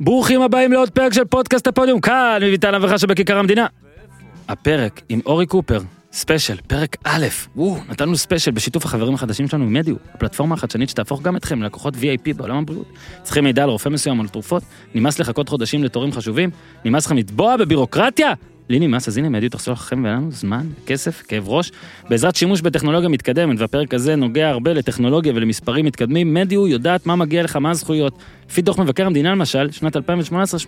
ברוכים הבאים לעוד פרק של פודקאסט הפודיום, כאן מביטל אברכה שבכיכר המדינה. הפרק עם אורי קופר, ספיישל, פרק א', וואו, נתנו ספיישל בשיתוף החברים החדשים שלנו ממדיו, הפלטפורמה החדשנית שתהפוך גם אתכם ללקוחות VIP בעולם הבריאות. צריכים מידע על רופא מסוים או על תרופות? נמאס לחכות חודשים לתורים חשובים? נמאס לכם לטבוע בבירוקרטיה? לי נמאס, אז הנה מדיו תחסוך לכם ולנו זמן, כסף, כאב ראש. בעזרת שימוש בטכנולוגיה מתקדמת, והפרק הזה נוגע הרבה לטכנולוגיה ולמספרים מתקדמים, מדיו יודעת מה מגיע לך, מה הזכויות. לפי דוח מבקר המדינה למשל, שנת 2018,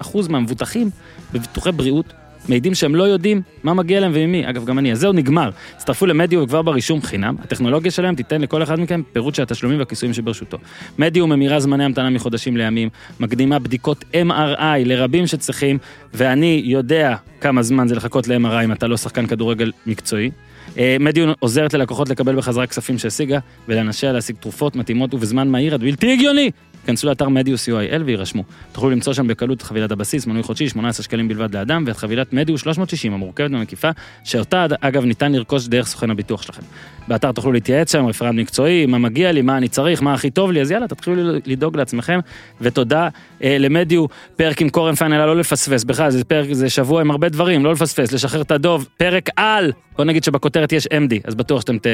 85% מהמבוטחים בביטוחי בריאות מעידים שהם לא יודעים מה מגיע להם וממי. אגב, גם אני. אז זהו, נגמר. הצטרפו למדיו וכבר ברישום חינם. הטכנולוגיה שלהם תיתן לכל אחד מכם פירוט של התשלומים והכיסויים שברשותו. מדיו ממירה זמני המתנה מחודשים לימים, מקדימה בדיקות MRI לרבים שצריכים, ואני יודע כמה זמן זה לחכות ל-MRI אם אתה לא שחקן כדורגל מקצועי. אה, מדיו עוזרת ללקוחות לקבל בחזרה כספים שהשיגה, ולאנשיה להשיג תרופות מתאימות ובזמן מהיר עד בלתי הגיוני. כנסו לאתר מדיו co.il ויירשמו. תוכלו למצוא שם בקלות את חבילת הבסיס, מנוי חודשי, 18 שקלים בלבד לאדם, ואת חבילת מדיו 360 המורכבת ומקיפה, שאותה אגב ניתן לרכוש דרך סוכן הביטוח שלכם. באתר תוכלו להתייעץ שם, רפרנט מקצועי, מה מגיע לי, מה אני צריך, מה הכי טוב לי, אז יאללה, תתחילו לדאוג לעצמכם, ותודה אה, למדיו, פרק עם קורן פיינל, לא לפספס, בכלל זה פרק, זה שבוע עם הרבה דברים, לא לפספס, לשחרר את הדוב, פרק על, בוא נגיד שבכותרת יש MD, אז בטוח שאתם ת,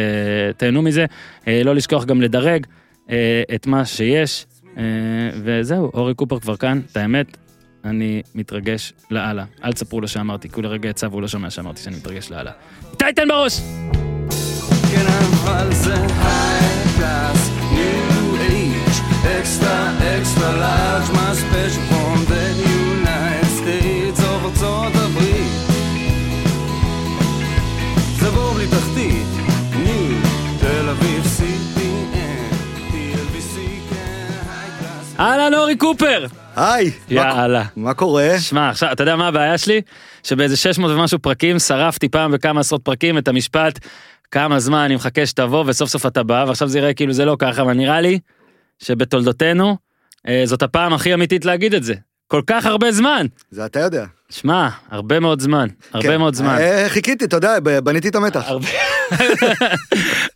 תהנו מזה, אה, לא לשכוח גם לדרג אה, את מה שיש. אה, וזהו, אורי קופר כבר כאן, את האמת, אני מתרגש לאללה. אל תספרו לו שאמרתי, כי הוא לרגע יצא והוא לא שומע שאמרתי שאני מתרגש לאללה. טייטן בראש! כן, extra, extra large, my special from the United States אהלן אורי קופר! היי, יאללה. מה קורה? שמע, עכשיו, אתה יודע מה הבעיה שלי? שבאיזה 600 ומשהו פרקים שרפתי פעם בכמה עשרות פרקים את המשפט, כמה זמן אני מחכה שתבוא וסוף סוף אתה בא, ועכשיו זה יראה כאילו זה לא ככה, אבל נראה לי שבתולדותינו, אה, זאת הפעם הכי אמיתית להגיד את זה. כל כך הרבה זמן. זה אתה יודע. שמע, הרבה מאוד זמן, הרבה כן. מאוד זמן. אה, חיכיתי, אתה יודע, בניתי את המתח.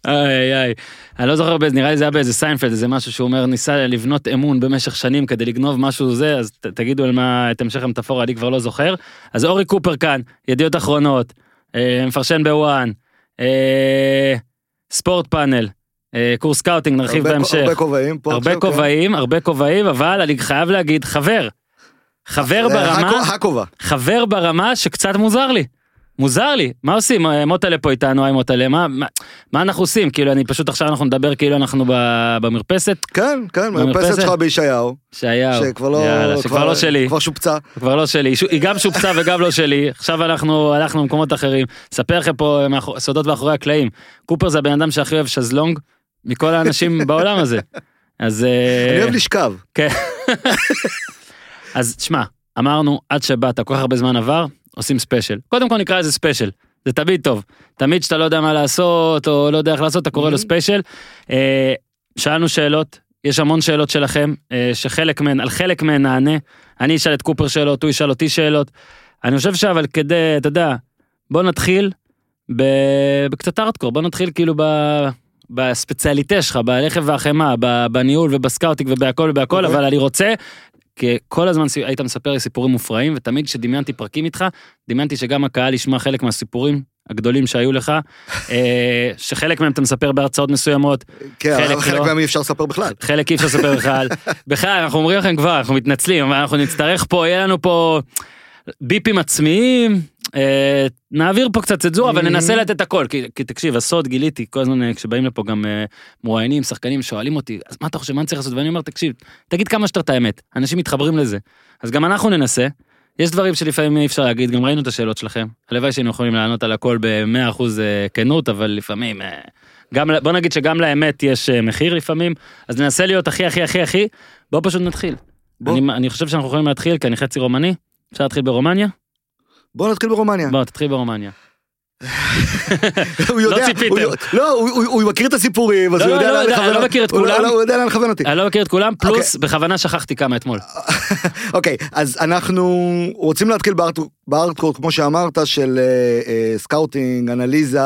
איי איי. אני לא זוכר נראה לי זה היה באיזה סיינפלד, איזה משהו שהוא אומר, ניסה לבנות אמון במשך שנים כדי לגנוב משהו זה, אז ת- תגידו על מה, את המשך המטאפורה, אני כבר לא זוכר. אז אורי קופר כאן, ידיעות אחרונות, אה, מפרשן ב ONE, אה, ספורט פאנל, קורס סקאוטינג, נרחיב בהמשך. הרבה כובעים הרבה כן. כובעים, הרבה כובעים, אבל אני חייב להגיד, חבר. חבר אה, ברמה... הכו- הכובע. חבר ברמה שקצת מוזר לי. מוזר לי, מה עושים? אה, מוטלה פה איתנו, היי מוטלה, מה, מה, מה אנחנו עושים? כאילו, אני פשוט עכשיו אנחנו נדבר כאילו אנחנו ב- במרפסת, כן, כן, במרפסת? מרפסת שלך בישעיהו. שהיה, שכבר לא... יאללה, שכבר לא שלי, כבר שופצה. כבר לא שלי, היא גם שופצה וגם לא שלי, עכשיו אנחנו הלכנו למקומות אחרים. אספר לכם פה מאחור- סודות מאחורי הקלעים. קופר זה הבן אדם שהכי אוהב שזלונג מכל האנשים בעולם הזה. אז... אה, אני אוהב לשכב. כן. אז תשמע, אמרנו עד שבאת, כל כך הרבה זמן עבר, עושים ספיישל. קודם כל נקרא לזה ספיישל, זה תמיד טוב. תמיד שאתה לא יודע מה לעשות, או לא יודע איך לעשות, אתה קורא לו. ספיישל. אה, שאלנו שאלות, יש המון שאלות שלכם, אה, שחלק מהן, על חלק מהן נענה. אני אשאל את קופר שאלות, הוא ישאל אותי שאלות. אני חושב שאבל כדי, אתה יודע, בוא נתחיל בקצת ארטקור, בוא נתחיל כאילו ב... בספציאליטה שלך, בלחם והחמאה, בניהול ובסקאוטינג ובהכל ובהכל, אוקיי. אבל אני רוצה, כי כל הזמן היית מספר לי סיפורים מופרעים, ותמיד כשדמיינתי פרקים איתך, דמיינתי שגם הקהל ישמע חלק מהסיפורים הגדולים שהיו לך, אה, שחלק מהם אתה מספר בהרצאות מסוימות, כן, חלק חלק לא. מהם אי אפשר לספר בכלל. חלק אי אפשר לספר בכלל. בכלל, אנחנו אומרים לכם כבר, אנחנו מתנצלים, אבל אנחנו נצטרך פה, יהיה לנו פה ביפים עצמיים, אה, נעביר פה קצת צנזורה, אבל. ננסה לתת הכל, כי, כי תקשיב, הסוד גיליתי, כל הזמן אה, כשבאים לפה גם אה, מרואיינים, שחקנים, שואלים אותי, אז מה אתה חושב, מה אני צריך לעשות? ואני אומר, תקשיב, תגיד כמה שיותר את האמת, אנשים מתחברים לזה. אז גם אנחנו ננסה. יש דברים שלפעמים אי אפשר להגיד, גם ראינו את השאלות שלכם. הלוואי שהיינו יכולים לענות על הכל ב-100% כנות, אבל לפעמים, אה, גם, בוא נגיד שגם לאמת יש מחיר לפעמים, אז ננסה להיות הכי הכי הכי הכי, בוא פשוט נתחיל. בוא. אני, אני חושב שאנחנו יכולים להתחיל, כי אני חצי רומני, אפשר להתחיל ברומניה? בוא נתחיל ברומניה. בוא, תתחיל ברומניה. הוא יודע, ציפיתם. הוא- לא, הוא- מכיר את הסיפורים, אז לא, הוא לא, יודע לא לאן לכוון אני לא אותי. מכיר את לא- כולם. לא, הוא יודע לאן לכוון אותי. אני לא מכיר את כולם, פלוס בכוונה שכחתי כמה אתמול. אוקיי, אז אנחנו רוצים להתחיל ב hard- ב hardcore, כמו שאמרת, של אה, אה, סקאוטינג, אנליזה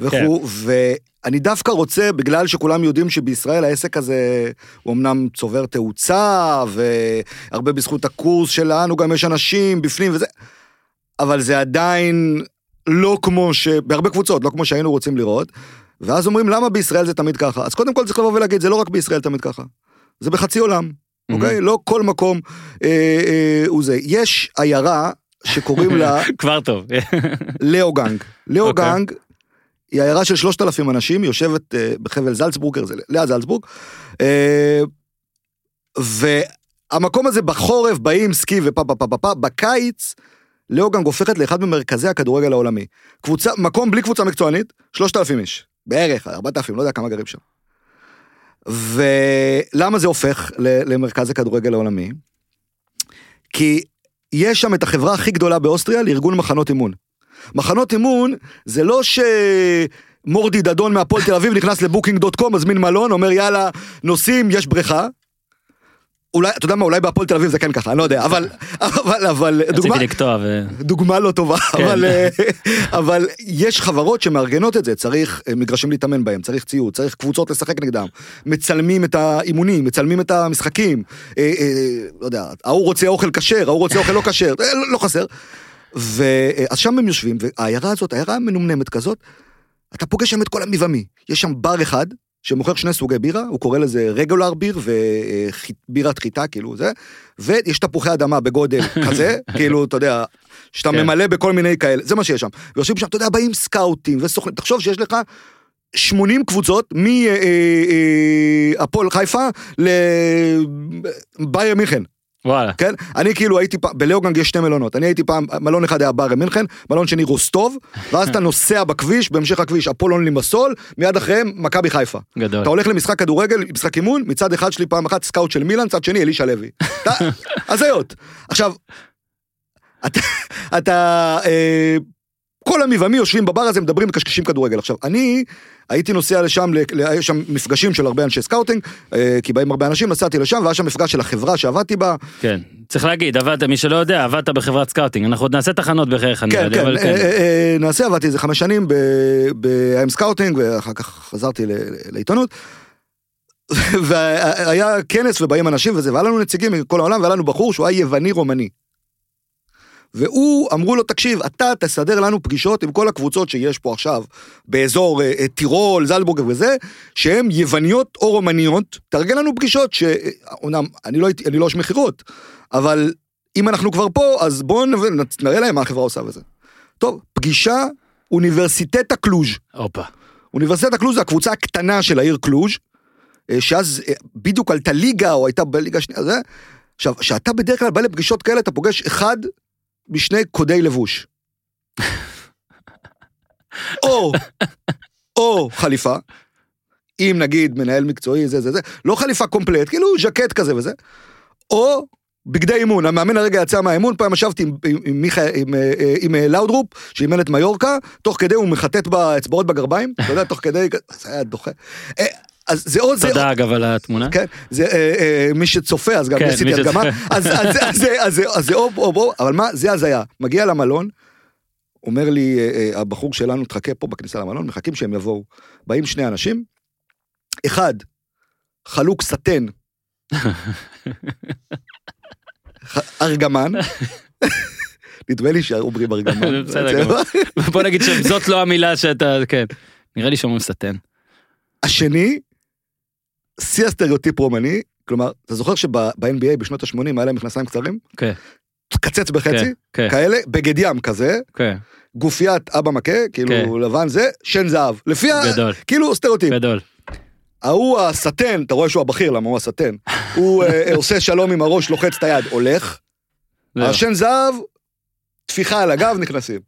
וכו', ואני דווקא רוצה, בגלל שכולם יודעים שבישראל העסק הזה הוא אמנם צובר תאוצה, והרבה בזכות הקורס שלנו גם יש אנשים בפנים וזה, אבל זה עדיין לא כמו ש... בהרבה קבוצות, לא כמו שהיינו רוצים לראות. ואז אומרים, למה בישראל זה תמיד ככה? אז קודם כל צריך לבוא ולהגיד, זה לא רק בישראל תמיד ככה. זה בחצי עולם. אוקיי? לא כל מקום אה, אה, הוא זה. יש עיירה שקוראים לה כבר טוב. לאוגנג. לאוגנג אוקיי. היא עיירה של 3,000 אנשים, יושבת אה, בחבל זלצבורגר, זה ליד זלצבורג. אה, והמקום הזה בחורף באים סקי ופה פה פה פה פה, בקיץ לאוגנג הופכת לאחד ממרכזי הכדורגל העולמי. קבוצה, מקום בלי קבוצה מקצוענית, 3,000 איש. בערך, 4,000, לא יודע כמה גרים שם. ולמה זה הופך למרכז הכדורגל העולמי? כי יש שם את החברה הכי גדולה באוסטריה לארגון מחנות אימון. מחנות אימון זה לא שמורדי דדון מהפועל תל אביב נכנס לבוקינג דוט קום, מזמין מלון, אומר יאללה, נוסעים, יש בריכה. אולי, אתה יודע מה, אולי בהפועל תל אביב זה כן ככה, אני לא יודע, אבל, אבל, אבל, דוגמה, לקטוע ו... דוגמה לא טובה, כן. אבל, אה, אבל יש חברות שמארגנות את זה, צריך אה, מגרשים להתאמן בהם, צריך ציוד, צריך קבוצות לשחק נגדם, מצלמים את האימונים, מצלמים את המשחקים, אה, אה, לא יודע, ההוא רוצה אוכל כשר, ההוא רוצה אוכל לא כשר, אה, לא, לא חסר. ואז שם הם יושבים, והעיירה הזאת, העיירה מנומנמת כזאת, אתה פוגש שם את כל המבעמי, יש שם בר אחד, שמוכר שני סוגי בירה, הוא קורא לזה רגולר ביר ובירת חיטה, כאילו זה, ויש תפוחי אדמה בגודל כזה, כאילו, אתה יודע, שאתה כן. ממלא בכל מיני כאלה, זה מה שיש שם. ויושבים שם, אתה יודע, באים סקאוטים וסוכנים, תחשוב שיש לך 80 קבוצות, מהפועל חיפה לבייר מינכן, וואלה. כן? אני כאילו הייתי פעם, בלאוגנג יש שתי מלונות, אני הייתי פעם, מלון אחד היה בארי מינכן, מלון שני רוסטוב, ואז אתה נוסע בכביש, בהמשך הכביש אפולון לימסול, מיד אחריהם מכבי חיפה. גדול. אתה הולך למשחק כדורגל, משחק אימון, מצד אחד שלי פעם אחת סקאוט של מילאן, צד שני אלישע לוי. הזיות. עכשיו, אתה, אתה אה, כל המבעמי יושבים בבר הזה, מדברים, מקשקשים כדורגל. עכשיו, אני הייתי נוסע לשם, היו שם מפגשים של הרבה אנשי סקאוטינג, אה, כי באים הרבה אנשים, נסעתי לשם, והיה שם מפגש של החברה שעבדתי בה. כן. צריך להגיד, עבדת, מי שלא יודע, עבדת בחברת סקאוטינג. אנחנו עוד נעשה תחנות בחייך, כן, כן, אבל אה, כן. אה, נעשה, עבדתי איזה חמש שנים ב- AM scouting, ואחר כך חזרתי לעיתונות. והיה כנס ובאים אנשים וזה, והיה לנו נציגים מכל העולם, והיה לנו בחור שהוא היה יווני רומני. והוא, אמרו לו, תקשיב, אתה תסדר לנו פגישות עם כל הקבוצות שיש פה עכשיו, באזור אה, אה, טירול, זלבורג וזה, שהן יווניות או רומניות, תארגן לנו פגישות שאמנם, אני לא, אני לא איש מכירות, אבל אם אנחנו כבר פה, אז בואו נראה להם מה החברה עושה וזה. טוב, פגישה אוניברסיטטה קלוז'. הופה. אוניברסיטטה קלוז' זה הקבוצה הקטנה של העיר קלוז', אה, שאז אה, בדיוק עלתה ליגה, או הייתה בליגה השנייה, זה. עכשיו, כשאתה בדרך כלל בא לפגישות כאלה, אתה פוגש אחד משני קודי לבוש. או, או חליפה, אם נגיד מנהל מקצועי, זה זה זה, לא חליפה קומפלט, כאילו ז'קט כזה וזה, או בגדי אימון, המאמן הרגע יצא מהאימון, פעם ישבתי עם, עם, עם, עם, אה, אה, עם אה, לאודרופ, שאימן את מיורקה, תוך כדי הוא מחטט באצבעות בגרביים, אתה יודע, תוך כדי, זה היה דוחה. אז זה עוד, זה תודה אגב על התמונה. כן, זה אה, אה, מי שצופה, אז גם כן, עשיתי הדגמה. אז אז- אז זה- אז זה- אז זה או או או, אבל מה, זה הזיה, מגיע למלון, אומר לי אה, הבחור שלנו, תחכה פה בכניסה למלון, מחכים שהם יבואו. באים שני אנשים, אחד, חלוק סטן, ארגמן, נדמה לי שאומרים ארגמן. בסדר גמור. בוא נגיד שזאת לא המילה שאתה, כן. נראה לי שאומרים סטן. השני, שיא הסטריאוטיפ רומני, כלומר, אתה זוכר שב-NBA בשנות ה-80 היה להם מכנסיים קצרים? כן, קצוץ בחצי, כן, כן, כאלה, בגד ים כזה, כן, גופיית אבא מכה, כאילו כן. לבן זה, שן זהב. לפי ה... גדול, כאילו סטריאוטיפ. גדול. ההוא הסטן, אתה רואה שהוא הבכיר, למה הוא הסטן. הוא אה, עושה שלום עם הראש, לוחץ את היד, הולך. זהו. השן זהב, טפיחה על הגב, נכנסים.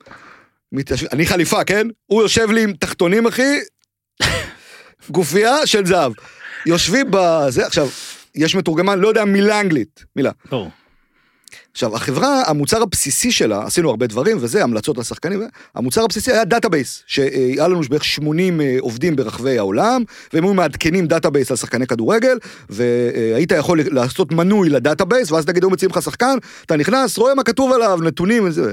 אני חליפה, כן? הוא יושב לי עם תחתונים, אחי, גופייה של זהב. יושבים בזה, עכשיו, יש מתורגמן, לא יודע מילה אנגלית, מילה. ברור. עכשיו, החברה, המוצר הבסיסי שלה, עשינו הרבה דברים וזה, המלצות לשחקנים, המוצר הבסיסי היה database, שהיה לנו בערך 80 אה, עובדים ברחבי העולם, והם היו מעדכנים database על שחקני כדורגל, והיית יכול לעשות מנוי ל database, ואז נגיד היו מציעים לך שחקן, אתה נכנס, רואה מה כתוב עליו, נתונים וזה.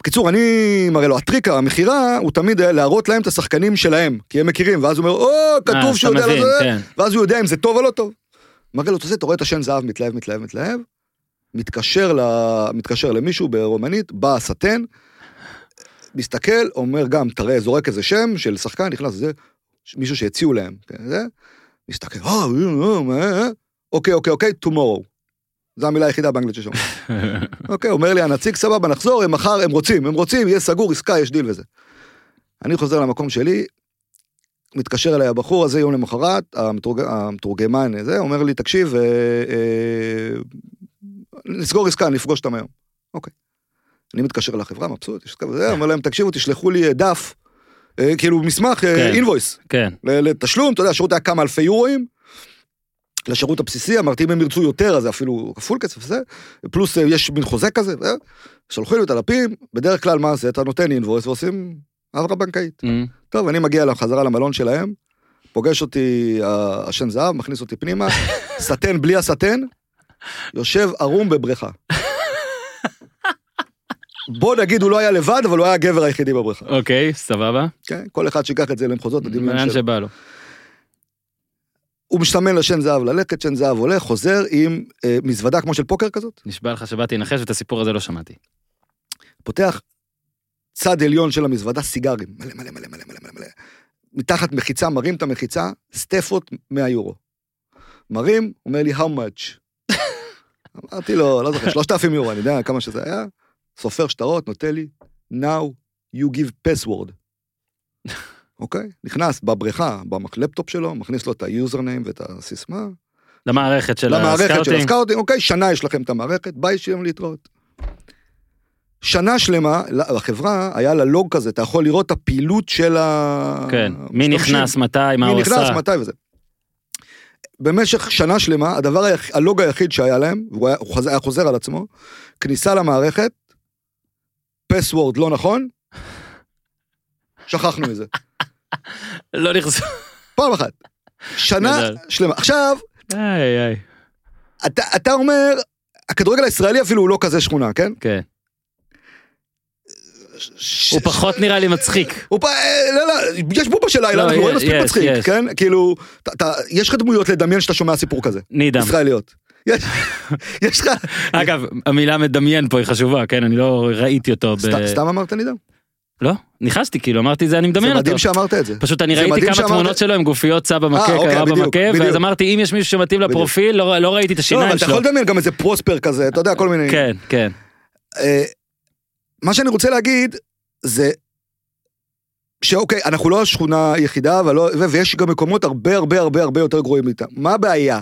בקיצור, אני מראה לו, הטריק, המכירה, הוא תמיד היה להראות להם את השחקנים שלהם, כי הם מכירים, ואז הוא אומר, או, אה, כתוב אתה שהוא יודע מבין, לזה, כן. ואז הוא יודע אם זה טוב או לא טוב. מראה לו את זה, אתה רואה את השן זהב מתלהב, מתלהב, מתלהב, מתקשר, ל... מתקשר למישהו ברומנית, בא הסטן, מסתכל, אומר גם, תראה, זורק איזה שם של שחקן, נכנס לזה, מישהו שהציעו להם, כן, זה, מסתכל, אה, אה, אה, אה, אוקיי, אוקיי, אוקיי, tomorrow. זו המילה היחידה באנגלית ששומע. אוקיי, אומר לי הנציג, סבבה, נחזור, הם מחר, הם רוצים, הם רוצים, יהיה סגור, עסקה, יש דיל וזה. אני חוזר למקום שלי, מתקשר אליי הבחור הזה יום למחרת, המתורג... המתורגמן הזה, אומר לי, תקשיב, אה, אה, נסגור עסקה, נפגוש אותם היום. אוקיי. אני מתקשר לחברה, מבסוט, יש עסקה וזה, אומר להם, תקשיבו, תשלחו לי אה, דף, אה, כאילו מסמך, כן. אינבויס, כן, לתשלום, אתה יודע, השירות היה כמה אלפי יורואים. לשירות הבסיסי, אמרתי, אם הם ירצו יותר, אז זה אפילו כפול כסף וזה, פלוס אה, יש מין חוזה כזה, וזה. שלחו לי את הדפים, בדרך כלל מה זה, אתה נותן אינבויס ועושים העברה בנקאית. אמ, טוב, אני מגיע חזרה למלון שלהם, פוגש אותי ה- השן זהב, מכניס אותי פנימה, סטן בלי הסטן, יושב ערום בבריכה. בוא נגיד, הוא לא היה לבד, אבל הוא היה הגבר היחידי בבריכה. אוקיי, סבבה. כן? כל אחד שיקח את זה למחוזות הדמיון לאן שלו. שבא לו. הוא משתמן לשן זהב ללכת, שן זהב הולך, חוזר עם אה, מזוודה כמו של פוקר כזאת, נשבע לך שבאתי לנחש ואת הסיפור הזה לא שמעתי. פותח צד עליון של המזוודה, סיגרים, מלא מלא מלא מלא מלא מלא מלא. מתחת מחיצה, מרים את המחיצה, סטפות 100 יורו. מרים, אומר לי, how much? אמרתי לו, לא זוכר, 3,000 יורו, אני יודע כמה שזה היה. סופר שטרות, נותן לי, now you give password. אוקיי? נכנס בבריכה, בלפטופ שלו, מכניס לו את ה username ואת הסיסמה. למערכת של למערכת של ה scouting. ה scouting, אוקיי, שנה יש לכם את המערכת, ביי שלום להתראות. שנה שלמה, לחברה היה לה log כזה, אתה יכול לראות את הפעילות של ה... כן, מי. נכנס, מתי, מה מי הוא נכנס, עשה. מתי וזה. במשך שנה שלמה, הדבר, היח... הלוג היחיד שהיה להם, והוא היה, חז- היה חוזר על עצמו, כניסה למערכת, פסוורד לא נכון, שכחנו מזה. לא נכנסו. פעם אחת. שנה. שלמה. עכשיו, איי איי. אתה, אתה אומר, הכדורגל הישראלי אפילו הוא לא כזה שכונה, כן? כן. ש- הוא פחות נראה לי מצחיק. הוא פ... אה, לא, לא, יש בובה של לילה, לא, אנחנו רואים מספיק יש, מצחיק, יש. כן? כאילו, אתה- אתה- יש לך דמויות לדמיין שאתה שומע סיפור כזה, נידם. ישראליות. יש- יש לך... אגב, המילה מדמיין פה היא חשובה, כן? אני לא ראיתי אותו ב... סתם אמרת נידם? לא, ניחשתי, כאילו, אמרתי זה, אני זה מדמיין אותו. מדהים שאמרת את זה. פשוט אני זה ראיתי כמה שאמרת- תמונות שלו עם גופיות סבא מכה, אוקיי, קרה במכה, ואז. אמרתי, אם יש מישהו שמתאים לפרופיל, לא לא ראיתי את לא, השיניים אבל אתה שלו. יכול לדמיין גם איזה פרוספר כזה, אתה יודע, כל מיני... כן, כן. אה, מה שאני רוצה להגיד זה שאוקיי, אנחנו לא השכונה היחידה, ולא, ו- ויש גם מקומות הרבה הרבה הרבה הרבה יותר גרועים מאיתם. מה הבעיה?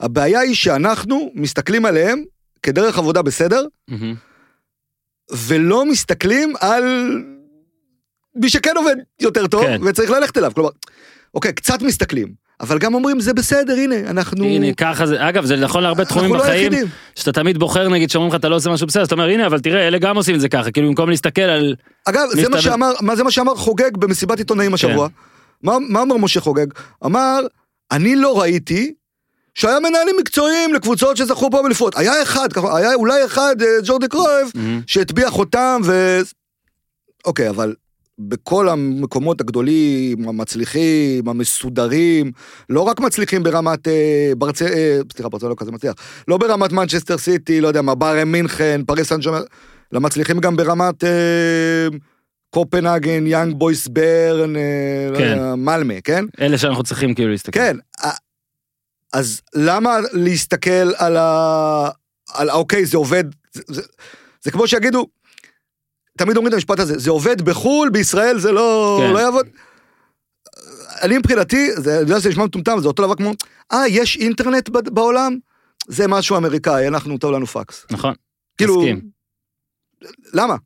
הבעיה היא שאנחנו מסתכלים עליהם כדרך עבודה בסדר, מהמם. ולא מסתכלים על מי שכן עובד יותר טוב, כן. וצריך ללכת אליו. כלומר, אוקיי, קצת מסתכלים, אבל גם אומרים, זה בסדר, הנה, אנחנו... הנה, ככה זה, אגב, זה נכון להרבה תחומים לא בחיים, היחידים. שאתה תמיד בוחר, נגיד, שאומרים לך, אתה לא עושה משהו בסדר, אז אתה אומר, הנה, אבל תראה, אלה גם עושים את זה ככה, כאילו, במקום להסתכל על... אגב, זה מה שאמר, מה זה מה שאמר חוגג במסיבת עיתונאים השבוע. מה, מה אמר משה חוגג? אמר, אני לא ראיתי שהיה מנהלים מקצועיים לקבוצות שזכו פה באליפות. היה אחד, היה אולי אחד, אה, ג'ורדי קרויב, מהמם. שהטביע חותם ו... אוקיי, אבל בכל המקומות הגדולים, המצליחים, המסודרים, לא רק מצליחים ברמת אה, ברצ... אה, סליחה, ברצלונה לא כזה מצליח, לא ברמת מנצ'סטר סיטי, לא יודע מה, באיירן מינכן, פריס סן ג'רמן, אלא מצליחים גם ברמת אה, קופנהגן, יאנג בויס ברן, אה, לא כן. יודע, מאלמו, כן? אלה שאנחנו צריכים כאילו להסתכל. כן. אז למה להסתכל על ה... על אוקיי, זה עובד, זה, זה, זה כמו שיגידו, תמיד אומרים את המשפט הזה, זה עובד בחו"ל, בישראל זה לא, כן. לא יעבוד. אני מבחינתי, זה, אני יודע שזה נשמע מטומטם, זה אותו דבר כמו, אה, יש אינטרנט ב- בעולם? זה משהו אמריקאי, אנחנו, טוב לנו פקס. נכון. כאילו, מסכים. למה?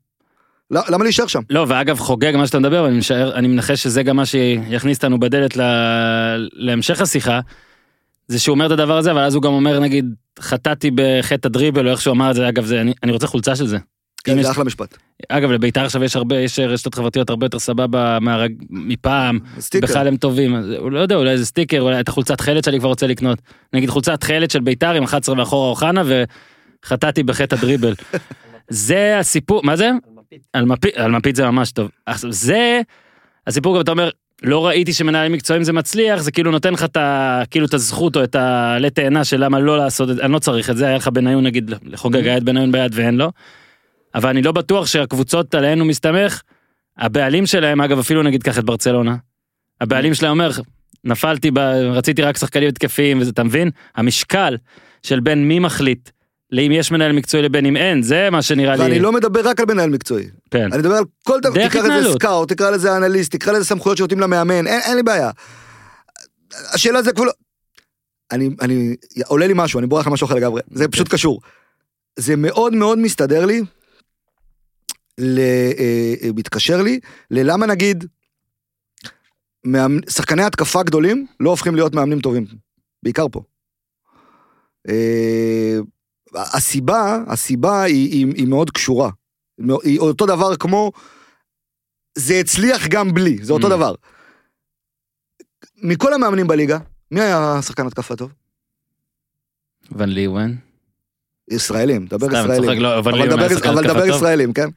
למה למה להישאר שם? לא, ואגב, חוגג מה שאתה מדבר, אני משער, אני מנחש שזה גם מה שיכניס אותנו בדלת ל... להמשך השיחה. זה שהוא אומר את הדבר הזה, אבל אז הוא גם אומר, נגיד, חטאתי בחטא הדריבל, או איך שהוא אמר את זה, אגב, זה, אני, אני רוצה חולצה של זה. כן, אם יש- זה אחלה משפט. אגב, לביתר עכשיו יש הרבה, יש רשתות חברתיות הרבה יותר סבבה מהרג... מפעם, סטיקר. בכלל הם טובים, אז הוא לא יודע, אולי איזה סטיקר, אולי את החולצת חלד שאני כבר רוצה לקנות. נגיד חולצת חלד של ביתר עם 11 מאחורה אוחנה, וחטאתי בחטא הדריבל. זה הסיפור, מה זה? על מפית, על מפית זה ממש טוב. זה, הסיפור גם אתה אומר, לא ראיתי שמנהלים מקצועיים זה מצליח, זה כאילו נותן לך את ה... כאילו את הזכות או את העלה תאנה של למה לא לעשות את זה, אני לא צריך את זה, היה לך בניון נגיד, לחוגג היה את בניון ביד ואין לו. אבל אני לא בטוח שהקבוצות עליהן הוא מסתמך, הבעלים שלהם, אגב אפילו נגיד קח את ברצלונה, הבעלים שלהם אומר, נפלתי, ב... רציתי רק שחקנים התקפיים וזה, אתה מבין? המשקל של בין מי מחליט, לאם יש מנהל מקצועי לבין אם אין, זה מה שנראה לי. ואני לא מדבר רק על מנהל מקצועי. כן. אני מדבר על כל דבר, תקרא לזה התנהלות. סקאוט, תקרא לזה אנליסט, תקרא לזה סמכויות שנותנים למאמן, אין, אין לי בעיה. השאלה זה כבר. אני, אני, עולה לי משהו, אני בורח למשהו אחר לגמרי, זה פשוט קשור. זה מאוד מאוד מסתדר לי, ל, אה, אה, מתקשר לי, ללמה נגיד, מאמנ... שחקני התקפה גדולים לא הופכים להיות מאמנים טובים, בעיקר פה. הסיבה, הסיבה היא, היא, היא מאוד קשורה. היא אותו דבר כמו, זה הצליח גם בלי, זה אותו Mm. דבר. מכל המאמנים בליגה, מי היה שחקן התקפה טוב? ון ליוון. ישראלים, דבר סתם, ישראלים. צוחק, לא, אבל דבר. ישראלים, כן?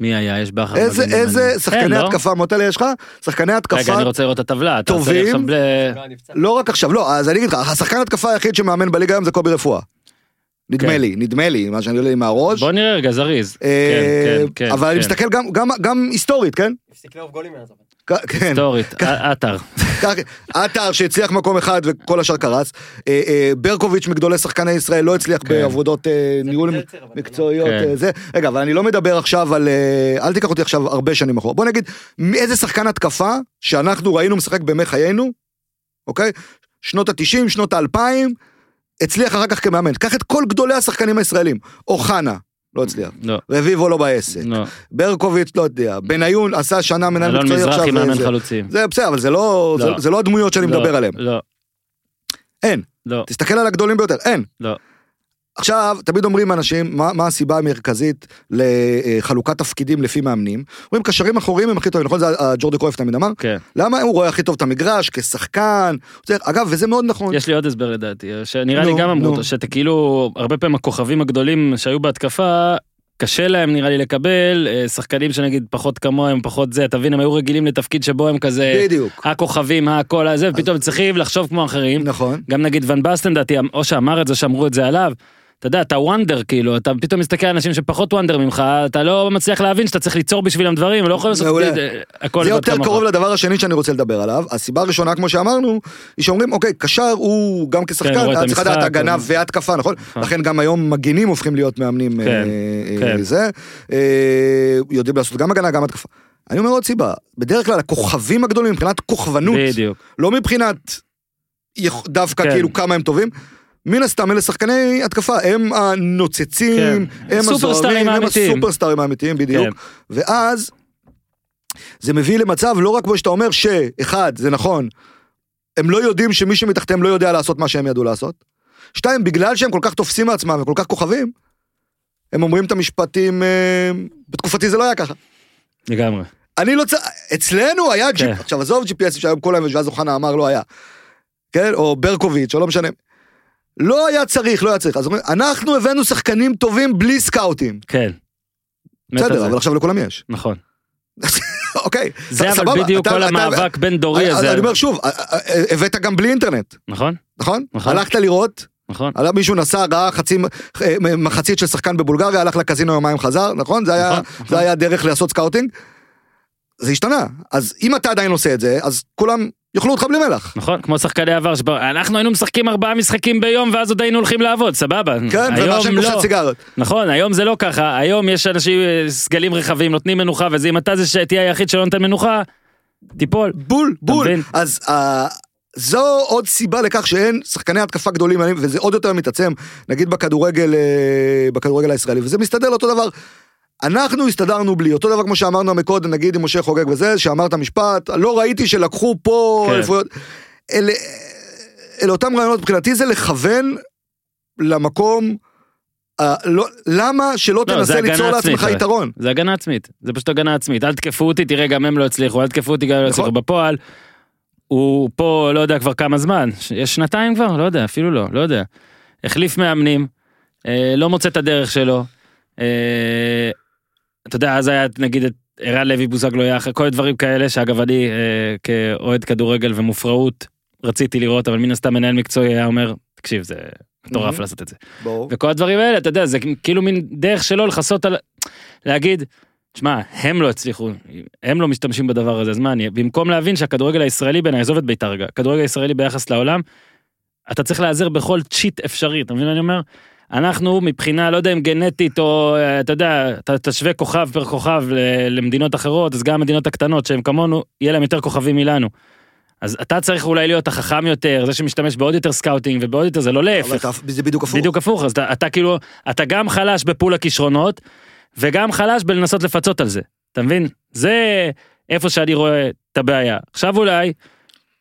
מי היה? יש בכר. איזה, איזה אני- כן, שחקני לא? התקפה, מוטלה יש לך? שחקני רגע, התקפה, אני רוצה לראות את הטבלה. טובים. עכשיו ב- לא רק עכשיו, לא, אז אני אגיד לך, השחקן התקפה היחיד שמאמן בליגה היום זה קובי רפואה. נדמה כן. לי, נדמה לי, מה שאני יודע לי מהראש. בוא נראה רגע, זריז. אה, כן, כן, אבל אני כן. מסתכל גם- גם- גם היסטורית, כן? הפסיק לאהוב גולים מאז אבל. כן. היסטורית, עטר. עטר שהצליח מקום אחד וכל השאר קרס. אה, אה, ברקוביץ' מגדולי שחקני ישראל לא הצליח כן. בעבודות אה, ניהול אבל מקצועיות. כן. רגע, אבל אני לא מדבר עכשיו על... אל תיקח אותי עכשיו הרבה שנים אחורה. בוא נגיד, איזה שחקן התקפה שאנחנו ראינו משחק בימי חיינו, אוקיי? שנות ה-90, שנות ה-2000, הצליח אחר כך כמאמן. קח את כל גדולי השחקנים הישראלים. אוחנה, לא הצליח. לא, רביבו לא בעסק. לא. ברקוביץ' לא יודע. בניון עשה שנה מנהל אלון מקצועי עכשיו. מזרחי מאמן חלוצים. זה בסדר, אבל זה לא, לא. זה, זה לא הדמויות שאני לא, מדבר עליהן. לא, אין. לא, תסתכל על הגדולים ביותר, אין. לא. עכשיו, תמיד אומרים אנשים, מה, מה הסיבה המרכזית לחלוקת תפקידים לפי מאמנים? אומרים, קשרים אחוריים הם הכי טובים, נכון? זה ג'ורדי קרויף תמיד אמר? כן. למה הוא רואה הכי טוב את המגרש, כשחקן? זה, אגב, וזה מאוד נכון. יש לי עוד הסבר לדעתי, שנראה לי נו, גם אמרו. אותו, שאתה כאילו, הרבה פעמים הכוכבים הגדולים שהיו בהתקפה, קשה להם נראה לי לקבל, אה, שחקנים שנגיד פחות כמוהם, פחות זה, אתה מבין, הם היו רגילים לתפקיד שבו הם כזה, בדיוק. הכוכבים, הכל הזה, ופתאום צריכים לחשוב כמו אחרים. נכון. גם נגיד ון בסטן דעתי, או שאמר את זה, שאמרו את זה עליו. אתה יודע, אתה וונדר כאילו, אתה פתאום מסתכל על אנשים שפחות וונדר ממך, אתה לא מצליח להבין שאתה צריך ליצור בשבילם דברים, לא יכולים לעשות. אה, הכל זה לבד יותר. קרוב לדבר השני שאני רוצה לדבר עליו. הסיבה הראשונה, כמו שאמרנו, היא שאומרים, אוקיי, קשר הוא גם כן, כשחקן, רואה את היה צריך לדעת הגנה והתקפה, נכון? נכון. לכן גם היום מגינים הופכים להיות מאמנים כן, אה, כן. אה, זה. אה, יודעים לעשות גם הגנה, גם התקפה. אני אומר עוד סיבה, בדרך כלל הכוכבים הגדולים מבחינת כוכבנות, בדיוק. לא מבחינת דווקא כן. כאילו כמה הם טובים. מן הסתם אלה שחקני התקפה, הם הנוצצים, כן. הם הזוהרים, הם. הסופרסטארים האמיתיים בדיוק. כן. ואז זה מביא למצב לא רק כמו שאתה אומר שאחד, זה נכון, הם לא יודעים שמי שמתחתיהם לא יודע לעשות מה שהם ידעו לעשות. שתיים, בגלל שהם כל כך תופסים מעצמם וכל כך כוכבים, הם אומרים את המשפטים, אה, בתקופתי זה לא היה ככה. לגמרי. אני לא צריך, אצלנו היה כן. GPS, עכשיו עזוב GPS שהיום כל היום, ואז אוחנה אמר לא היה. כן, או ברקוביץ', או לא משנה. לא היה צריך, לא היה צריך. אז אומרים, אנחנו הבאנו שחקנים טובים בלי סקאוטים. כן. בסדר. אבל עכשיו לכולם יש. נכון. אוקיי, זה סבבה, אבל בדיוק אתה- כל אתה- המאבק בין דורי הזה. אני אומר שוב, אה, אה, אה, הבאת גם בלי אינטרנט, נכון? נכון? נכון. הלכת לראות, נכון. עלה מישהו נסע, ראה חצי, אה, מחצית של שחקן בבולגריה, הלך לקזינו יומיים חזר, נכון? זה היה, נכון, נכון. זה היה דרך לעשות scouting. זה השתנה. אז אם אתה עדיין עושה את זה, אז כולם יאכלו אותך בלי מלח. נכון, כמו שחקני עבר, שבא- אנחנו היינו משחקים ארבעה משחקים ביום ואז עוד היינו הולכים לעבוד, סבבה. כן, ומעשן לא. קופסת סיגריות. נכון, היום זה לא ככה, היום יש אנשים, אה, סגלים רחבים, נותנים מנוחה, וזה אם אתה זה שתהיה היחיד שלא נותן מנוחה, תיפול. בול, בול. מבין? אז אה, זו עוד סיבה לכך שאין שחקני התקפה גדולים, וזה עוד יותר מתעצם, נגיד בכדורגל, אה, בכדורגל הישראלי, וזה מסתדר לאותו דבר. אנחנו הסתדרנו בלי, אותו דבר כמו שאמרנו מקודם, נגיד עם משה חוגג וזה, שאמרת משפט, לא ראיתי שלקחו פה כן. אליפויות. אלה, אלה אותם רעיונות מבחינתי זה לכוון למקום, אה, לא, למה שלא לא, תנסה ליצור עצמית, לעצמך הרי. יתרון? זה הגנה עצמית, זה פשוט הגנה עצמית, אל תקפו אותי, תראה גם הם לא הצליחו, אל תקפו אותי גם הם לא נכון. הצליחו, בפועל, הוא פה לא יודע כבר כמה זמן, יש שנתיים כבר? לא יודע, אפילו לא, לא יודע. החליף מאמנים, אה, לא מוצא את הדרך שלו, אה, אתה יודע, אז היה נגיד את ערן לוי בוזגלו יחד, כל הדברים כאלה, שאגב אני אה, כאוהד כדורגל ומופרעות רציתי לראות, אבל מן הסתם מנהל מקצועי היה אומר, תקשיב, זה מטורף Mhm. לעשות את זה. ברור. וכל הדברים האלה, אתה יודע, זה כאילו מין דרך שלו לכסות על... להגיד, שמע, הם לא הצליחו, הם לא משתמשים בדבר הזה, אז מה אני... במקום להבין שהכדורגל הישראלי בעיניי, עזוב את בית"ר רגע, הכדורגל הישראלי ביחס לעולם, אתה צריך להיעזר בכל cheat אפשרי, אתה מבין מה אני אומר? אנחנו מבחינה, לא יודע אם גנטית או, אה, אתה יודע, אתה תשווה כוכב per כוכב למדינות אחרות, אז גם המדינות הקטנות שהן כמונו, יהיה להם יותר כוכבים מלנו. אז אתה צריך אולי להיות החכם יותר, זה שמשתמש בעוד יותר scouting ובעוד יותר, זה לא להפך. זה בדיוק הפוך. בדיוק הפוך, אז אתה, אתה כאילו, אתה גם חלש ב pool הכישרונות, וגם חלש בלנסות לפצות על זה, אתה מבין? זה איפה שאני רואה את הבעיה. עכשיו אולי,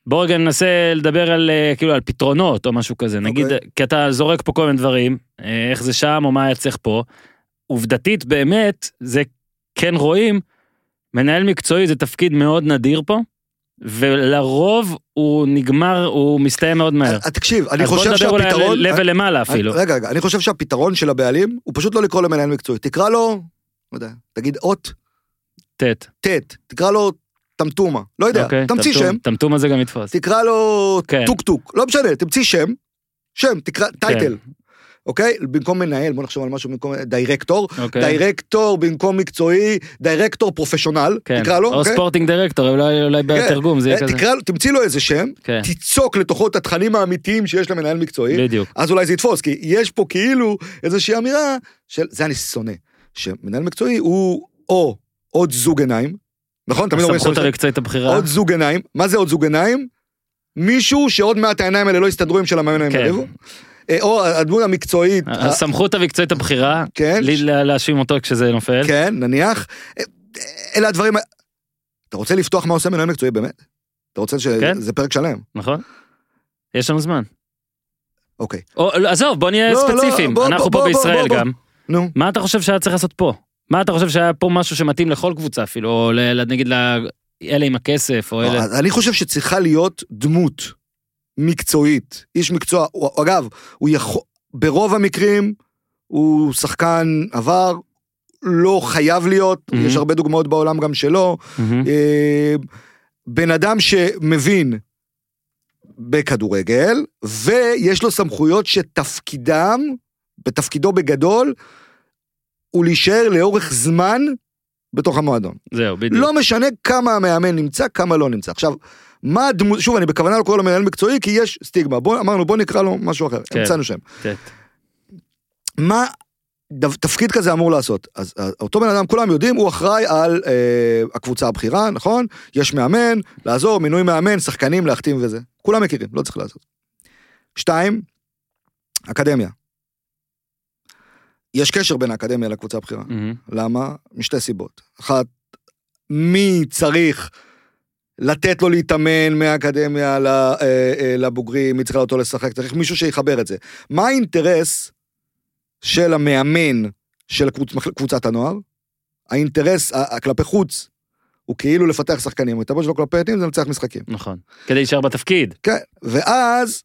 בוא רגע ננסה לדבר על, אה, כאילו, על פתרונות או משהו כזה, נגיד, אוקיי. כי אתה זורק פה כל מיני דברים, אה, איך זה שם או מה היה צריך פה, עובדתית באמת, זה כן רואים, מנהל מקצועי זה תפקיד מאוד נדיר פה, ולרוב הוא נגמר, הוא מסתיים מאוד מהר. אה, תקשיב, אני אז בוא חושב נדבר אולי שהפתרון... על level למעלה אפילו. רגע, רגע, אני חושב שהפתרון של הבעלים הוא פשוט לא לקרוא לו מנהל מקצועי. תקרא לו, לא יודע, תגיד אות, ט'. ט', תקרא לו טמטומה, לא יודע, אוקיי, תמציא טמטום- שם, טמטום הזה גם יתפוס. תקרא לו כן. טוק טוק, לא משנה, תמציא שם, שם, תקרא, title, אוקיי? במקום מנהל, בוא נחשוב על משהו במקום דירקטור, אוקיי. דירקטור במקום מקצועי, director professional, כן. תקרא לו, או אוקיי? sporting director, אולי אולי כן. בתרגום זה יהיה אה, כזה. תקרא לו, תמציא לו איזה שם, כן, תיצוק לתוכו את התכנים האמיתיים שיש למנהל מקצועי, בדיוק. אז אולי זה יתפוס, כי יש פה כאילו איזושהי אמירה של, זה אני שונא, שמנהל מקצועי הוא או עוד זוג עיניים, נכון? תמיד אומרים הסמכות המקצועית הבכירה. עוד זוג עיניים, מה זה עוד זוג עיניים? מישהו שעוד מעט העיניים האלה לא יסתדרו עם של המאמן הם כן. יריבו, אה, או הדמות המקצועית, הסמכות המקצועית הבכירה, כן, להאשים אותו כשזה נופל. כן, נניח, אה, אלה הדברים, אתה רוצה לפתוח מה עושה מנהל מקצועי באמת? אתה רוצה כן. שזה פרק שלם, נכון? יש לנו זמן. אוקיי, או, לא, עזוב, בוא נהיה לא, לא, ספציפיים. אנחנו פה בישראל. גם. נו. מה אתה חושב שהיה צריך לעשות פה? מה אתה חושב שהיה פה משהו שמתאים לכל קבוצה אפילו, או נגיד לאלה עם הכסף, או לא, אלה... אני חושב שצריכה להיות דמות מקצועית, איש מקצוע, הוא, אגב, הוא יכול, ברוב המקרים הוא שחקן עבר, לא חייב להיות, Mhm. יש הרבה דוגמאות בעולם גם שלא, מהמם. אה, בן אדם שמבין בכדורגל, ויש לו סמכויות שתפקידם, בתפקידו בגדול, הוא להישאר לאורך זמן בתוך המועדון. זהו, בדיוק. לא משנה כמה המאמן נמצא, כמה לא נמצא. עכשיו, מה הדמות, שוב, אני בכוונה לא קורא לו מנהל מקצועי, כי יש סטיגמה. בוא, אמרנו, בוא נקרא לו משהו אחר, כן. המצאנו שם. כן. מה דו- תפקיד כזה אמור לעשות? אז אה, אותו בן אדם, כולם יודעים, הוא אחראי על אה, הקבוצה הבכירה, נכון? יש מאמן, לעזור, מינוי מאמן, שחקנים, להחתים וזה. כולם מכירים, לא צריך לעשות. שתיים, אקדמיה. יש קשר בין האקדמיה לקבוצה הבכירה. מהמם. למה? משתי סיבות. אחת, מי צריך לתת לו להתאמן מהאקדמיה אה, אה, לבוגרים, מי צריך לעלות אותו לשחק, צריך מישהו שיחבר את זה. מה האינטרס של המאמן של הקבוצ, קבוצת הנוער? האינטרס כלפי חוץ הוא כאילו לפתח שחקנים, את שלו כלפי עתים זה לנצח משחקים. נכון. כדי להישאר בתפקיד. כן, ואז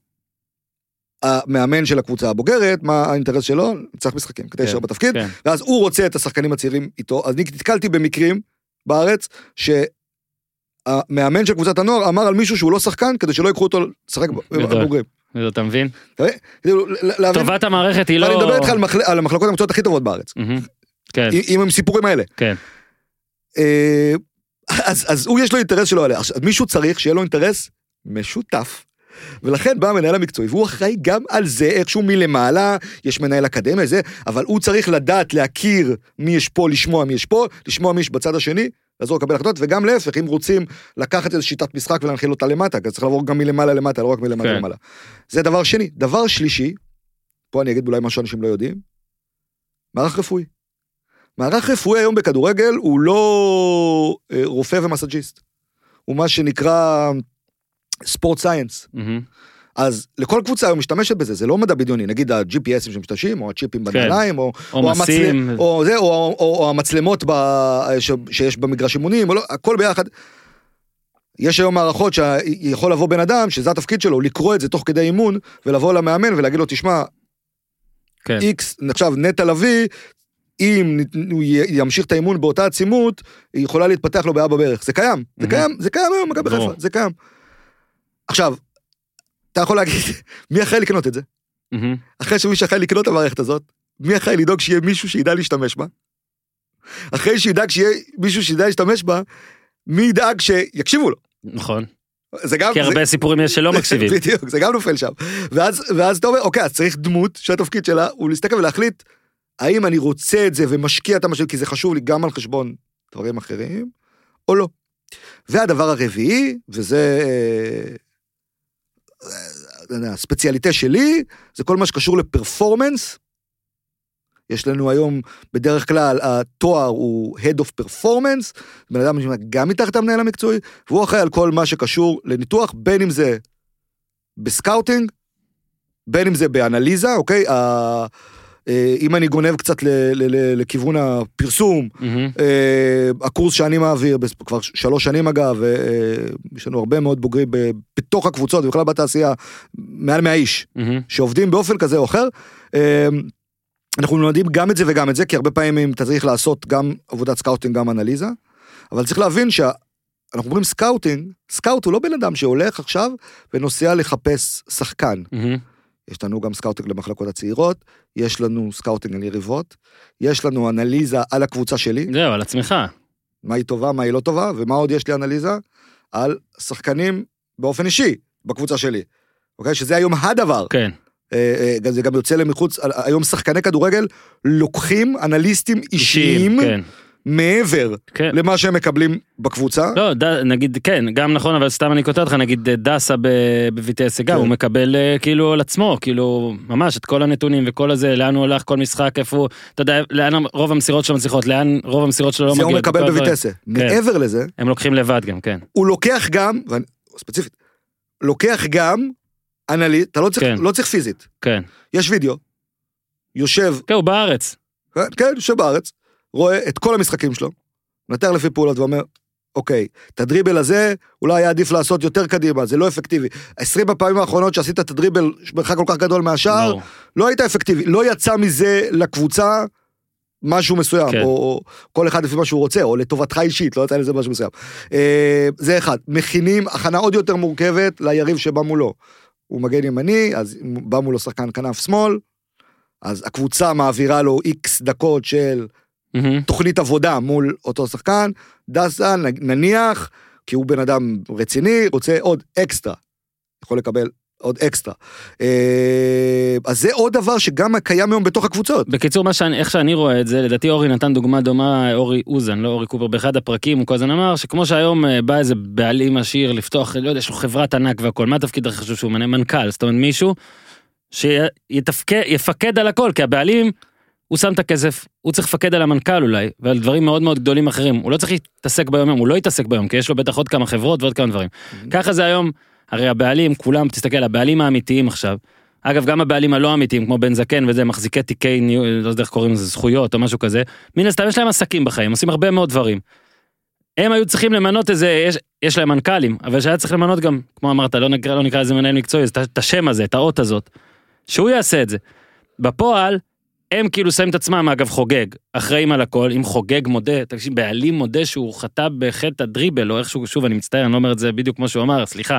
המאמן של הקבוצה הבוגרת, מה האינטרס שלו? לנצח משחקים, כדי להישאר בתפקיד. כן. ואז הוא רוצה את השחקנים הצעירים איתו, אז אני נתקלתי במקרים בארץ, שהמאמן של קבוצת הנוער אמר על מישהו שהוא לא שחקן, כדי שלא ייקחו אותו לשחק. בבוגרים. אתה מבין? כאילו, טובת המערכת היא לא... ואני מדבר איתך על מחל- על המחלקות המקצועיות הכי טובות בארץ. כן, עם הסיפורים האלה. כן. אה, אז הוא יש לו אינטרס שלו עליה, מישהו צריך שיהיה לו אינטרס משותף. ולכן בא המנהל המקצועי, והוא אחראי גם על זה איכשהו מלמעלה, יש מנהל אקדמיה, זה, אבל הוא צריך לדעת להכיר מי יש פה, לשמוע מי יש פה, לשמוע מי יש בצד השני, לעזור לקבל החלטות, וגם להפך, אם רוצים לקחת איזו שיטת משחק ולהנחיל אותה למטה, אז צריך לעבור גם מלמעלה למטה, לא רק מלמטה כן. למעלה. זה דבר שני. דבר שלישי, פה אני אגיד אולי משהו שאנשים לא יודעים, מערך רפואי. מערך רפואי היום בכדורגל הוא לא אה, רופא ומסאג'יסט. הוא מה שנקרא sport science. אז לכל קבוצה היום משתמשת בזה, זה לא מדע בדיוני, נגיד ה-GPSים שמשתמשים, או הצ'יפים בנעליים, או, כן. או מסים. או, זה, או, או, או המצלמות ב, ש, שיש במגרש אימונים, או לא, הכל ביחד. יש היום מערכות שיכול לבוא בן אדם, שזה התפקיד שלו, לקרוא את זה תוך כדי אימון, ולבוא למאמן ולהגיד לו, תשמע, כן. איקס, עכשיו נטע לביא, אם הוא ימשיך את האימון באותה עצימות, היא יכולה להתפתח לו בעיה בברך. זה קיים, זה. קיים, זה קיים היום במכבי ברור. חיפה, זה קיים. עכשיו, אתה יכול להגיד, מי אחראי לקנות את זה? אחרי שמי שאחראי לקנות את המערכת הזאת, מי אחראי לדאוג שיהיה מישהו שידע להשתמש בה? אחרי שידאג שיהיה מישהו שידע להשתמש בה, מי ידאג שיקשיבו לו? נכון. זה גם... כי זה- הרבה סיפורים יש שלא מקשיבים. בדיוק, זה גם נופל שם. ואז, ואז אתה אומר, אוקיי, אז צריך דמות שהתפקיד שלה הוא להסתכל ולהחליט האם אני רוצה את זה ומשקיע את המשאבים, כי זה חשוב לי גם על חשבון דברים אחרים, או לא. והדבר הרביעי, וזה אה, הספציאליטה שלי, זה כל מה שקשור ל performance. יש לנו היום, בדרך כלל, התואר הוא Head of Performance, בן אדם גם מתחת המנהל המקצועי, והוא אחראי על כל מה שקשור לניתוח, בין אם זה ב scouting, בין אם זה באנליזה, אוקיי? אה, אם אני גונב קצת ל- ל- ל- לכיוון הפרסום. אה, הקורס שאני מעביר, כבר שלוש שנים אגב, אה, יש לנו הרבה מאוד בוגרים בתוך הקבוצות, ובכלל בתעשייה, מעל 100 איש. שעובדים באופן כזה או אחר. אנחנו מלמדים גם את זה וגם את זה, כי הרבה פעמים אתה צריך לעשות גם עבודת סקאוטינג, גם אנליזה, אבל צריך להבין שאנחנו אומרים סקאוטינג, סקאוט הוא לא בן אדם שהולך עכשיו ונוסע לחפש שחקן. מהמם. יש לנו גם סקאוטינג למחלקות הצעירות, יש לנו סקאוטינג על יריבות, יש לנו אנליזה על הקבוצה שלי, זהו, על עצמך. מה היא טובה, מה היא לא טובה, ומה עוד יש לי אנליזה? על שחקנים באופן אישי בקבוצה שלי. אוקיי? שזה היום הדבר. כן. אה, אה, זה גם יוצא למחוץ, היום שחקני כדורגל לוקחים אנליסטים אישיים כן. מעבר כן. למה שהם מקבלים בקבוצה. לא, ד, נגיד, כן, גם נכון, אבל סתם אני קוטע אותך, נגיד אה, דסה ב- בביטס, גם כן. הוא מקבל אה, כאילו על עצמו, כאילו, ממש את כל הנתונים וכל הזה, לאן הוא הולך, כל משחק, איפה הוא, אתה יודע, לאן רוב המסירות שלו מצליחות, לאן רוב המסירות שלו לא זה הוא מגיעות. מקבל. בביטסה. מעבר לזה, הם לוקחים לבד גם, כן. הוא לוקח גם, ואני- ספציפית, לוקח גם אנליט, אתה לא צריך, כן. לא צריך פיזית. כן. יש וידאו, יושב, כן, הוא בארץ. כן, כן, יושב בארץ, רואה את כל המשחקים שלו, מנתח לפי פעולות ואומר, אוקיי, את הדריבל הזה, אולי היה עדיף לעשות יותר קדימה, זה לא אפקטיבי. 20 הפעמים האחרונות שעשית את הדריבל, מרחק כל כך גדול מהשאר, ברור. לא היית אפקטיבי, לא יצא מזה לקבוצה משהו מסוים, כן. או, או כל אחד לפי מה שהוא רוצה, או לטובתך אישית, לא יצא לזה משהו מסוים. אה, זה אחד, מכינים הכנה עוד יותר מורכבת ליריב שבא מולו. הוא מגן ימני, אז בא מולו שחקן כנף שמאל, אז הקבוצה מעבירה לו איקס דקות של מהמם. תוכנית עבודה מול אותו שחקן, דסה נניח, כי הוא בן אדם רציני, רוצה עוד אקסטרה. יכול לקבל עוד אקסטרה. אה, אז זה עוד דבר שגם קיים היום בתוך הקבוצות. בקיצור, מה שאני, איך שאני רואה את זה, לדעתי אורי נתן דוגמה דומה, אורי אוזן, לא אורי קופר, באחד הפרקים הוא כל הזמן אמר שכמו שהיום אה, בא איזה בעלים עשיר לפתוח, לא יודע, יש לו חברת ענק והכל, מה התפקיד הכי חשוב שהוא מנה? מנכ"ל, זאת אומרת מישהו שיפקד על הכל, כי הבעלים, הוא שם את הכסף, הוא צריך לפקד על המנכ"ל אולי, ועל דברים מאוד מאוד גדולים אחרים, הוא לא צריך להתעסק ביום יום, הוא לא יתעסק ביום, כי יש לו בטח עוד כמה חברות ועוד כמה דברים. ככה זה היום, הרי הבעלים, כולם, תסתכל, הבעלים האמיתיים עכשיו, אגב, גם הבעלים הלא אמיתיים, כמו בן זקן וזה, מחזיקי תיקי, ניו- לא יודע איך קוראים לזה, זכויות או משהו כזה, מן הסתם יש להם עסקים בחיים, עושים הרבה מאוד דברים. הם היו צריכים למנות איזה, יש, יש להם מנכ"לים, אבל שהיה צריך למנות גם, כמו אמרת, לא נקרא, לא נקרא לזה מנהל מקצועי, את השם הזה, את האות הזאת, שהוא יעשה את זה. בפועל, הם כאילו שמים את עצמם, אגב, חוגג, אחראים על הכל, אם חוגג מודה, תקשיב, בעלים מודה שהוא חטא בחטא הדריבל, או איכשהו, שוב, אני מצטער, אני לא אומר את זה בדיוק כמו שהוא אמר, סליחה.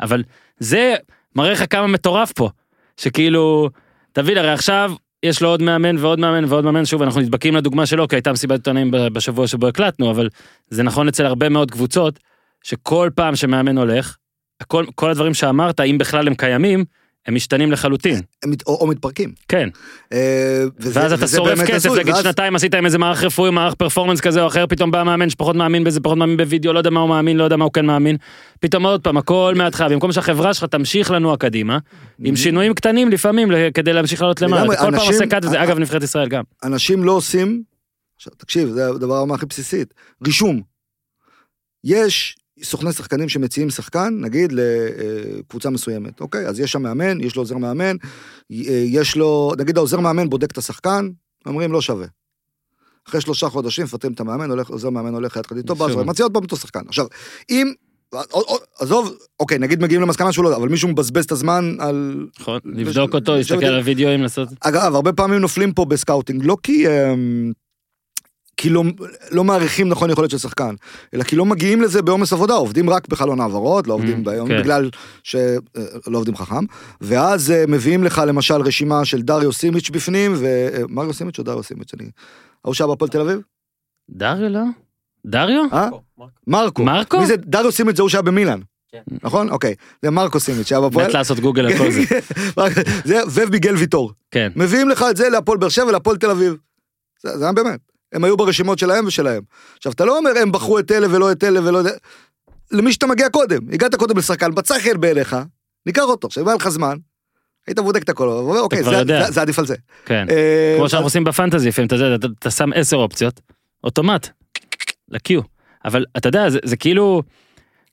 אבל זה מראה לך כמה מטורף פה, שכאילו, תבין, הרי עכשיו יש לו עוד מאמן ועוד מאמן ועוד מאמן, שוב, אנחנו נדבקים לדוגמה שלו, כי הייתה מסיבת עיתונאים בשבוע שבו הקלטנו, אבל זה נכון אצל הרבה מאוד קבוצות, שכל פעם שמאמן הולך, הכל, כל הדברים שאמרת, אם בכלל הם קיימים, הם משתנים לחלוטין, הם או, או מתפרקים. כן. אה, וזה- ואז אתה שורף כסף, נגיד ואז- שנתיים עשית עם איזה מערך רפואי, מערך פרפורמנס כזה או אחר, פתאום בא מאמן שפחות מאמין בזה, פחות מאמין בווידאו, לא יודע מה הוא מאמין, לא יודע מה הוא כן מאמין. פתאום עוד פעם, הכל מההתחלה, במקום שהחברה שלך תמשיך לנוע קדימה, עם שינויים קטנים לפעמים, כדי להמשיך לעלות למעלה. כל פעם עושה קאט וזה, אגב, נבחרת ישראל גם. אנשים לא עושים, עכשיו תקשיב, זה הדבר הכי בסיסית, רישום. יש סוכני שחקנים שמציעים שחקן, נגיד, לקבוצה מסוימת, אוקיי? אז יש שם מאמן, יש לו עוזר מאמן, יש לו, נגיד העוזר מאמן בודק את השחקן, אומרים לא שווה. אחרי שלושה חודשים מפטרים את המאמן, הולך, עוזר מאמן הולך יחד איתו. באז מציע עוד פעם אותו שחקן. עכשיו, אם, עזוב, אוקיי, נגיד מגיעים למסקנה שהוא לא, אבל מישהו מבזבז את הזמן על... נכון, לבדוק אותו, להסתכל על הוידאוים, לעשות... אגב, הרבה פעמים נופלים פה בסקאוטינג, לא כי... כי לא, לא מעריכים נכון יכולת של שחקן, אלא כי לא מגיעים לזה בעומס עבודה, עובדים רק בחלון העברות, לא עובדים אממ, ביום, כן. בגלל שלא עובדים חכם, ואז אה, מביאים לך למשל רשימה של דריו סימיץ' בפנים, ומריו סימיץ' או דריו סימיץ', אני... ההוא שהיה בהפועל תל אביב? דריו לא? דריו? אה? מרקו. מרקו? מי זה? דריו סימיץ' זה הוא שהיה במילאן. נכון? אוקיי. זה מרקו סימיץ' שהיה בהפועל. מת לעשות גוגל על כל זה. זה ומיגל ויטור. כן. מביאים לך את זה להפועל באר שבע ולהפועל תל אביב. זה זה היה באמת. הם היו ברשימות שלהם ושלהם. עכשיו, אתה לא אומר הם בחרו את אלה ולא את אלה ולא את... למי שאתה מגיע קודם. הגעת קודם לשחקן, מצא חן בעיניך, ניקח אותו. עכשיו, אם היה לך זמן, היית בודק את הכל, ואומר, אוקיי, זה- יודע. זה- זה עדיף על זה. כן. אה, כמו שאנחנו עושים בפנטזי לפעמים, אתה יודע, אתה- אתה שם עשר אופציות, אוטומט, ל queue. אבל אתה יודע, זה- זה כאילו,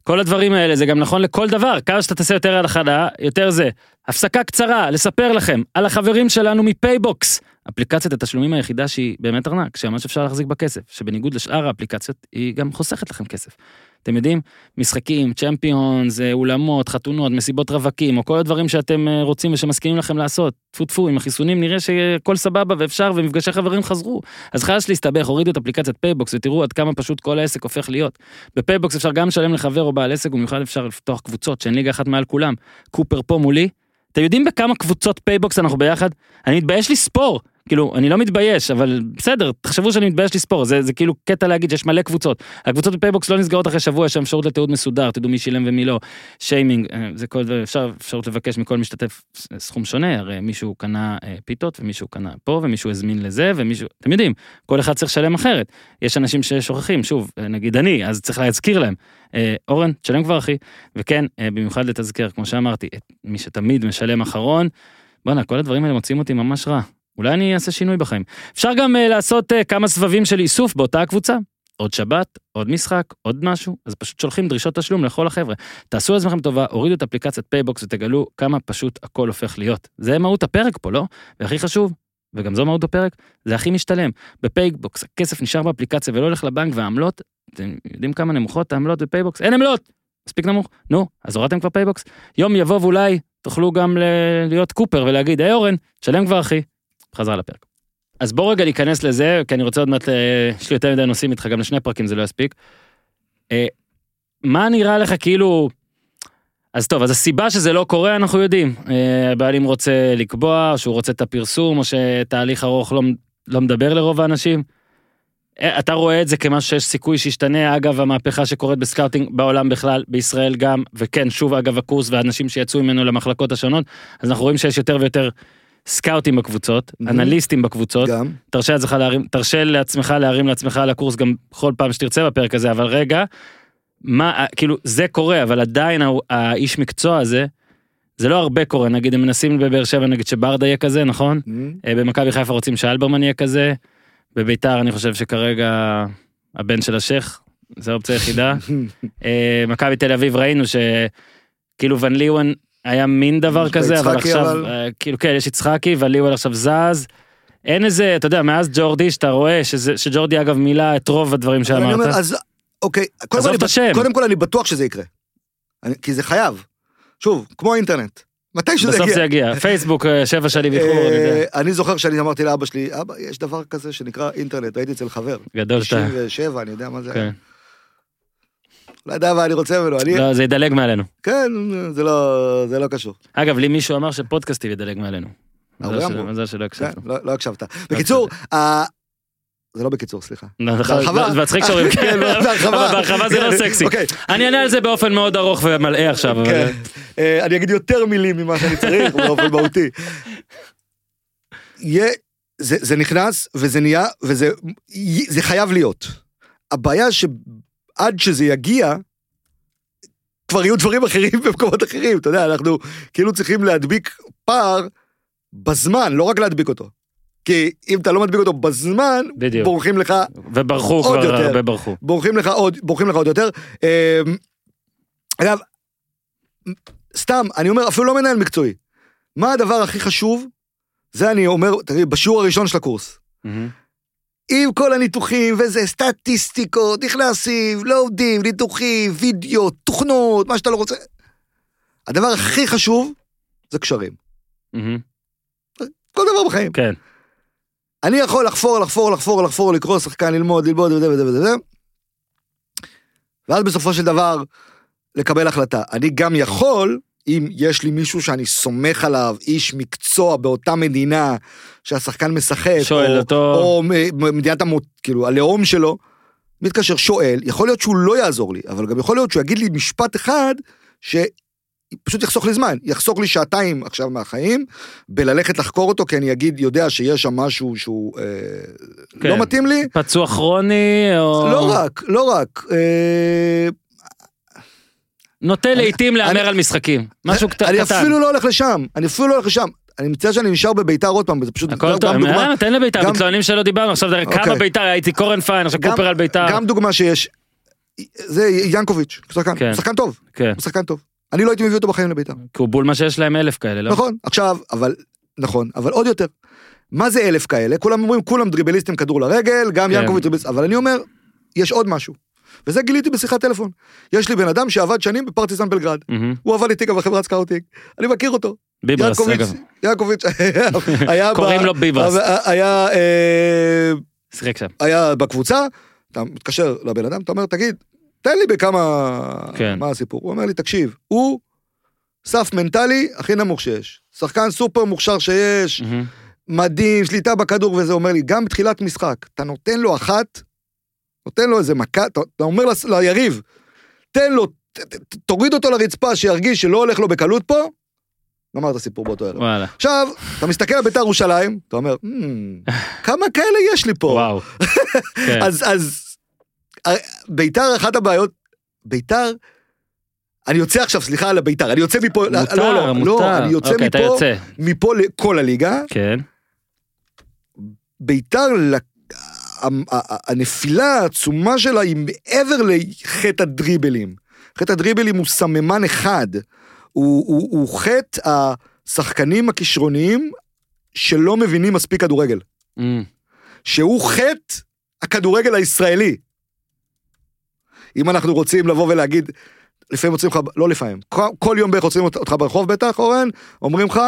כל הדברים האלה, זה גם נכון לכל דבר, כמה שאתה תעשה יותר על החדה, יותר זה. הפסקה קצרה, לספר לכם על החברים שלנו מפייבוקס. אפליקציית התשלומים היחידה שהיא באמת ארנק, שממש אפשר להחזיק בו כסף, שבניגוד לשאר האפליקציות, היא גם חוסכת לכם כסף. אתם יודעים, משחקים, צ'מפיונס, אה, אולמות, חתונות, מסיבות רווקים, או כל הדברים שאתם אה, רוצים ושמסכימים לכם לעשות. טפו טפו, עם החיסונים נראה שהכל סבבה ואפשר, ומפגשי חברים חזרו. אז חבל להסתבך, הורידו את אפליקציית פייבוקס ותראו עד כמה פשוט כל העסק הופך להיות. בפייבוקס אפשר גם לשלם לחבר או בעל עסק, ובמיוחד אפשר לפתוח קבוצות שהן ליגה אחת מעל כולם. קופר פה מולי. אתם יודעים בכמה קבוצות פייבוקס אנחנו ביחד? אני מתבייש לספור. כאילו, אני לא מתבייש, אבל בסדר, תחשבו שאני מתבייש לספור, זה, זה כאילו קטע להגיד שיש מלא קבוצות. הקבוצות בפייבוקס לא נסגרות אחרי שבוע, יש שם אפשרות לתיעוד מסודר, תדעו מי שילם ומי לא. שיימינג, אה, זה כל דבר, אפשר אפשרות לבקש מכל משתתף סכום שונה, הרי מישהו קנה אה, פיתות, ומישהו קנה פה, ומישהו הזמין לזה, ומישהו, אתם יודעים, כל אחד צריך לשלם אחרת. יש אנשים ששוכחים, שוב, אה, נגיד אני, אז צריך להזכיר להם. אורן, תשלם כבר אחי, וכן, במיוחד לתזכר, כמו שאמרתי, את מי שתמיד משלם אחרון, בואנה, כל הדברים האלה מוצאים אותי ממש רע. אולי אני אעשה שינוי בחיים. אפשר גם uh, לעשות uh, כמה סבבים של איסוף באותה הקבוצה. עוד שבת, עוד משחק, עוד משהו, אז פשוט שולחים דרישות תשלום לכל החבר'ה. תעשו לעצמכם טובה, הורידו את אפליקציית פייבוקס ותגלו כמה פשוט הכל הופך להיות. זה מהות הפרק פה, לא? והכי חשוב, וגם זו מהות הפרק, זה הכי משתלם. בפייבוקס הכסף נשאר באפליקציה ולא הולך לבנק והעמלות, אתם יודעים כמה נמוכות העמלות בפייבוקס? אין עמלות! מספיק נמוך. נו, אז הורדתם כבר פייבוקס? יום יבוא ואולי תוכלו גם ל- להיות קופר ולהגיד, היי אורן, שלם כבר אחי. חזרה לפרק. אז בוא רגע ניכנס לזה, כי אני רוצה עוד מעט, אה, יש לי יותר מדי נושאים איתך, גם לשני פרקים זה לא יספיק. אה, מה נראה לך כאילו... אז טוב, אז הסיבה שזה לא קורה אנחנו יודעים. אה, הבעלים רוצה לקבוע, שהוא רוצה את הפרסום, או שתהליך ארוך לא, לא מדבר לרוב האנשים. אתה רואה את זה כמשהו שיש סיכוי שישתנה, אגב המהפכה שקורית בסקאוטינג בעולם בכלל, בישראל גם, וכן, שוב אגב הקורס והאנשים שיצאו ממנו למחלקות השונות, אז אנחנו רואים שיש יותר ויותר סקאוטים בקבוצות, Mhm. אנליסטים בקבוצות, גם. תרשה לעצמך להרים, תרשה לעצמך להרים לעצמך על הקורס גם בכל פעם שתרצה בפרק הזה, אבל רגע, מה, כאילו, זה קורה, אבל עדיין האיש מקצוע הזה, זה לא הרבה קורה, נגיד הם מנסים בבאר שבע נגיד שברדה יהיה כזה, נכון? אה, במכבי חיפה רוצים שאלברמן יהיה כזה, בביתר אני חושב שכרגע הבן של השייח, זו האופציה היחידה. אה, מכבי תל אביב ראינו שכאילו ון ליוון היה מין דבר כזה, אבל עכשיו, אבל- אה, כאילו כן, יש יצחקי ון ליוון עכשיו זז. אין איזה, אתה יודע, מאז ג'ורדי שאתה רואה, שזה, שג'ורדי אגב מילא את רוב הדברים אני אומר, שאמרת. אז אוקיי, קודם אני, השם. קודם כל אני בטוח שזה יקרה. אני, כי זה חייב. שוב, כמו אינטרנט. מתי שזה בסוף יגיע. זה יגיע. פייסבוק, אה, שבע שנים איחור, אני יודע. אה, אני זוכר שאני אמרתי לאבא שלי, אבא, יש דבר כזה שנקרא אינטרנט, הייתי אצל חבר. גדול שאתה... 97, אני יודע מה זה כן. היה. לא יודע מה אני רוצה ממנו, אני... לא, זה ידלג מעלינו. כן, זה לא, זה לא קשור. אגב, לי מישהו אמר שפודקאסטים ידלג מעלינו. מזל. שלא- כן, הקשבנו. לא לא הקשבת. בקיצור, ה- זה לא בקיצור, סליחה. לא, בהרחבה. זה מצחיק שאומרים כן, בהרחבה. אבל בהרחבה זה לא סקסי. אוקיי. אני אענה על זה באופן מאוד ארוך ומלאה עכשיו. כן. אה, אני אגיד יותר מילים ממה שאני צריך, באופן מהותי. זה, נכנס וזה נהיה, וזה זה חייב להיות. הבעיה שעד שזה יגיע, כבר יהיו דברים אחרים במקומות אחרים, אתה יודע, אנחנו כאילו צריכים להדביק פער בזמן, לא רק להדביק אותו. כי אם אתה לא מדביק אותו בזמן, בדיוק. בורחים לך וברחו עוד כבר, יותר. הרבה ברחו. בורחים לך עוד, בורחים לך עוד יותר. אה, אגב, סתם, אני אומר, אפילו לא מנהל מקצועי. מה הדבר הכי חשוב? זה אני אומר, תראי, בשיעור הראשון של הקורס. מהמם. עם כל הניתוחים וזה, סטטיסטיקות, נכנסים, לא עובדים, ניתוחים, וידאו, תוכנות, מה שאתה לא רוצה. הדבר הכי חשוב זה קשרים. מהמם. כל דבר בחיים. כן. אני יכול לחפור, לחפור, לחפור, לחפור, לקרוא שחקן, ללמוד, ללמוד, וזה וזה וזה. ואז בסופו של דבר, לקבל החלטה. אני גם יכול, אם יש לי מישהו שאני סומך עליו, איש מקצוע באותה מדינה שהשחקן משחק, שואל או, אותו. או מדינת המות, כאילו, הלאום שלו, מתקשר, שואל, יכול להיות שהוא לא יעזור לי, אבל גם יכול להיות שהוא יגיד לי משפט אחד, שפשוט יחסוך לי זמן, יחסוך לי שעתיים עכשיו מהחיים, בללכת לחקור אותו, כי אני אגיד, יודע שיש שם משהו שהוא אה, כן. לא מתאים לי. פצוע כרוני, או... לא רק, לא רק. אה, נוטה לעיתים להמר על משחקים. משהו קט- אני קטן. אפילו לא הולך לשם, אני אפילו לא הולך לשם. אני מצטער שאני נשאר בביתר עוד פעם, וזה פשוט הכל טוב, דוגמה- תן לביתר, מתלוננים שלא דיברנו, עכשיו תראה כמה אוקיי. ביתר, הייתי קורן פיין, עכשיו קופר על ביתר. גם דוגמה שיש. זה ינקוביץ', שחקן, כן. שחקן טוב, כן, הוא שחקן טוב. אני לא הייתי מביא אותו בחיים לביתר. כי הוא בול מה שיש להם אלף כאלה, לא? נכון, עכשיו, אבל, נכון, אבל עוד יותר. מה זה אלף כאלה? כולם אומרים, כולם דריבליסטים כדור לרגל, גם כן. ינקוביץ' דריבליסט, אבל אני אומר, יש עוד משהו. וזה גיליתי בשיחת טלפון. יש לי בן אדם שעבד שנים בפרטיזן בלגרד. הוא עבד איתי גם בחברת סקאוטינג. אני מכיר אותו. ביברס, אגב. ינקוביץ' היה קוראים לו ביברס. היה, אה, שיחק שם. היה בקבוצה, אתה מתקשר לבן אדם, אתה אומר, תגיד, תן לי בכמה... כן. מה הסיפור? הוא אומר לי, תקשיב, הוא סף מנטלי הכי נמוך שיש. שחקן סופר מוכשר שיש. מדהים, שליטה בכדור וזה, אומר לי, גם בתחילת משחק, אתה נותן לו אחת, נותן לו איזה מכה, אתה, אומר ליריב, תן לו, תוריד אותו לרצפה, שירגיש שלא הולך לו בקלות פה, גמר את הסיפור באותו ערב. וואלה. עכשיו, אתה מסתכל על בית"ר ירושלים, אתה אומר, "Hmm, כמה כאלה יש לי פה? וואו. כן. אז, אז, הרי ביתר, אחת הבעיות, ביתר, אני יוצא עכשיו, סליחה על הביתר, אני יוצא מפה, לא, מותר, לא, לא, מותר. לא, אני יוצא אוקיי, מפה, יוצא. מפה לכל הליגה, כן. ביתר, הנפילה העצומה שלה היא מעבר לחטא הדריבלים. חטא הדריבלים הוא סממן אחד, הוא, הוא, הוא חטא השחקנים הכישרוניים שלא מבינים מספיק כדורגל. אמ, שהוא חטא הכדורגל הישראלי. אם אנחנו רוצים לבוא ולהגיד, לפעמים עוצרים לך, לא לפעמים, כל, כל יום בערך עוצרים אותך ברחוב בטח, אורן, אומרים לך,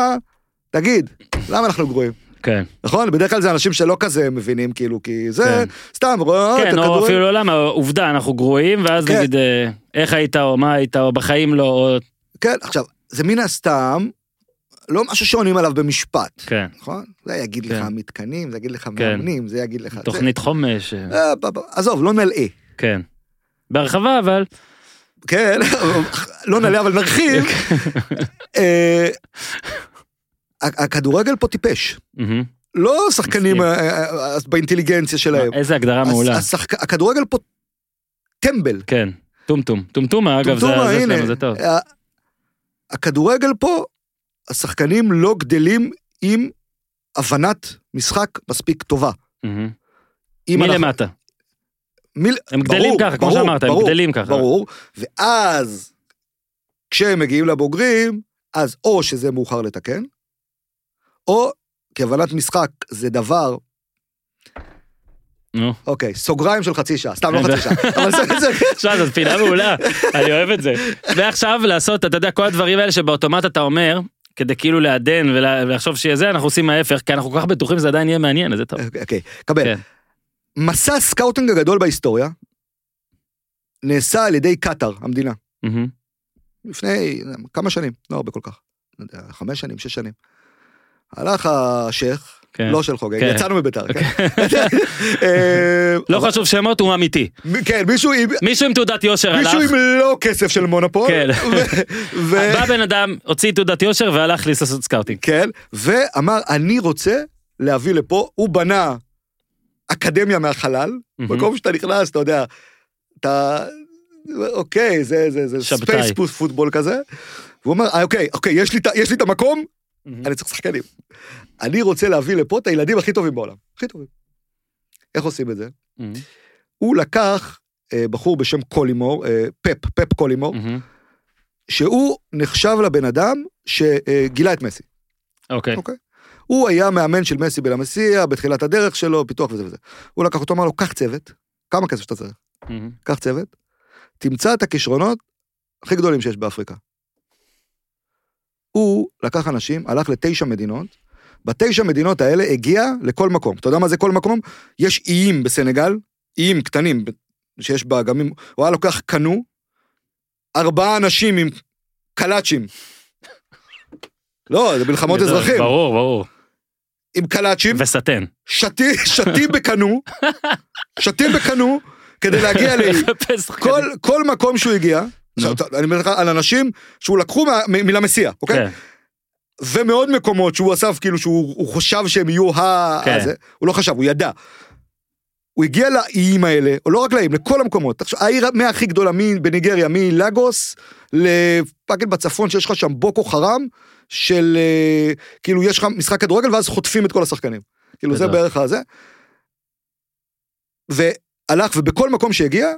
תגיד, למה אנחנו גרועים? כן. נכון? בדרך כלל זה אנשים שלא כזה מבינים, כאילו, כי זה כן. סתם, רואה, כן, או אפילו לא למה, עובדה, אנחנו גרועים, ואז כן. נגיד, אה, איך היית, או מה היית, או בחיים לא, או... כן, עכשיו, זה מן הסתם, לא משהו שעונים עליו במשפט, כן. נכון? זה יגיד לך כן. מתקנים, זה יגיד לך כן. מאמנים, זה יגיד לך... זה. תוכנית חומש, אה, אה, עזוב, לא נלאה. כן. בהרחבה, אבל... כן, לא נעלה אבל נרחיב. הכדורגל פה טיפש. לא שחקנים. אה, אה, אה, באינטליגנציה שלהם. איזה הגדרה מעולה. הכדורגל פה טמבל. כן. טומטום. טומטומה, אגב, זה. שלנו, זה טוב. הכדורגל פה, השחקנים לא גדלים עם הבנת משחק מספיק טובה. מלמטה. מל- הם גדלים ברור, ככה, כמו ברור, שאמרת, הם גדלים ככה. ברור, ואז כשהם מגיעים לבוגרים, אז או שזה מאוחר לתקן, או כי הבנת משחק זה דבר, נו. אוקיי, סוגריים של חצי שעה, סתם לא חצי שעה, אבל זה, תשמע, זאת פינה מעולה, אני אוהב את זה. ועכשיו לעשות, אתה יודע, כל הדברים האלה שבאוטומט אתה אומר, כדי כאילו לעדן ולחשוב שיהיה זה, אנחנו עושים ההפך, כי אנחנו כל כך בטוחים שזה עדיין יהיה מעניין, אז זה טוב. אוקיי, קבל. כן. מסע סקאוטינג הגדול בהיסטוריה, נעשה על ידי קטאר, המדינה. לפני כמה שנים, לא הרבה כל כך, לא חמש שנים, שש שנים. הלך השייח, כן. לא של חוגג, כן. יצאנו מביתר, כן. אה, לא חשוב שמות, הוא אמיתי. כן, מישהו עם... מישהו עם תעודת יושר הלך, מישהו עם לא כסף של מונופול, כן. ו- בא בן אדם, הוציא תעודת יושר והלך לעשות סקאוטינג. כן, ואמר, אני רוצה להביא לפה, הוא בנה אקדמיה מהחלל. מקום שאתה נכנס, אתה יודע, אתה, אוקיי, זה, זה, זה. space football כזה, והוא אומר, "אה, אוקיי, אוקיי, יש לי את המקום, אני צריך שחקנים. אני רוצה להביא לפה את הילדים הכי טובים בעולם, הכי טובים. איך עושים את זה? הוא לקח אה, בחור בשם קולומר, אה, פפ, פפ קולומר. שהוא נחשב לבן אדם שגילה את מסי. אוקיי. אוקיי. הוא היה מאמן של מסי בלמסיע, בתחילת הדרך שלו, פיתוח וזה וזה. הוא לקח אותו, אמר לו, קח צוות, כמה כסף שאתה צריך? קח צוות, תמצא את הכישרונות הכי גדולים שיש באפריקה. הוא לקח אנשים, הלך לתשע מדינות, בתשע מדינות האלה הגיע לכל מקום. אתה יודע מה זה כל מקום? יש איים בסנגל, איים קטנים שיש באגמים, הוא היה לוקח קנו, ארבעה אנשים עם קלאצ'ים. לא, זה מלחמות אזרחים. ברור, ברור. עם קלאצ'ים, וסטן. שתי- שתים בקנו, שתים בקנו, כדי להגיע שחקנים. כל, כל מקום שהוא הגיע, אני אומר לך על אנשים שהוא לקחו מה- מ- מלמסיע, אוקיי? כן. ומאוד מקומות שהוא אסף כאילו שהוא הוא חשב שהם יהיו ה... כן. הזה, הוא לא חשב, הוא ידע. הוא הגיע לאיים האלה, או לא רק לאיים, לכל המקומות. תחשוב, העיר מהכי גדולה בניגריה, מלאגוס לפאקד בצפון, שיש לך שם בוקו חרם, של אה, כאילו יש לך משחק כדורגל ואז חוטפים את כל השחקנים. כאילו זה. בערך הזה. והלך ובכל מקום שהגיע,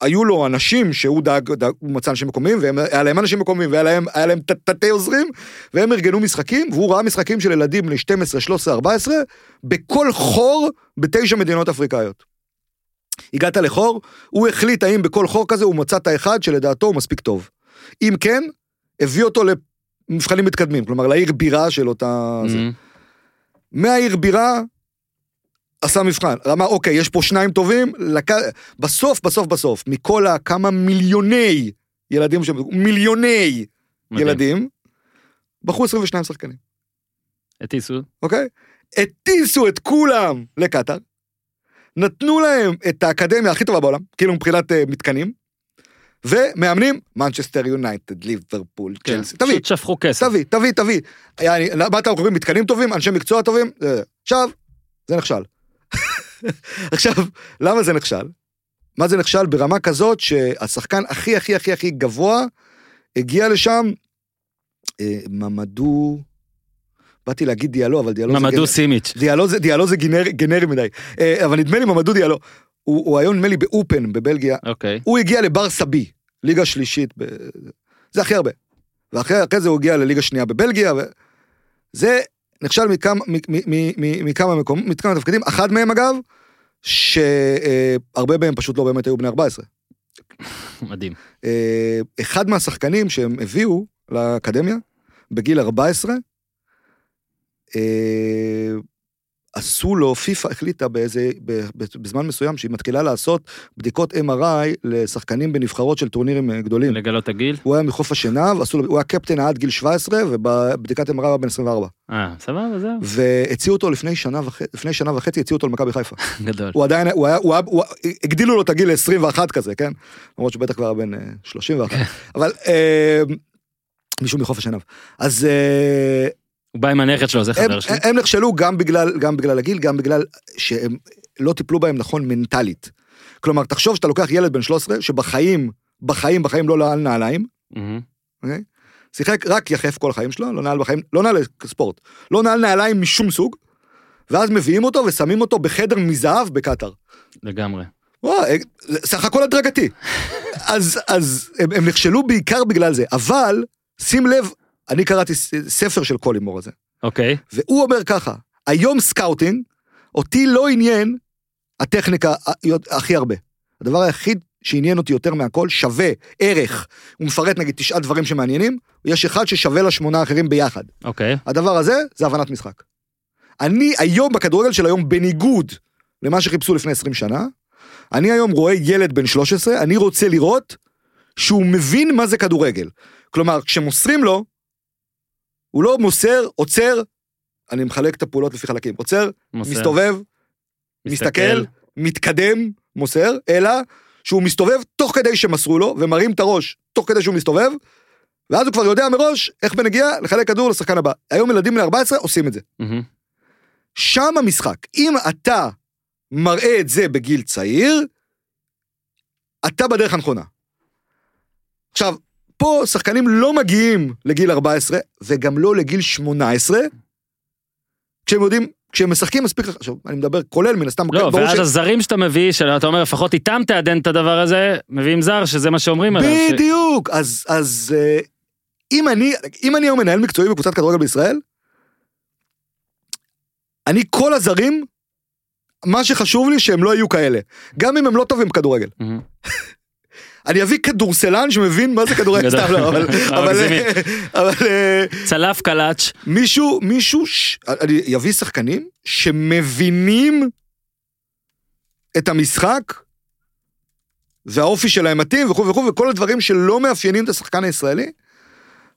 היו לו אנשים שהוא דאג, דאג הוא מצא אנשים מקומיים, והיה להם אנשים מקומיים, והיה להם, להם תתי עוזרים, והם ארגנו משחקים, והוא ראה משחקים של ילדים בני 12, 13, 14, בכל חור בתשע מדינות אפריקאיות. הגעת לחור, הוא החליט האם בכל חור כזה הוא מצא את האחד שלדעתו הוא מספיק טוב. אם כן, הביא אותו למבחנים מתקדמים, כלומר לעיר בירה של אותה... מהמם. מהעיר בירה, עשה מבחן, אמר אוקיי, יש פה שניים טובים, לק... בסוף, בסוף, בסוף, מכל הכמה מיליוני ילדים, ש... מיליוני מדהים. ילדים, בחרו 22 שחקנים, הטיסו. אוקיי? הטיסו את כולם לקטאר, נתנו להם את האקדמיה הכי טובה בעולם, כאילו מבחינת uh, מתקנים, ומאמנים, מנצ'סטר יונייטד, ליברפול. צ'לסי, תביא, פשוט שפכו כסף. תביא, תביא, תביא. מה אתה קוראים מתקנים טובים, אנשי מקצוע טובים, עכשיו, זה נכשל. עכשיו, למה זה נכשל? מה זה נכשל? ברמה כזאת שהשחקן הכי הכי הכי הכי גבוה הגיע לשם, אה, ממדו, באתי להגיד דיאלו, אבל דיאלו זה... ממדו סימיץ'. דיאלו זה, דיאלו זה גנרי, גנרי מדי. אה, אבל נדמה לי ממדו דיאלו. הוא, הוא היום נדמה לי באופן בבלגיה, אוקיי. הוא הגיע לבר סבי, ליגה שלישית, ב... זה הכי הרבה. ואחרי אחרי זה הוא הגיע לליגה שנייה בבלגיה, וזה נכשל מכמה, מקומות, מכמה תפקידים, אחד מהם אגב, שהרבה מהם פשוט לא באמת היו בני 14. מדהים. אה, אחד מהשחקנים שהם הביאו לאקדמיה, בגיל 14, אה, עשו לו, פיפ"א החליטה באיזה, בזמן מסוים שהיא מתחילה לעשות בדיקות MRI לשחקנים בנבחרות של טורנירים אה, גדולים. לגלות הגיל. הוא היה מחוף השנהב, הוא היה קפטן עד גיל 17, ובבדיקת MRI הוא היה בן 24. אה, סבבה, זהו. והציעו אותו לפני שנה וחצי, לפני שנה וחצי הציעו אותו למכבי חיפה. גדול. הוא עדיין, הוא היה, הוא היה, הוא, הגדילו לו את הגיל ל-21 כזה, כן? למרות שהוא בטח כבר בן אה, 31. אבל אה, מישהו מחוף השנהב. אז אה, הוא בא עם הנכד שלו, זה הם, חבר שלי. הם נכשלו גם בגלל, גם בגלל הגיל, גם בגלל שהם לא טיפלו בהם נכון מנטלית. כלומר, תחשוב שאתה לוקח ילד בן 13, שבחיים, בחיים, בחיים לא נעל נעליים, מהמם. אוקיי? שיחק רק יחף כל החיים שלו, לא נעל בחיים, לא נעל ספורט, לא נעל נעליים משום סוג, ואז מביאים אותו ושמים אותו בחדר מזהב בקטאר. לגמרי. וואי, זה סך הכל הדרגתי. אז, אז הם, הם נכשלו בעיקר בגלל זה, אבל שים לב, אני קראתי ספר של קולומר הזה, אוקיי. והוא אומר ככה, היום סקאוטינג, אותי לא עניין הטכניקה הכי הרבה. הדבר היחיד שעניין אותי יותר מהכל, שווה, ערך. הוא מפרט נגיד תשעה דברים שמעניינים, יש אחד ששווה לשמונה האחרים ביחד. אוקיי. הדבר הזה זה הבנת משחק. אני היום בכדורגל של היום, בניגוד למה שחיפשו לפני 20 שנה, אני היום רואה ילד בן 13, אני רוצה לראות שהוא מבין מה זה כדורגל. כלומר, כשמוסרים לו, הוא לא מוסר, עוצר, אני מחלק את הפעולות לפי חלקים, עוצר, מוסר. מסתובב, מסתכל, מתקדם, מוסר, אלא שהוא מסתובב תוך כדי שמסרו לו, ומרים את הראש תוך כדי שהוא מסתובב, ואז הוא כבר יודע מראש איך בנגיעה לחלק כדור לשחקן הבא. היום ילדים בני 14 עושים את זה. מהמם. שם המשחק. אם אתה מראה את זה בגיל צעיר, אתה בדרך הנכונה. עכשיו, פה שחקנים לא מגיעים לגיל 14, וגם לא לגיל 18, כשהם יודעים, כשהם משחקים מספיק, עכשיו, אני מדבר כולל מן הסתם, לא, ואז ש- הזרים שאתה מביא, שאתה אומר לפחות איתם תעדן את הדבר הזה, מביאים זר שזה מה שאומרים עליו. ש- בדיוק, אז, אז אה, אם אני, אם אני היום מנהל מקצועי בקבוצת כדורגל בישראל, אני כל הזרים, מה שחשוב לי שהם לא יהיו כאלה, גם אם הם לא טובים בכדורגל. אני אביא כדורסלן שמבין מה זה כדורגל. סתם לא, אבל, אבל, מגזימים. אבל אה, צלף קלאץ', מישהו, מישהו. אני אביא שחקנים שמבינים את המשחק, והאופי שלהם מתאים וכו' וכו', וכל הדברים שלא מאפיינים את השחקן הישראלי.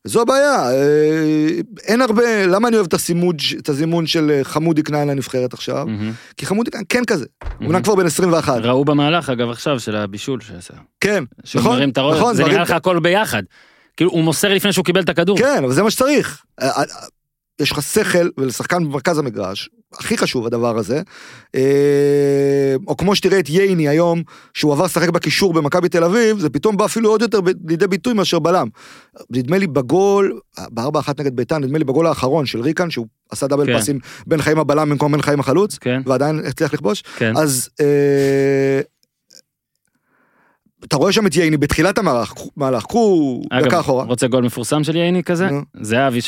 זו הבעיה, אה, אין הרבה, למה אני אוהב את הסימון, את הזימון של אה, חמודי כנען לנבחרת עכשיו? מהמם. כי חמודי כנען כן כזה, אמנם כבר בן 21, ראו במהלך אגב עכשיו של הבישול שעשה. כן, נכון, מרים את הראש, נכון, זה נראה לך הכל ביחד. כאילו הוא מוסר לפני שהוא קיבל את הכדור. כן, אבל זה מה שצריך. אה, יש לך שכל, ולשחקן במרכז המגרש, הכי חשוב הדבר הזה. אה, או כמו שתראה את ייני היום, שהוא עבר לשחק בקישור במכבי תל אביב, זה פתאום בא אפילו עוד יותר לידי ביטוי מאשר בלם. נדמה לי בגול, בארבע אחת נגד ביתן, נדמה לי בגול האחרון של ריקן, שהוא עשה דאבל כן. פאסים בין חיים הבלם במקום בין חיים החלוץ, כן, ועדיין הצליח לכבוש. כן. אז אה, אתה רואה שם את ייני בתחילת המהלך, מהלך, קחו דקה אחורה. רוצה גול מפורסם של ייני כזה? נו. זהבי 3-2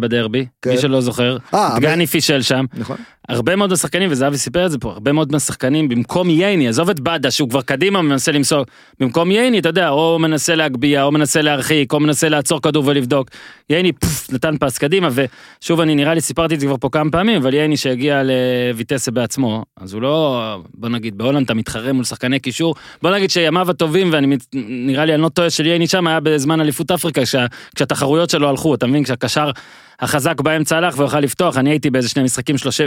בדרבי, כן. מי שלא זוכר. אה, דגני פישל שם. נכון. הרבה מאוד מהשחקנים, וזהבי סיפר את זה פה, הרבה מאוד מהשחקנים במקום ייני, עזוב את בדה שהוא כבר קדימה מנסה למסור, במקום ייני, אתה יודע, או מנסה להגביה, או מנסה להרחיק, או מנסה לעצור כדור ולבדוק. ייני פוף, נתן פס קדימה, ושוב, אני נראה לי סיפרתי את זה כבר פה כמה פעמים, אבל ייני שהגיע לויטסה בעצמו, אז הוא לא, בוא נגיד, בהולנד אתה מתחרה מול שחקני קישור, בוא נגיד שימיו הטובים, ואני לי, אני לא טועה, של ייני שם היה בזמן אליפות אפריקה, כשה, כשהתחרויות שלו הלכו, אתה מבין, כשהקשר החזק באמצע הלך והוא יכל לפתוח, אני הייתי באיזה שני משחקים שלו ש...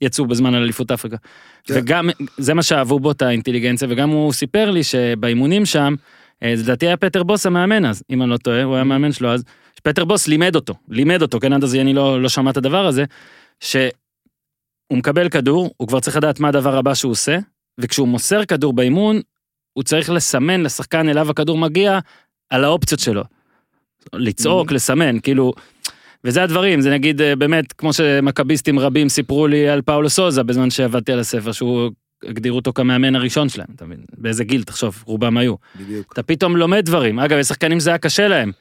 יצאו בזמן על אליפות אפריקה. כן. וגם, זה מה שאהבו בו את האינטליגנציה, וגם הוא סיפר לי שבאימונים שם, אה, לדעתי היה פטר בוס המאמן אז, אם אני לא טועה, הוא היה מאמן שלו אז, פטר בוס לימד אותו, לימד אותו, כן, עד אז אני לא, לא שמע את הדבר הזה, שהוא מקבל כדור, הוא כבר צריך לדעת מה הדבר הבא שהוא עושה, וכשהוא מוסר כדור באימון, הוא צריך לסמן לשחקן אליו הכדור מגיע, על האופציות שלו. לצעוק, Mhm. לסמן, כאילו, וזה הדברים, זה נגיד אה, באמת, כמו שמכביסטים רבים סיפרו לי על פאולו סוזה בזמן שעבדתי על הספר, שהוא, הגדירו אותו כמאמן הראשון שלהם, אתה מבין? באיזה גיל, תחשוב, רובם היו. בדיוק. אתה פתאום לומד דברים. אגב, לשחקנים זה היה קשה להם.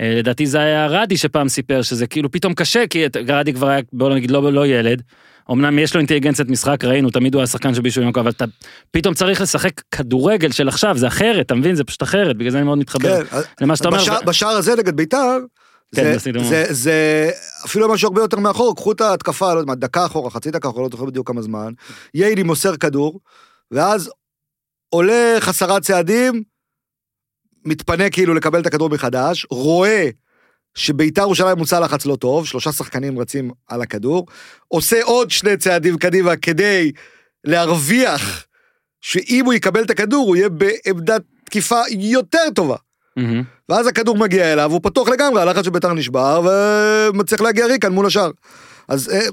אה, לדעתי זה היה רדי שפעם סיפר שזה כאילו פתאום קשה, כי רדי כבר היה, בוא נגיד, לא, לא ילד. אמנם יש לו אינטליגנציית משחק, ראינו, תמיד הוא היה שחקן שמישהו יום אבל אתה פתאום צריך לשחק כדורגל של עכשיו, זה אחרת, אתה מבין? זה פשוט אחרת, בגלל זה אני מאוד מתחבר כן, למה שאתה אומר. בשער הזה נגד ביתר, כן, זה- זה- זה אפילו משהו הרבה יותר מאחור, קחו את ההתקפה, לא יודע מה, דקה אחורה, חצי דקה אחורה, לא זוכר בדיוק כמה זמן, ייני מוסר כדור, ואז הולך עשרה צעדים, מתפנה כאילו לקבל את הכדור מחדש, רואה שביתר ירושלים מוצא לחץ לא טוב, שלושה שחקנים רצים על הכדור, עושה עוד שני צעדים קדימה כדי להרוויח שאם הוא יקבל את הכדור הוא יהיה בעמדת תקיפה יותר טובה. מהמם. ואז הכדור מגיע אליו, הוא פתוח לגמרי, הלחץ של ביתר נשבר, ומצליח להגיע ריקן מול השאר. אז, אה,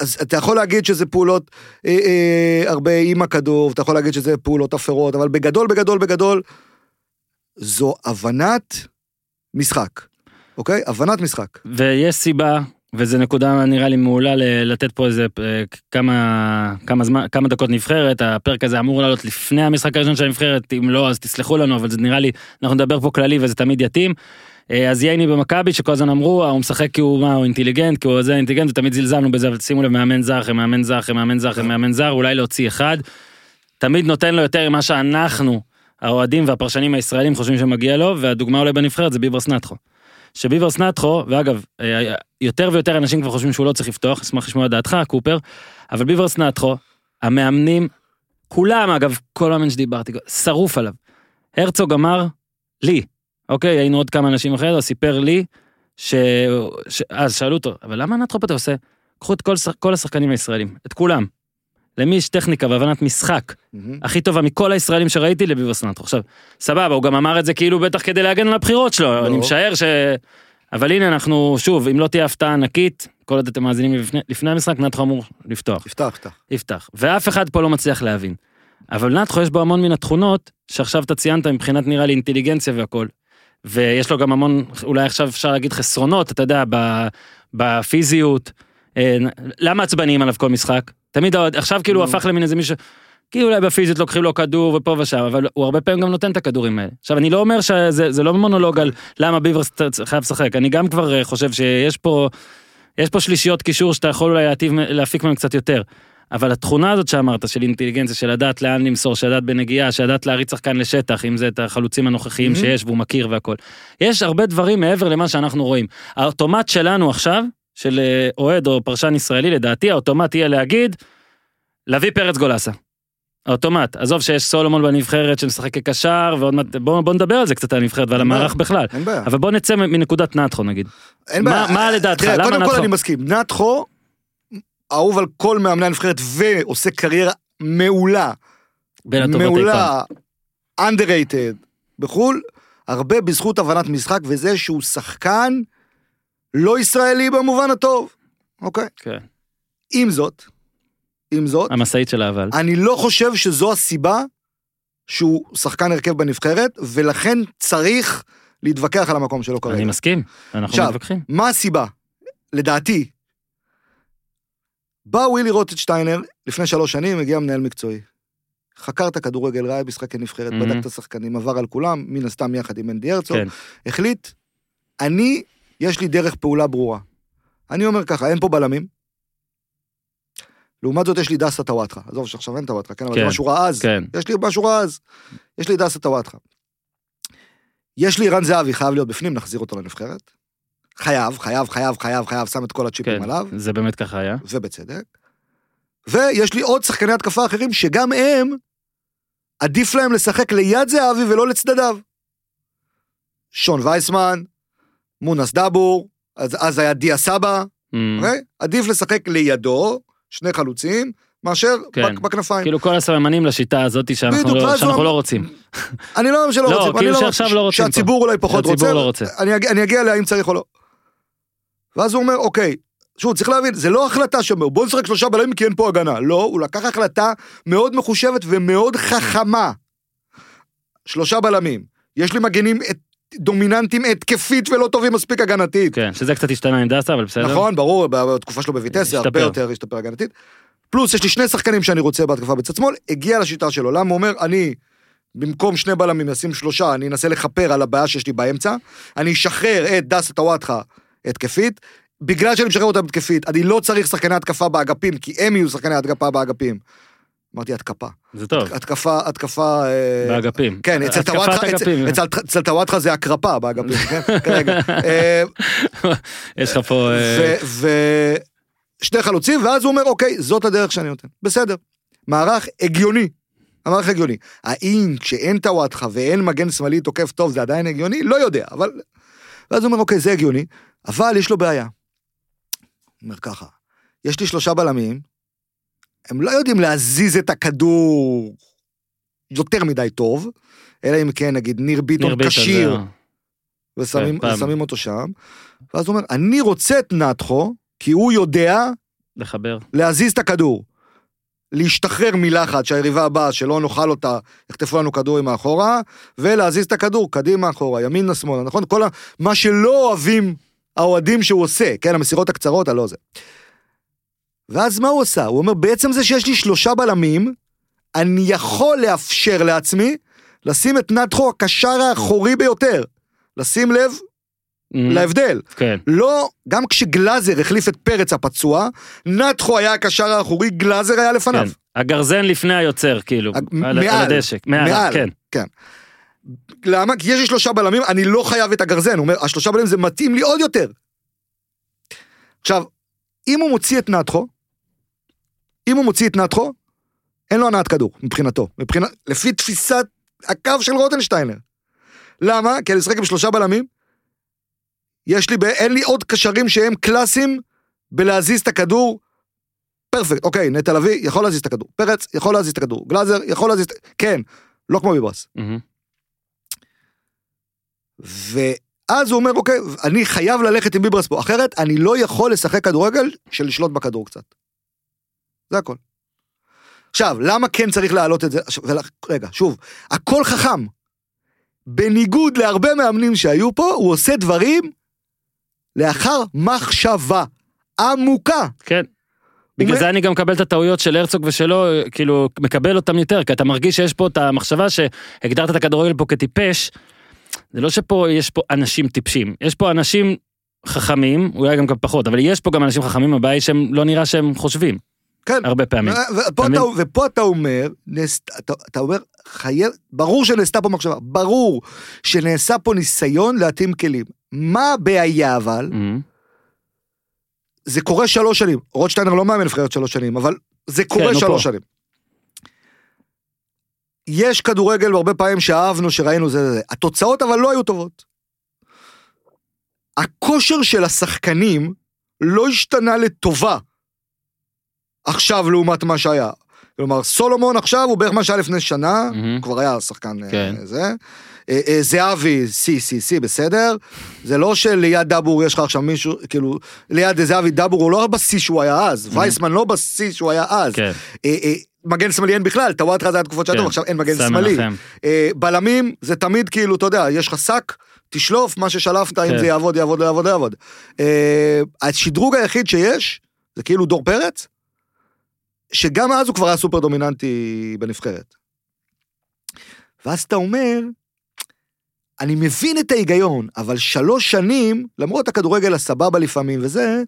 אז אתה יכול להגיד שזה פעולות אה, אה, הרבה עם הכדור, אתה יכול להגיד שזה פעולות אפרות, אבל בגדול, בגדול, בגדול, זו הבנת משחק, אוקיי? הבנת משחק. ויש סיבה, וזו נקודה נראה לי מעולה לתת פה איזה אה, כמה, כמה, זמן, כמה דקות נבחרת, הפרק הזה אמור לעלות לפני המשחק הראשון של הנבחרת, אם לא אז תסלחו לנו, אבל זה נראה לי, אנחנו נדבר פה כללי וזה תמיד יתאים. אה, אז ייני במכבי שכל הזמן אמרו, "אה, הוא משחק כי הוא מה, הוא אינטליגנט, כי הוא זה אינטליגנט, ותמיד זלזלנו בזה, אבל שימו לב, מאמן זר אחרי מאמן זר אחרי מאמן זר אחרי מאמן זר, אולי להוציא אחד. תמיד נותן לו יותר ממה שאנחנו, האוהדים והפרשנים הישראלים חושבים שמגיע לו, והדוגמה אולי בנבחרת זה ביברס נטחו. שביברס נטחו, ואגב, אה, יותר ויותר אנשים כבר חושבים שהוא לא צריך לפתוח, אשמח לשמוע את דעתך, קופר, אבל ביברס נטחו, המאמנים, כולם אגב, כל מאמן שדיברתי, שרוף עליו. הרצוג אמר לי, אוקיי, היינו עוד כמה אנשים אחרי זה, סיפר לי, ש... ש... אז שאלו אותו, אבל למה נטחו אתה עושה? קחו את כל, כל השחקנים הישראלים, את כולם. למי יש טכניקה והבנת משחק הכי טובה מכל הישראלים שראיתי לביברס נטחו. עכשיו, סבבה, הוא גם אמר את זה כאילו בטח כדי להגן על הבחירות שלו, אני משער ש... אבל הנה אנחנו, שוב, אם לא תהיה הפתעה ענקית, כל עוד אתם מאזינים לפני, לפני המשחק, נטחו אמור לפתוח. תפתח, תפתח. יפתח. ואף אחד פה לא מצליח להבין. אבל נטחו יש בו המון מן התכונות שעכשיו אתה ציינת מבחינת נראה לי אינטליגנציה והכל. ויש לו גם המון, אולי עכשיו אפשר להגיד חסרונות, אתה יודע, בפיזיות, למה עצבניים עליו כל משחק? תמיד האוהד- עכשיו כאילו הוא. הפך למין איזה מישהו, כאילו אולי בפיזית לוקחים לו כדור ופה ושם, אבל הוא הרבה פעמים גם נותן את הכדורים האלה. עכשיו אני לא אומר שזה זה לא מונולוג על למה ביברס חייב לשחק, אני גם כבר אה, חושב שיש פה, יש פה שלישיות קישור שאתה יכול אולי להטיב, להפיק מהם קצת יותר. אבל התכונה הזאת שאמרת, של אינטליגנציה, של לדעת לאן למסור, של לדעת בנגיעה, של לדעת להריץ שחקן לשטח, אם זה את החלוצים הנוכחיים Mhm. שיש והוא מכיר והכל. יש הרבה דברים מעבר למה שאנחנו רואים. האוטומט שלנו עכשיו, של אה, אוהד או פרשן ישראלי, לדעתי האוטומט יהיה להגיד, להביא פרץ גולסה. האוטומט, עזוב שיש סולומון בנבחרת שמשחק כקשר, ועוד מעט, בוא, בוא נדבר על זה קצת על הנבחרת ועל. המערך בכלל. אין בעיה. אבל בוא נצא מנקודת נתחו נגיד. אין מה- בעיה. מה לדעתך? תראה, למה קודם כל נתחו? אני מסכים, נתחו, אהוב על כל מאמני הנבחרת ועושה קריירה מעולה, בין הטובות. מעולה, underrated בחו"ל, הרבה בזכות הבנת משחק וזה שהוא שחקן לא ישראלי במובן הטוב, אוקיי? כן. עם זאת, עם זאת, המשאית של האבל. אני לא חושב שזו הסיבה שהוא שחקן הרכב בנבחרת, ולכן צריך להתווכח על המקום שלו כרגע. אני מסכים, אנחנו עכשיו, מתווכחים. מה הסיבה? לדעתי, בא ווילי רוטשטיינר לפני שלוש שנים, הגיע מנהל מקצועי. חקר את הכדורגל, ראה משחקי נבחרת, מהמם. בדק את השחקנים, עבר על כולם, מן הסתם יחד עם אנדי הרצוג, כן. החליט, אני, יש לי דרך פעולה ברורה. אני אומר ככה, אין פה בלמים. לעומת זאת יש לי דסה טוואטחה, עזוב שעכשיו אין טוואטחה, כן, אבל זה כן, משהו רע אז. כן. יש לי משהו רע אז. יש לי דסה טוואטחה. יש לי רן זהבי, חייב להיות בפנים, נחזיר אותו לנבחרת. חייב, חייב, חייב, חייב, חייב, שם את כל הצ'יפים כן, עליו, זה באמת ככה היה. ובצדק. ויש לי עוד שחקני התקפה אחרים שגם הם, עדיף להם לשחק ליד זהבי ולא לצדדיו. שון וייסמן, מונס דאבור, אז, אז היה דיה סבא, Mm. אוקיי? עדיף לשחק לידו, שני חלוצים, מאשר כן. בכנפיים. כאילו כל הסממנים לשיטה הזאת שאנחנו לא- שאנחנו לא רוצים. אני לא אומר שלא לא, רוצים, כאילו אני שעכשיו לא רוצים פה. שהציבור אולי פחות רוצה, לא רוצה. אני, אני אגיע להאם צריך או לא. ואז הוא אומר, אוקיי, שוב, צריך להבין, זה לא החלטה שאומר, בוא נשחק שלושה בלמים כי אין פה הגנה. לא, הוא לקח החלטה מאוד מחושבת ומאוד חכמה. שלושה בלמים. יש לי מגנים דומיננטים התקפית ולא טובים מספיק הגנתית. כן, שזה קצת השתנה עם דסה, אבל בסדר. נכון, ברור, בתקופה שלו בויטסיה, הרבה. יותר השתפר הגנתית. פלוס, יש לי שני שחקנים שאני רוצה בהתקפה בצד שמאל, הגיע לשיטה שלו. למה הוא אומר, אני, במקום שני בלמים, אשים שלושה, אני אנסה לכפר על הבעיה שיש לי באמצע, אני אשחרר את דסה טוואטחה התקפית, בגלל שאני משחרר אותה התקפית, אני לא צריך שחקני התקפה באגפים, כי הם יהיו שחקני התקפה באגפים. אמרתי התקפה. זה טוב, התקפה, התקפה... אה, באגפים. כן, אצל טוואטחה, אצל טוואטחה זה הקרפה באגפים, כן? כרגע. אה, יש לך פה... אה, ושני חלוצים, ואז הוא אומר, אוקיי, זאת הדרך שאני נותן. בסדר. מערך הגיוני. המערך הגיוני. האם כשאין טוואטחה ואין מגן שמאלי תוקף טוב זה עדיין הגיוני? לא יודע, אבל... ואז הוא אומר, אוקיי, זה הגיוני, אבל יש לו בעיה. הוא אומר ככה, יש לי שלושה בלמים, הם לא יודעים להזיז את הכדור יותר מדי טוב, אלא אם כן, נגיד, ניר ביטון כשיר, ושמים, כן. ושמים אותו שם, ואז הוא אומר, אני רוצה את נתחו, כי הוא יודע לחבר. להזיז את הכדור. להשתחרר מלחץ שהיריבה הבאה, שלא נאכל אותה, יחטפו לנו כדורים מאחורה, ולהזיז את הכדור קדימה אחורה, ימינה שמאלה, נכון? כל ה... מה שלא אוהבים האוהדים שהוא עושה, כן, המסירות הקצרות, הלא זה. ואז מה הוא עשה? הוא אומר, בעצם זה שיש לי שלושה בלמים, אני יכול לאפשר לעצמי לשים את נתחו הקשר האחורי ביותר. לשים לב Mm, להבדל. כן, לא, גם כשגלאזר החליף את פרץ הפצוע, נתחו היה הקשר האחורי, גלאזר היה לפניו. כן. הגרזן לפני היוצר, כאילו. הג- על- על מעל. הדשא. מעל, כן. כן. למה? כי יש לי שלושה בלמים, אני לא חייב את הגרזן. הוא אומר, השלושה בלמים זה מתאים לי עוד יותר. עכשיו, אם הוא מוציא את נתחו, אם הוא מוציא את נתחו, אין לו הנעת כדור, מבחינתו. מבחינת, לפי תפיסת הקו של רוטנשטיינר. למה? כי אני משחק עם שלושה בלמים, יש לי, אין לי עוד קשרים שהם קלאסיים בלהזיז את הכדור. פרפקט, אוקיי, נטע לביא יכול להזיז את הכדור, פרץ יכול להזיז את הכדור, גלאזר יכול להזיז את... כן, לא כמו ביברס. מהמם. ואז הוא אומר, אוקיי, אני חייב ללכת עם ביברס פה, אחרת אני לא יכול לשחק כדורגל של לשלוט בכדור קצת. זה הכל. עכשיו, למה כן צריך להעלות את זה? רגע, שוב, הכל חכם. בניגוד להרבה מאמנים שהיו פה, הוא עושה דברים לאחר מחשבה. עמוקה. כן. בגלל זה אני גם מקבל את הטעויות של הרצוג ושלו, כאילו, מקבל אותם יותר, כי אתה מרגיש שיש פה את המחשבה שהגדרת את הכדורגל פה כטיפש. זה לא שפה יש פה אנשים טיפשים, יש פה אנשים חכמים, אולי גם פחות, אבל יש פה גם אנשים חכמים הבעיה היא שהם לא נראה שהם חושבים, כן. הרבה פעמים. ופה אתה ופה אתה אומר, נעש, אתה, אתה אומר, חייב, ברור שנעשתה פה מחשבה, ברור שנעשה פה ניסיון להתאים כלים. מה הבעיה אבל? Mhm. זה קורה שלוש שנים. רוטשטיינר לא מאמן נבחרת שלוש שנים, אבל זה קורה נו, שלוש פה. שנים. יש כדורגל הרבה פעמים שאהבנו, שראינו זה זה זה. התוצאות אבל לא היו טובות. הכושר של השחקנים לא השתנה לטובה עכשיו לעומת מה שהיה. כלומר, סולומון עכשיו הוא בערך מה שהיה לפני שנה, מהמם. הוא כבר היה שחקן אה, כן. זה. אה, אה, זהבי, סי, סי, סי, בסדר. זה לא שליד דבור יש לך עכשיו מישהו, כאילו, ליד זהבי דבור הוא לא בשיא שהוא היה אז, וייסמן לא בשיא שהוא היה אז. כן, אה, אה, מגן שמאלי אין בכלל, טוואטחה זה היה תקופות כן. טוב, עכשיו אין מגן שמאלי. אה, בלמים זה תמיד כאילו, אתה יודע, יש לך שק, תשלוף מה ששלפת, אם כן. זה יעבוד, יעבוד, לא יעבוד, לא יעבוד. השדרוג היחיד שיש, זה כאילו דור פרץ, שגם אז הוא כבר היה סופר דומיננטי בנבחרת. ואז אתה אומר, אני מבין את ההיגיון, אבל שלוש שנים, למרות הכדורגל הסבבה לפעמים וזה,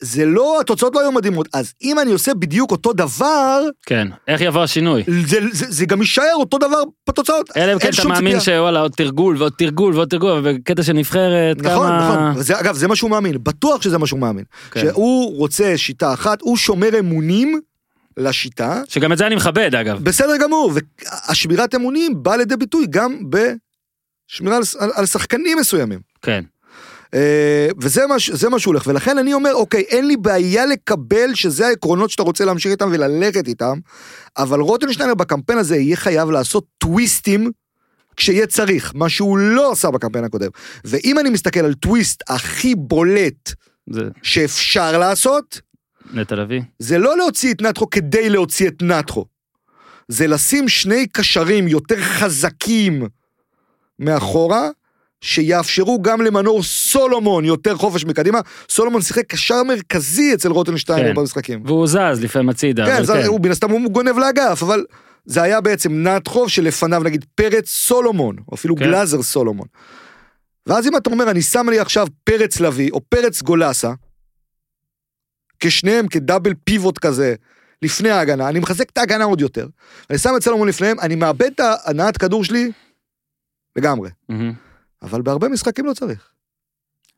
זה לא, התוצאות לא היו מדהימות. אז אם אני עושה בדיוק אותו דבר, כן, איך יבוא השינוי? זה, זה, זה גם יישאר אותו דבר בתוצאות. אלא אם כן אתה מאמין ציפייה. שוואלה עוד תרגול ועוד תרגול ועוד תרגול, אבל בקטע של נבחרת, נכון, כמה... נכון. וזה, אגב, זה מה שהוא מאמין, בטוח שזה מה שהוא מאמין. כן. שהוא רוצה שיטה אחת, הוא שומר אמונים לשיטה, שגם את זה אני מכבד אגב. בסדר גמור, והשמירת אמונים באה לידי ביטוי גם בשמירה על, על, על שחקנים מסוימים. כן. אה, וזה מה, מה שהוא הולך, ולכן אני אומר, אוקיי, אין לי בעיה לקבל שזה העקרונות שאתה רוצה להמשיך איתם וללכת איתם, אבל רוטנשטיינר בקמפיין הזה יהיה חייב לעשות טוויסטים כשיהיה צריך, מה שהוא לא עשה בקמפיין הקודם. ואם אני מסתכל על טוויסט הכי בולט זה שאפשר לעשות, נטע לביא. זה לא להוציא את נטחו כדי להוציא את נטחו. זה לשים שני קשרים יותר חזקים מאחורה, שיאפשרו גם למנור סולומון יותר חופש מקדימה. סולומון שיחק קשר מרכזי אצל רוטנשטיינר כן. במשחקים. והוא זז לפעמים הצידה. כן, זה, הוא מן הסתם הוא גונב לאגף, אבל זה היה בעצם נטחו שלפניו נגיד פרץ סולומון, או אפילו כן. גלאזר סולומון. ואז אם אתה אומר, אני שם לי עכשיו פרץ לביא, או פרץ גולסה, כשניהם כדאבל פיבוט כזה, לפני ההגנה, אני מחזק את ההגנה עוד יותר. אני שם את סולומון לפניהם, אני מאבד את ההנעת כדור שלי לגמרי. מהמם. אבל בהרבה משחקים לא צריך.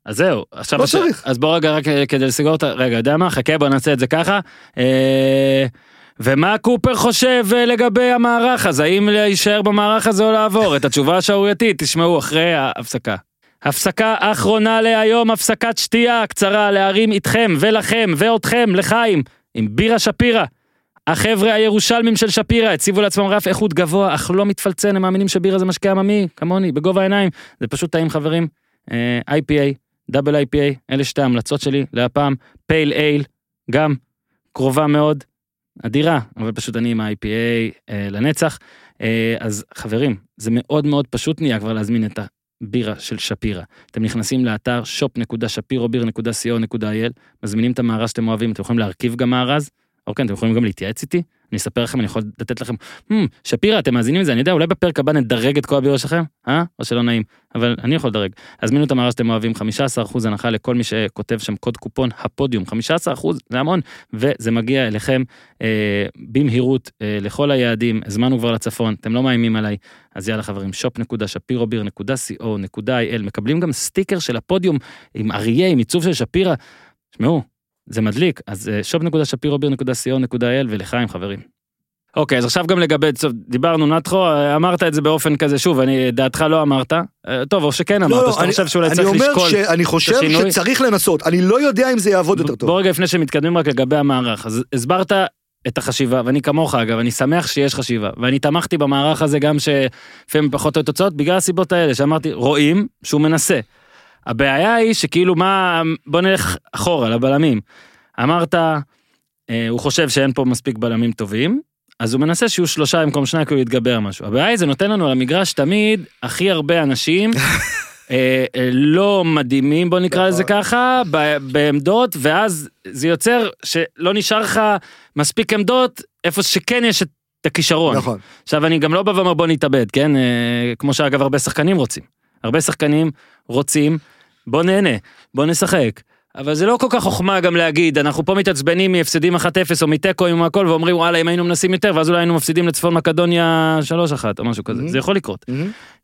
אז זהו, עכשיו... לא הש- צריך. אז בוא רגע רק כדי לסגור את ה... רגע, יודע מה? חכה בוא נעשה את זה ככה. אה, ומה קופר חושב אה, לגבי המערך הזה? האם להישאר במערך הזה או לעבור? את התשובה השערורייתית תשמעו אחרי ההפסקה. הפסקה אחרונה להיום, הפסקת שתייה קצרה להרים איתכם ולכם ואותכם לחיים עם בירה שפירא. החבר'ה הירושלמים של שפירא הציבו לעצמם רף איכות גבוה אך לא מתפלצן הם מאמינים שבירה זה משקה עממי כמוני בגובה העיניים. זה פשוט טעים חברים. אה, IPA דאבל IPA אלה שתי ההמלצות שלי להפעם. פייל אייל גם קרובה מאוד אדירה אבל פשוט אני עם ה-IPA אה, לנצח. אה, אז חברים זה מאוד מאוד פשוט נהיה כבר להזמין את הבירה של שפירא. אתם נכנסים לאתר shop.shapirobir.co.il מזמינים את המארז שאתם אוהבים אתם יכולים להרכיב גם מארז אוקיי אתם יכולים גם להתייעץ איתי? אני אספר לכם אני יכול לתת לכם "Hmm, שפירא אתם מאזינים לזה אני יודע אולי בפרק הבא נדרג את כל הבירה שלכם אה? או שלא נעים אבל אני יכול לדרג. הזמינו את המארז שאתם אוהבים 15% הנחה לכל מי שכותב שם קוד קופון הפודיום 15% זה המון. וזה מגיע אליכם אה, במהירות אה, לכל היעדים הזמנו כבר לצפון אתם לא מאיימים עליי. אז יאללה חברים shop.shapirobir.co.il מקבלים גם סטיקר של הפודיום עם אריה עם עיצוב של שפירא. תשמעו זה מדליק אז אה, shop.shapirobir.co.il ולחיים חברים. אוקיי אז עכשיו גם לגבי טוב, דיברנו נתחו אה, אמרת את זה באופן כזה שוב אני דעתך לא אמרת אה, טוב או שכן אמרת שאתה אני, חושב שאולי אני צריך אומר לשקול. שאני חושב השינוי. שצריך לנסות, אני לא יודע אם זה יעבוד יותר טוב. בוא רגע לפני שמתקדמים רק לגבי המערך אז הסברת את החשיבה ואני כמוך אגב אני שמח שיש חשיבה ואני תמכתי במערך הזה גם שלפעמים פחות או תוצאות בגלל הסיבות האלה שאמרתי רואים שהוא מנסה. הבעיה היא שכאילו מה בוא נלך אחורה לבלמים. אמרת אה, הוא חושב שאין פה מספיק בלמים טובים אז הוא מנסה שיהיו שלושה במקום שניים כאילו להתגבר על משהו הבעיה היא זה נותן לנו על המגרש תמיד הכי הרבה אנשים אה, אה, לא מדהימים, בוא נקרא נכון. לזה ככה, ב- בעמדות, ואז זה יוצר שלא נשאר לך מספיק עמדות איפה שכן יש את הכישרון. נכון. עכשיו אני גם לא בא ואומר בוא נתאבד, כן? אה, כמו שאגב הרבה שחקנים רוצים. הרבה שחקנים רוצים, בוא נהנה, בוא נשחק. אבל זה לא כל כך חוכמה גם להגיד, אנחנו פה מתעצבנים מהפסדים 1-0 או מתיקו עם הכל, ואומרים וואלה אם היינו מנסים יותר, ואז אולי היינו מפסידים לצפון מקדוניה 3-1 או משהו כזה, Mhm. זה יכול לקרות.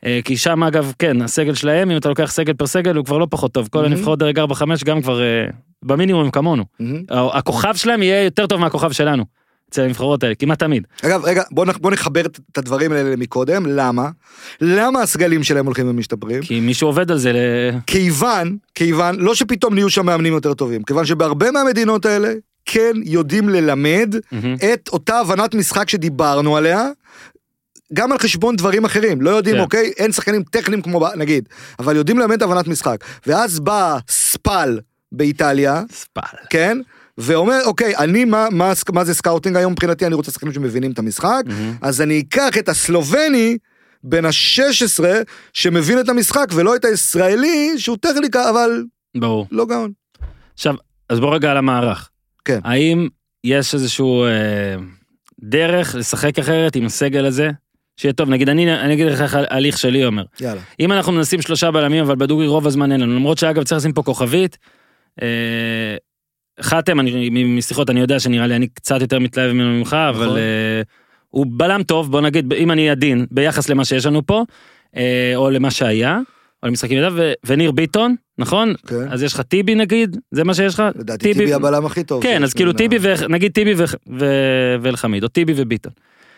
אה, כי שם אגב, כן, הסגל שלהם, אם אתה לוקח סגל פר סגל, הוא כבר לא פחות טוב. כל Mhm. הנבחרות דרג 4-5 גם כבר אה, במינימום כמונו. מהמם. הכוכב שלהם יהיה יותר טוב מהכוכב שלנו. אצל הנבחרות האלה, כמעט תמיד. אגב, רגע, בוא, נח- בוא נחבר את הדברים האלה מקודם, למה? למה הסגלים שלהם הולכים ומשתפרים? כי מישהו עובד על זה ל... כיוון, כיוון, לא שפתאום נהיו שם מאמנים יותר טובים, כיוון שבהרבה מהמדינות האלה כן יודעים ללמד מהמם. את אותה הבנת משחק שדיברנו עליה, גם על חשבון דברים אחרים, לא יודעים, כן. אוקיי, אין שחקנים טכניים כמו נגיד, אבל יודעים ללמד הבנת משחק. ואז בא ספאל באיטליה, ספאל. כן? ואומר, אוקיי, אני, מה, מה, מה זה סקאוטינג היום מבחינתי? אני רוצה שחקנים שמבינים את המשחק, מהמם. אז אני אקח את הסלובני בן ה-16 שמבין את המשחק, ולא את הישראלי שהוא טכניקה, אבל ברור. לא גאון. עכשיו, אז בוא רגע על המערך. כן. האם יש איזשהו אה, דרך לשחק אחרת עם הסגל הזה? שיהיה טוב, נגיד אני, אני אגיד לך איך ההליך שלי אומר. יאללה. אם אנחנו מנסים שלושה בלמים, אבל בדוגרי רוב הזמן אין לנו, למרות שאגב צריך לשים פה כוכבית. אה, חתם, אני, משיחות אני יודע שנראה לי אני קצת יותר מתלהב ממנו ממך, אבל נכון. אה, הוא בלם טוב, בוא נגיד, אם אני עדין, ביחס למה שיש לנו פה, אה, או למה שהיה, או למשחקים אליו, ו- וניר ביטון, נכון? כן. אז יש לך טיבי נגיד, זה מה שיש לך? לדעתי טיבי הבלם הכי טוב. כן, אז כאילו בין טיבי, ו- נגיד טיבי ו- ו- ואלחמיד, או טיבי וביטון.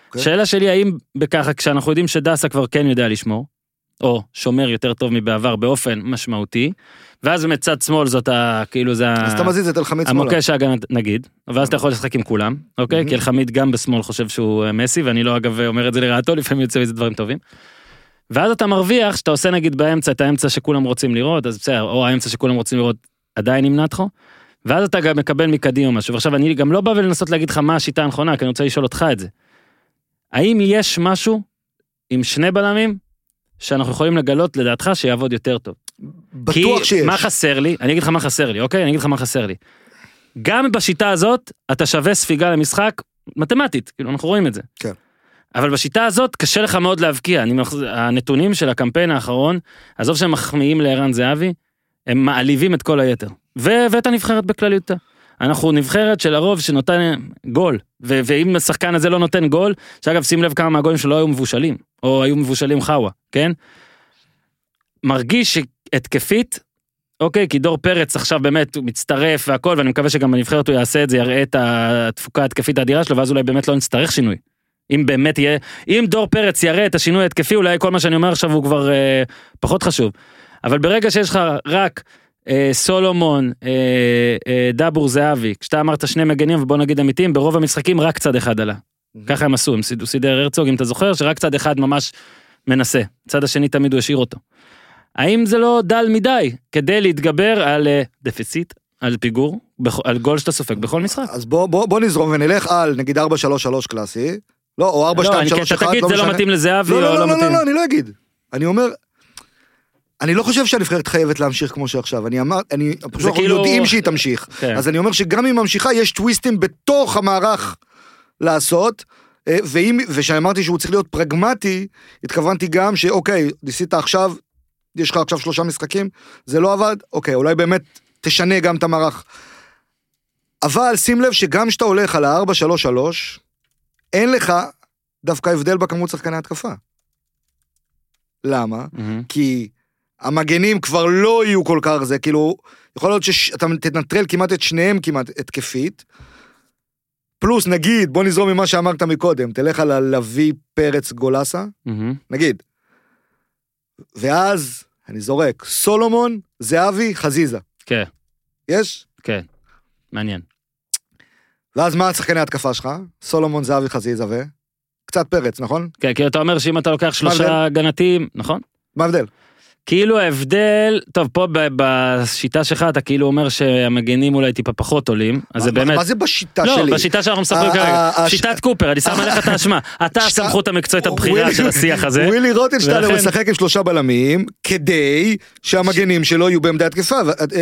אוקיי. שאלה שלי, האם בככה, כשאנחנו יודעים שדסה כבר כן יודע לשמור, או שומר יותר טוב מבעבר באופן משמעותי, ואז מצד שמאל זאת ה... כאילו זה ה... אז אתה מזיז את אלחמיד שמאלה. המוקש ההגנה נגיד, ואז אתה יכול לשחק עם כולם, אוקיי? כי אלחמיד גם בשמאל חושב שהוא אה, מסי, ואני לא אגב אומר את זה לרעתו, לפעמים יוצא מזה דברים טובים. ואז אתה מרוויח שאתה עושה נגיד באמצע את האמצע שכולם רוצים לראות, אז בסדר, או האמצע שכולם רוצים לראות עדיין עם נתחו, ואז אתה גם מקבל מקדימה משהו. ועכשיו אני גם לא בא ולנסות להגיד לך מה השיטה הנכונה, כי אני רוצה לשאול אותך את זה. האם יש משהו עם שני בלמים שאנחנו יכולים לגלות לדעתך שיעבוד יותר טוב? בטוח כי שיש. מה חסר לי? אני אגיד לך מה חסר לי, אוקיי? אני אגיד לך מה חסר לי. גם בשיטה הזאת, אתה שווה ספיגה למשחק, מתמטית, כאילו, אנחנו רואים את זה. כן. אבל בשיטה הזאת קשה לך מאוד להבקיע. אני, הנתונים של הקמפיין האחרון, עזוב שהם מחמיאים לערן זהבי, הם מעליבים את כל היתר. ו- ואת הנבחרת בכלליותה. אנחנו נבחרת שלרוב שנותן גול, ו- ואם השחקן הזה לא נותן גול, שאגב שים לב כמה מהגולים שלו היו מבושלים, או היו מבושלים חאווה, כן? מרגיש שהתקפית, אוקיי, כי דור פרץ עכשיו באמת הוא מצטרף והכל, ואני מקווה שגם בנבחרת הוא יעשה את זה, יראה את התפוקה ההתקפית האדירה שלו, ואז אולי באמת לא נצטרך שינוי. אם באמת יהיה, אם דור פרץ יראה את השינוי ההתקפי, אולי כל מה שאני אומר עכשיו הוא כבר אה, פחות חשוב. אבל ברגע שיש לך רק סולומון, אה, אה, דבור זהבי, כשאתה אמרת שני מגנים ובוא נגיד אמיתיים, ברוב המשחקים רק צד אחד עלה. ככה הם עשו, הם סידר הרצוג, אם אתה זוכר, שרק צד אחד ממש מנסה, צד השני תמיד הוא השאיר אותו. האם זה לא דל מדי כדי להתגבר על אה, דפיציט, על פיגור, על גול שאתה סופג בכל משחק? אז בוא, בוא, בוא נזרום ונלך על נגיד 4-3-3 קלאסי, לא, או 4-2-3-1, לא, אני- כי אתה תגיד זה לא מתאים לזהבי לא, לא, לא לא, לא. לא, אני לא אגיד. אני אומר, אני לא חושב שהנבחרת חייבת להמשיך כמו שעכשיו, אני אמר, אני, פשוט אנחנו כאילו- יודעים שהיא תמשיך. כן. אז אני אומר שגם אם ממשיכה, יש טוויסטים בתוך המערך לעשות, אה, ואם, ושאמרתי שהוא צריך להיות פרגמטי, התכוונתי גם שאוקיי, ניסית עכשיו, יש לך עכשיו שלושה משחקים, זה לא עבד, אוקיי, אולי באמת תשנה גם את המערך. אבל שים לב שגם כשאתה הולך על ה-4-3-3, אין לך דווקא הבדל בכמות שחקני התקפה. למה? מהמם. כי המגנים כבר לא יהיו כל כך זה, כאילו, יכול להיות שאתה תנטרל כמעט את שניהם כמעט התקפית. פלוס נגיד, בוא נזרום ממה שאמרת מקודם, תלך על הלוי פרץ גולסה, מהמם. נגיד. ואז, אני זורק, סולומון, זהבי, חזיזה. כן, יש? כן, מעניין. ואז מה השחקני ההתקפה שלך? סולומון, זהבי, חזיזה ו... קצת פרץ, נכון? כן, כי אתה אומר שאם אתה לוקח? שלושה הגנתיים, נכון? מה ההבדל? כאילו ההבדל, טוב, פה ב- בשיטה שלך אתה כאילו אומר שהמגנים אולי טיפה פחות עולים, אז זה באמת... מה זה בשיטה לא, שלי? בשיטה שאנחנו משחקים ה- כרגע. שיטת קופר, אני שם עליך את האשמה. אתה הסמכות המקצועית הבכירה של השיח הזה. ווילי רוטנשטיינר משחק עם שלושה בלמים כדי שהמגנים שלו יהיו בעמדה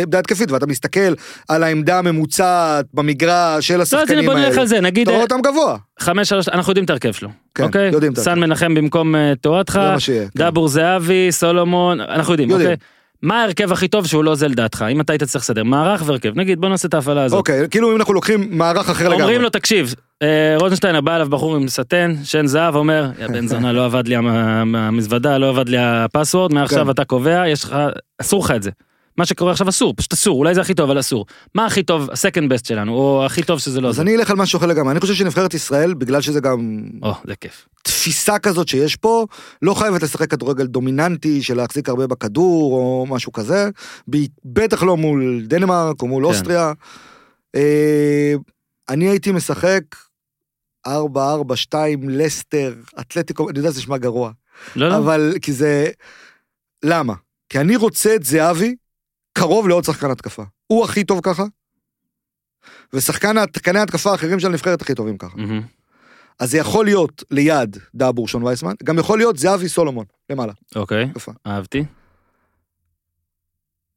עמדה התקפית ואתה מסתכל על העמדה הממוצעת במגרש של לא, אז הנה השחקנים בוא נלך האלה. על זה, נגיד אתה רואה אותם גבוה. חמש שלוש, אנחנו יודעים את ההרכב שלו. כן, אוקיי? יודעים את סן. מנחם במקום טואטחה, כן. דבור זהבי, סולומון, אנחנו יודעים. אוקיי? מה ההרכב הכי טוב שהוא לא זה לדעתך? אם אתה היית צריך לסדר מערך והרכב, נגיד בוא נעשה את ההפעלה הזאת. אוקיי, כאילו אם אנחנו לוקחים מערך אחר לגמרי. אומרים לו תקשיב, אה, רוזנשטיינר בא אליו בחור עם סאטן, שן זהב, אומר, יא בן זונה לא עבד לי המ- המזוודה, לא עבד לי ה password, מעכשיו כן. אתה קובע, יש לך, אסור לך את זה. מה שקורה עכשיו אסור, פשוט אסור, אולי זה הכי טוב, אבל אסור. מה הכי טוב, ה second best שלנו, או הכי טוב שזה לא אז זה. אני אלך על משהו אחר לגמרי. אני חושב שנבחרת ישראל, בגלל שזה גם או, זה כיף. תפיסה כזאת שיש פה, לא חייבת לשחק כדורגל דומיננטי של להחזיק הרבה בכדור או משהו כזה, בטח לא מול דנמרק או מול כן. אוסטריה. אה, אני הייתי משחק 4-4-2 לסטר, אתלטיקו, אני יודע שזה נשמע גרוע, לא, לא, אבל כי זה... למה? כי אני רוצה את זהבי קרוב לעוד שחקן התקפה. הוא הכי טוב ככה, ושחקני ההתקפה האחרים של הנבחרת הכי טובים ככה. מהמם. אז זה יכול להיות ליד דאבור שון וייסמן, גם יכול להיות זהבי סולומון, למעלה, אוקיי, התקפה. אהבתי.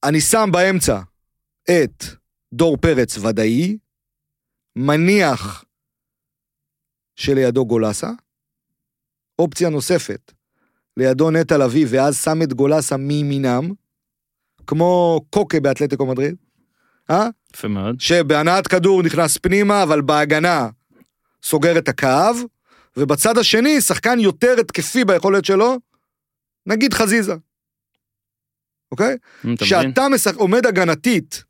אני שם באמצע את דור פרץ ודאי, מניח שלידו גולסה, אופציה נוספת, לידו נטע לביא, ואז שם את גולסה מימינם, כמו קוקה באתלטיקו מדריד, אה? יפה מאוד. שבהנעת כדור נכנס פנימה, אבל בהגנה סוגר את הקו, ובצד השני, שחקן יותר התקפי ביכולת שלו, נגיד חזיזה. אוקיי? נו, אתה מבין? שאתה משחק, עומד הגנתית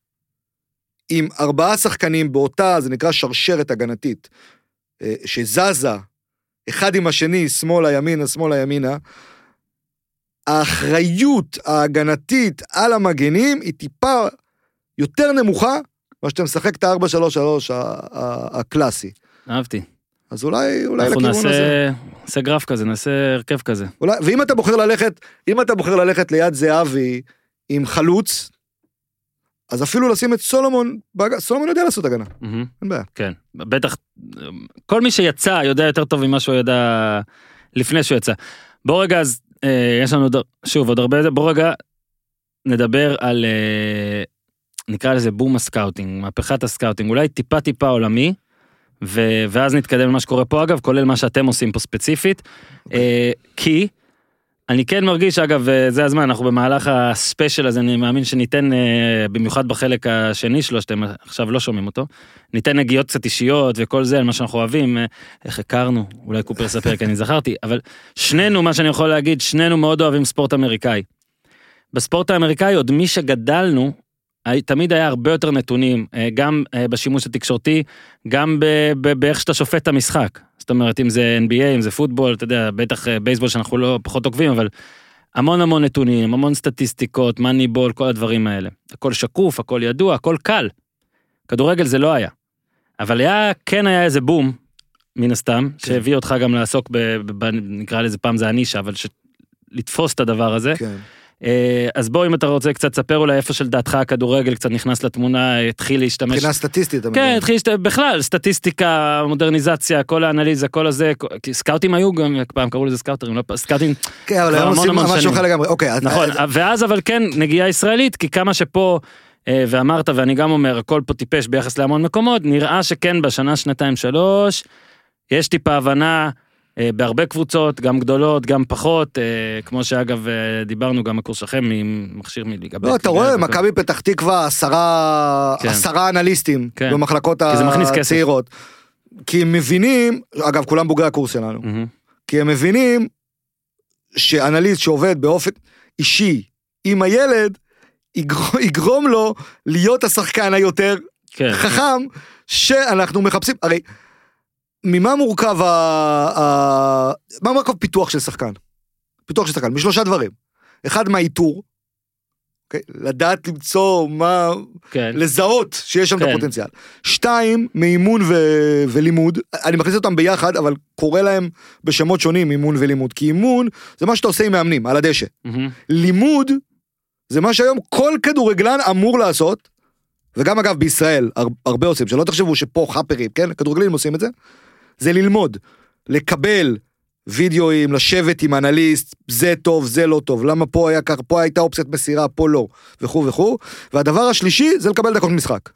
עם ארבעה שחקנים באותה, זה נקרא שרשרת הגנתית, אה, שזזה אחד עם השני, שמאלה ימינה, שמאלה ימינה, האחריות ההגנתית על המגנים היא טיפה יותר נמוכה, מה שאתה משחק את ה-4-3-3 ה- ה- הקלאסי. אהבתי. אז אולי, אולי אנחנו לכיוון הזה. נעשה, נעשה גרף כזה, נעשה הרכב כזה. אולי, ואם אתה בוחר ללכת, אם אתה בוחר ללכת ליד זהבי עם חלוץ, אז אפילו לשים את סולומון, סולומון יודע לעשות הגנה, מהמם. אין בעיה. כן, בטח, כל מי שיצא יודע יותר טוב ממה שהוא ידע לפני שהוא יצא. בוא רגע, אז יש לנו שוב עוד הרבה, בוא רגע נדבר על, אה, נקרא לזה בום הסקאוטינג, מהפכת הסקאוטינג, אולי טיפה טיפה עולמי, ו, ואז נתקדם למה שקורה פה אגב, כולל מה שאתם עושים פה ספציפית, אה, כי אני כן מרגיש, אגב, וזה הזמן, אנחנו במהלך הספיישל הזה, אני מאמין שניתן, אה, במיוחד בחלק השני שלו, שאתם עכשיו לא שומעים אותו, ניתן נגיעות קצת אישיות וכל זה, על מה שאנחנו אוהבים, אה, איך הכרנו, אולי קופר יספר כי אני זכרתי, אבל שנינו, מה שאני יכול להגיד, שנינו מאוד אוהבים ספורט אמריקאי. בספורט האמריקאי, עוד מי שגדלנו, תמיד היה הרבה יותר נתונים, אה, גם אה, בשימוש התקשורתי, גם באיך שאתה שופט את המשחק. זאת אומרת, אם זה NBA, אם זה פוטבול, אתה יודע, בטח אה, בייסבול שאנחנו לא פחות עוקבים, אבל המון המון נתונים, המון סטטיסטיקות, מאניבול, כל הדברים האלה. הכל שקוף, הכל ידוע, הכל קל. כדורגל זה לא היה. אבל היה, כן היה איזה בום, מן הסתם, כן. שהביא אותך גם לעסוק ב... ב, ב נקרא לזה פעם זה הנישה, אבל ש... לתפוס את הדבר הזה. כן. אה, אז בוא אם אתה רוצה קצת ספר אולי איפה שלדעתך הכדורגל קצת נכנס לתמונה, התחיל להשתמש. מבחינה סטטיסטית. כן? התחיל להשתמש, בכלל, סטטיסטיקה, מודרניזציה, כל האנליזה, כל הזה, סקאוטים היו גם, פעם קראו לזה סקאוטרים, לא סקאוטים, כן, אבל היום המון עושים משהו. אחר לגמרי. אוקיי, נכון, אז- ואז אבל כן נגיעה ישראלית, כי כמה שפה, אה, ואמרת ואני גם אומר, הכל פה טיפש ביחס להמון מקומות, נראה שכן בשנה, שנתיים, שלוש, יש טיפה הבנה. אה, בהרבה קבוצות, גם גדולות, גם פחות, אה, כמו שאגב אה, דיברנו גם בקורס שלכם ממכשיר מליגה. לא, אתה רואה, מכבי פתח תקווה, עשרה כן. עשרה אנליסטים כן. במחלקות. הצעירות. כי הם מבינים, אגב, כולם בוגרי הקורס שלנו, מהמם. כי הם מבינים שאנליסט שעובד באופן אישי עם הילד, יגר- יגרום לו להיות השחקן היותר כן, חכם שאנחנו מחפשים, הרי ממה מורכב ה... ה... מה מורכב פיתוח של שחקן? פיתוח של שחקן, משלושה דברים. אחד מהאיתור, אוקיי? לדעת למצוא מה, כן, לזהות שיש שם את כן. הפוטנציאל. שתיים, מאימון ו... ולימוד, אני מכניס אותם ביחד, אבל קורא להם בשמות שונים אימון ולימוד, כי אימון זה מה שאתה עושה עם מאמנים, על הדשא. מהמם. לימוד זה מה שהיום כל כדורגלן אמור לעשות, וגם אגב בישראל, הר, הרבה עושים, שלא תחשבו שפה חאפרים, כן? כדורגלנים עושים את זה, זה ללמוד, לקבל וידאוים, לשבת עם אנליסט, זה טוב, זה לא טוב, למה פה היה ככה, פה הייתה אופציית מסירה, פה לא, וכו' וכו', והדבר השלישי זה לקבל דקות משחק.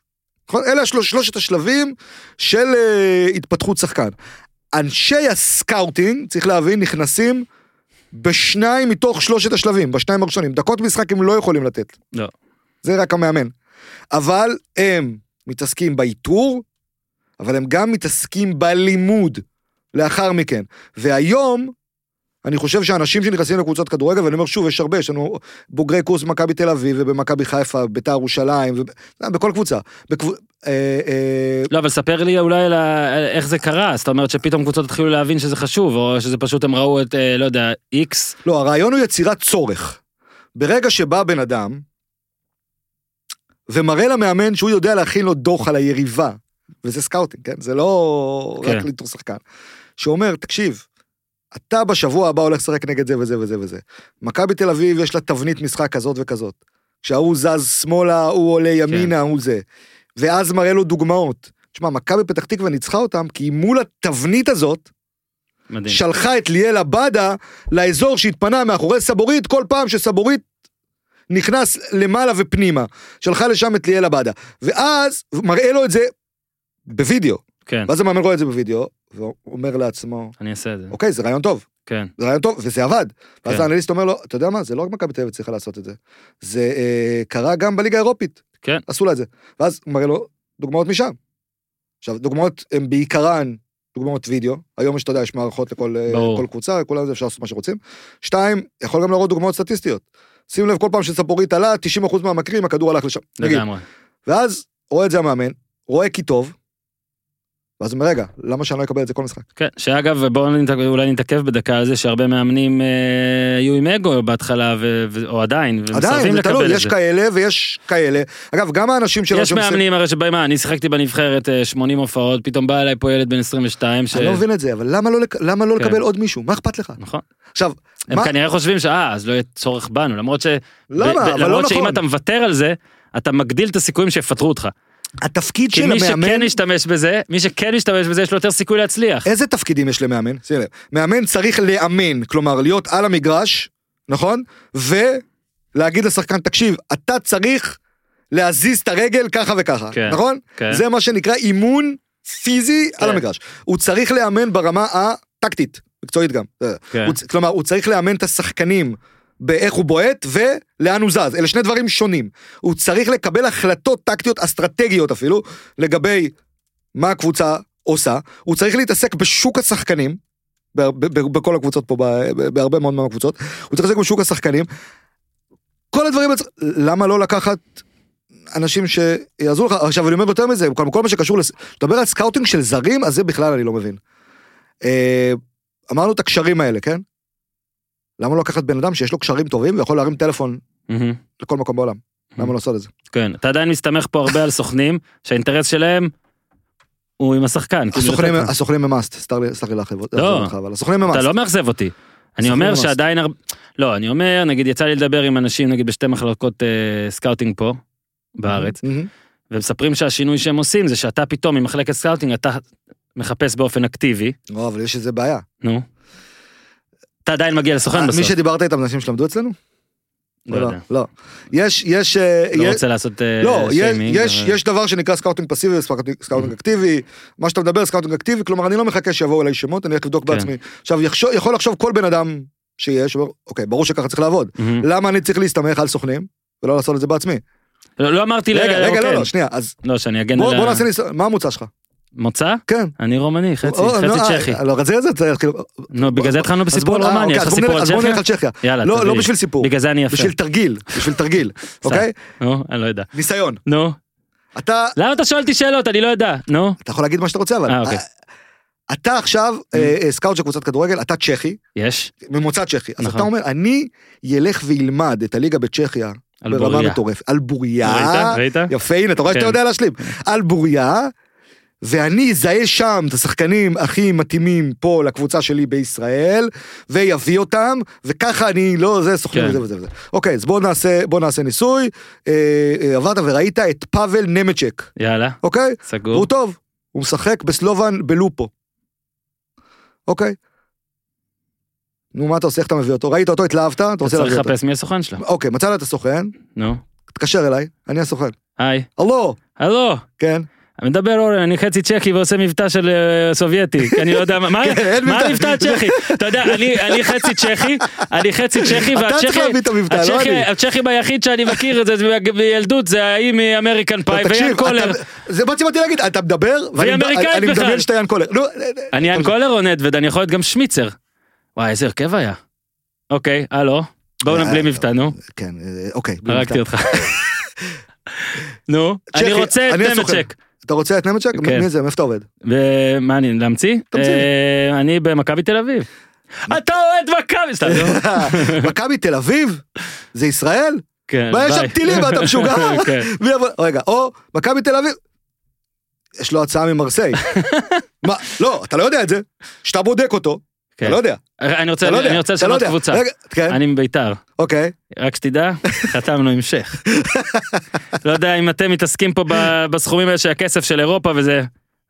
נכון? אלה השלוש, שלושת השלבים של uh, התפתחות שחקן. אנשי הסקאוטינג, צריך להבין, נכנסים בשניים מתוך שלושת השלבים, בשניים הראשונים. דקות משחק הם לא יכולים לתת. לא. זה רק המאמן. אבל הם מתעסקים באיתור, אבל הם גם מתעסקים בלימוד לאחר מכן. והיום, אני חושב שאנשים שנכנסים לקבוצות כדורגל, ואני אומר שוב, יש הרבה, יש לנו בוגרי קורס במכבי תל אביב ובמכבי חיפה, ביתר ירושלים, וב... בכל קבוצה. בקב... אה, אה, לא, אבל ספר לי אולי על איך זה קרה, זאת אומרת שפתאום קבוצות התחילו להבין שזה חשוב, או שזה פשוט הם ראו את, אה, לא יודע, X. לא, הרעיון הוא יצירת צורך. ברגע שבא בן אדם, ומראה למאמן שהוא יודע להכין לו דוח על היריבה, וזה סקאוטינג, כן? זה לא כן. רק לאיתור שחקן. שאומר, תקשיב, אתה בשבוע הבא הולך לשחק נגד זה וזה וזה וזה. מכבי תל אביב יש לה תבנית משחק כזאת וכזאת. כשההוא זז שמאלה, הוא עולה ימינה, הוא זה. ואז מראה לו דוגמאות. תשמע, מכבי פתח תקווה ניצחה אותם, כי מול התבנית הזאת, מדהים. שלחה את ליאל עבדה לאזור שהתפנה מאחורי סבורית כל פעם שסבורית נכנס למעלה ופנימה. שלחה לשם את ליאל עבדה. ואז מראה לו את זה בווידאו. כן, ואז המאמן רואה את זה בווידאו, והוא אומר לעצמו, אני אעשה את זה. אוקיי, זה רעיון טוב. כן, זה רעיון טוב, וזה עבד. ואז כן. האנליסט אומר לו, אתה יודע מה, זה לא רק מכבי תל אביב צריכה לעשות את זה. זה אה, קרה גם בליגה האירופית. כן. עשו לה את זה. ואז הוא מראה לו דוגמאות משם. עכשיו, דוגמאות הן בעיקרן דוגמאות וידאו. היום יש, אתה יודע, יש מערכות לכל אה. כל קבוצה, כולם אפשר לעשות מה שרוצים. שתיים, יכול גם להראות דוגמאות סטטיסטיות. שים לב, כל פעם שספורית עלה, 90% מהמקרים הכדור הלך לשם. לגמרי. ואז רואה את זה המאמן, רואה כי טוב, ואז הוא אומר, רגע, למה שאני לא אקבל את זה כל משחק? כן, שאגב, בואו אולי נתעכב בדקה על זה שהרבה מאמנים אה, היו עם אגו בהתחלה, ו- ו- או עדיין, ומסרבים לקבל את יש זה. כאלה ויש כאלה. אגב, גם האנשים שלנו... יש מאמנים הרי שבאים, אני שיחקתי בנבחרת אה, 80 הופעות, פתאום בא אליי פה ילד בן 22, ש... אני לא מבין את זה, אבל למה לא למה לא כן. לקבל עוד מישהו? מה אכפת לך? נכון. עכשיו, הם מה- כנראה חושבים שאה, אז לא יהיה צורך בנו, למרות ש... למה? ב- אבל לא למרות שאם נכון. אתה מוותר על זה, אתה מגדיל את הסיכויים שיפטרו אותך. התפקיד כי של מי שכן המאמן... משתמש בזה, מי שכן משתמש בזה, יש לו יותר סיכוי להצליח. איזה תפקידים יש למאמן? שים לב. מאמן צריך לאמן, כלומר להיות על המגרש, נכון? ולהגיד לשחקן, תקשיב, אתה צריך להזיז את הרגל ככה וככה, כן, נכון? כן. זה מה שנקרא אימון פיזי על כן. המגרש. הוא צריך לאמן ברמה הטקטית, מקצועית גם. כן. הוא כלומר, הוא צריך לאמן את השחקנים באיך הוא בועט ולאן הוא זז. אלה שני דברים שונים. הוא צריך לקבל החלטות טקטיות, אסטרטגיות אפילו, לגבי מה הקבוצה עושה. הוא צריך להתעסק בשוק השחקנים, בכל הקבוצות פה, בהרבה מאוד מהקבוצות. הוא צריך להתעסק בשוק השחקנים. כל הדברים, למה לא לקחת אנשים שיעזרו לך? עכשיו, אני אומר יותר מזה, כל, מה שקשור. לדבר על סקאוטינג של זרים, אז זה בכלל אני לא מבין. אה, אמרנו את הקשרים האלה, כן? למה לא לקחת בן אדם שיש לו קשרים טובים ויכול להרים טלפון. לכל מקום בעולם? למה לא לעשות את זה? כן, אתה עדיין מסתמך פה הרבה על סוכנים, שהאינטרס שלהם הוא עם השחקן. כאילו, הסוכנים, הם must, סלח לי להרחיב לא. להרחיב אותך, אבל הסוכנים הם אתה must. לא מאכזב אותי. אני אומר. שעדיין, הר- לא, אני אומר, נגיד יצא לי לדבר עם אנשים, נגיד בשתי מחלקות אה, סקאוטינג פה, בארץ. ומספרים שהשינוי שהם עושים זה שאתה פתאום ממחלקת סקאוטינג, אתה מחפש באופן אקטיבי, לא, אבל יש איזה בעיה. נו. אתה עדיין מגיע לסוכן מי בסוף. שדיברת איתם, אנשים שלמדו אצלנו? לא יודע. לא. יש, יש, אה, לא רוצה לעשות אה, לא, יש, שיימינג, יש, אבל- יש דבר שנקרא סקאוטינג פסיבי וסקאוטינג סקאוטינג אקטיבי, מה שאתה מדבר סקאוטינג אקטיבי, כלומר אני לא מחכה שיבואו אליי שמות, אני הולך לבדוק כן. בעצמי. עכשיו יכול לחשוב כל בן אדם שיש, אוקיי, ברור שככה צריך לעבוד. למה אני צריך להסתמך על סוכנים ולא לעשות את זה בעצמי? לא לא אמרתי, רגע, רגע, לא, אוקיי. לא, שנייה, אז לא, שאני אגן בוא על בוא ה- נעשה ניסיון, מה המוצא שלך? מוצא? כן. אני רומני, חצי, או, חצי אה, צ'כי. לא, זה, זה, זה, כאילו, נו, בגלל זה התחלנו בסיפור על אה, רומניה, יש אוקיי, לך סיפור על אז בוא צ'כיה? נלך על צ'כיה. יאללה, לא, לא. בשביל סיפור, בגלל זה אני יפה. בשביל תרגיל, בשביל תרגיל, אוקיי? נו, אני לא יודע. ניסיון. נו, אתה, למה אתה שואל אותי שאלות? אני לא יודע. נו, אתה יכול להגיד מה שאתה רוצה, אבל... אה, אוקיי. אתה עכשיו אה, אה, סקאוט של קבוצת כדורגל, אתה צ'כי, יש. ממוצא צ'כי. אז נכון. אתה אומר, אני ילך וילמד את הליגה בצ'כיה ברמה. מטורפת. על בוריה. ראית? ראית? יפה, הנה, אתה רואה שאתה כן. יודע להשלים. על בוריה, ואני אזהה שם את השחקנים הכי מתאימים פה לקבוצה שלי בישראל, ויביא אותם, וככה אני לא, זה סוכנים כן. וזה וזה וזה. אוקיי, אז בוא נעשה, בוא נעשה ניסוי. אה, אה, עברת וראית את פאבל נמצ'ק, יאללה, אוקיי? סגור. והוא טוב, הוא משחק בסלובן בלופו. אוקיי? נו, מה אתה עושה? איך אתה מביא אותו? ראית אותו, התלהבת? אתה אתה רוצה צריך להביא אותו. לחפש מי הסוכן שלו. אוקיי, מצא את הסוכן, נו. תתקשר אליי, אני הסוכן. היי. הלו, הלו. כן. מדבר אורן, אני חצי צ'כי ועושה מבטא של אה, סובייטי, כי אני לא יודע מה, מה כן. המבטא הצ'כי? אתה יודע, אני חצי צ'כי, אני חצי צ'כי, והצ'כי, את המבטא, לא היחיד שאני מכיר את זה בילדות זה ההיא מאמריקן פאי לא, ויאן קולר. זה מה שבאתי להגיד, אתה מדבר, ואני. מדמיין שאתה יאן קולר. נו, אני יאן קולר או נדווד, אני יכול להיות גם שמיצר. וואי, איזה הרכב היה. אוקיי, הלו. בואו אה, בלי מבטא, נו. כן, אה, אוקיי. הרגתי. אותך. נו, אני רוצה את אני הסוכן. נמצ'ק. אתה רוצה את נמצ'ק? כן. מי זה? מאיפה אתה עובד? ומה אני, להמציא? תמציא. אה, אני במכבי תל אביב. אתה אוהד מכבי, סתם. מכבי תל אביב? זה ישראל? כן, מה יש שם ביי. טילים ואתה משוגע? כן. רגע, או מכבי תל אביב. יש לו הצעה ממרסיי. מה, לא, אתה לא יודע את זה. כשאתה בודק אותו. אתה לא יודע. אני רוצה אתה לא יודע. אני רוצה אתה לא לשנות. קבוצה. כן, אני מביתר. אוקיי. רק שתדע, חתמנו עם שייח. לא יודע אם אתם מתעסקים פה בסכומים האלה של הכסף של אירופה וזה,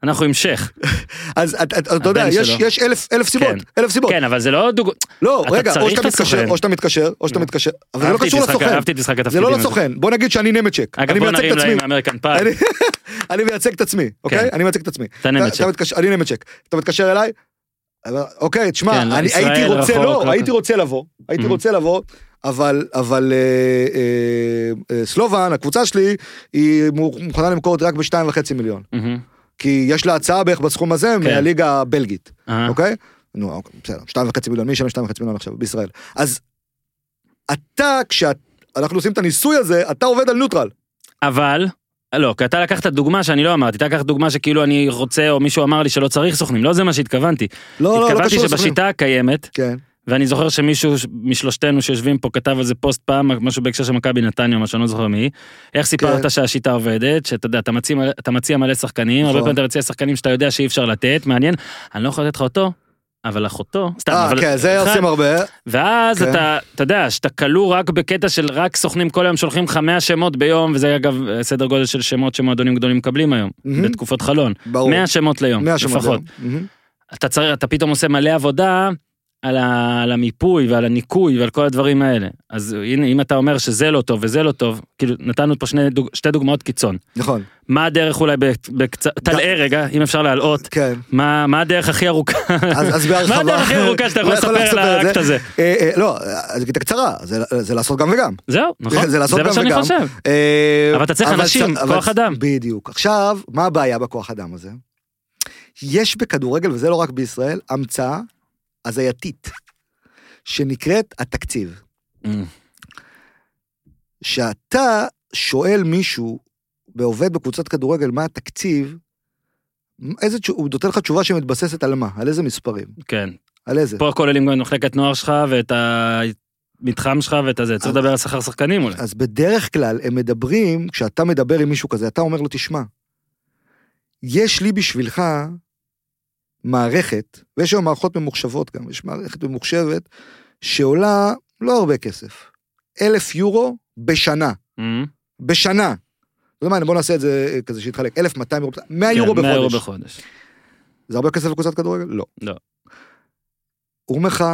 אנחנו עם שייח. אז אתה- יודע, יש- אלף סיבות. כן. אלף סיבות. כן, אבל זה לא דוג... לא, רגע, או שאתה את מתקשר. או שאתה מתקשר, או שאתה נו. מתקשר, אבל זה לא קשור לסוכן. אהבתי את משחק זה התפקידים לא הזה. לסוכן. בוא נגיד שאני נמצ'ק. אגב, אני בוא מייצג נרים את עצמי. להם אמריקן פאי. אני- מייצג את עצמי, אוקיי? אני מייצג את עצמי. אתה נמצ'ק. אני נמצ'ק. אתה מתקשר אליי? אבל- אוקיי, תשמע, כן, לא, אני הייתי רוצה, לא, לא הייתי. רוצה לבוא, הייתי Mhm. רוצה לבוא, אבל, אבל אה, אה, אה, סלובן, הקבוצה שלי, היא מוכנה למכור אותי רק בשתיים וחצי מיליון. מהמם. כי יש לה הצעה בערך בסכום הזה כן. מהליגה הבלגית. אה, אוקיי? נו, אוקיי, בסדר, שתיים וחצי מיליון, מי ישלם שתיים וחצי מיליון עכשיו בישראל? אז אתה, כשאנחנו עושים את הניסוי הזה, אתה עובד על נוטרל. אבל, לא, כי אתה לקחת דוגמה שאני לא אמרתי, אתה לקחת דוגמה שכאילו אני רוצה, או מישהו אמר לי שלא צריך סוכנים, לא זה מה שהתכוונתי. לא, לא, לא התכוונתי קשור לסוכנים. שבשיטה הקיימת, כן, ואני זוכר שמישהו משלושתנו שיושבים פה כתב על זה פוסט פעם, משהו בהקשר של מכבי נתניה, מה שאני לא זוכר מי, איך סיפרת כן. שהשיטה עובדת, שאתה יודע, אתה מציע, מלא- אתה מציע מלא שחקנים, הרבה נכון. פעמים אתה מציע שחקנים שאתה יודע שאי אפשר לתת, מעניין, אני לא יכול לתת לך אותו, אבל אחותו, סתם, אה, אבל... כן, זה אחד- עושים הרבה. ואז כן. אתה, אתה יודע, שאתה כלוא רק בקטע של רק סוכנים כל היום שולחים לך 100 שמות ביום, וזה אגב סדר גודל של שמות שמועדונים גדולים מקבלים היום, מהמם. בתקופות חלון. ברור. 100 שמות ליום, 100 שמות לפחות. ליום. מהמם. אתה צריך, אתה פתאום עושה מלא עבודה על, ה, על המיפוי ועל הניקוי ועל כל הדברים האלה. אז הנה, אם אתה אומר שזה לא טוב וזה לא טוב, כאילו נתנו פה שני, דוג, שתי דוגמאות קיצון. נכון, מה הדרך אולי בקצת, תלאה רגע, אם אפשר להלאות, כן. מה, מה הדרך הכי ארוכה? אז אז בהרחבה. מה הדרך הכי ארוכה שאתה יכול לא לספר על האקט זה. הזה? אה, אה, לא, אז אגיד קצרה, זה- זה לעשות גם וגם. זהו, נכון, זה לעשות זה מה גם שאני וגם. חושב. אה, אבל אתה צריך אנשים, כוח אדם. בדיוק. עכשיו, מה הבעיה בכוח אדם הזה? יש בכדורגל, וזה לא רק בישראל, המצאה הזייתית, שנקראת התקציב. אמ, שאתה שואל מישהו ועובד בקבוצת כדורגל מה התקציב, איזה, תשו- הוא נותן לך תשובה שמתבססת על מה? על איזה מספרים? כן, על איזה? פה כוללים גם את מחלקת נוער שלך ואת המתחם שלך ואת הזה, צריך לדבר על שכר שחקנים אולי. אז בדרך כלל הם מדברים, כשאתה מדבר עם מישהו כזה, אתה אומר לו, תשמע, יש לי בשבילך מערכת, ויש היום מערכות ממוחשבות גם, יש מערכת ממוחשבת שעולה לא הרבה כסף, אלף יורו בשנה, אמ, בשנה. אתה יודע מה, בוא נעשה את זה אה, כזה שיתחלק, 1,200 יורו, 100 כן, יורו 100 יורו בחודש. בחודש. זה הרבה כסף לקבוצת כדורגל? לא. לא. הוא אומר לך,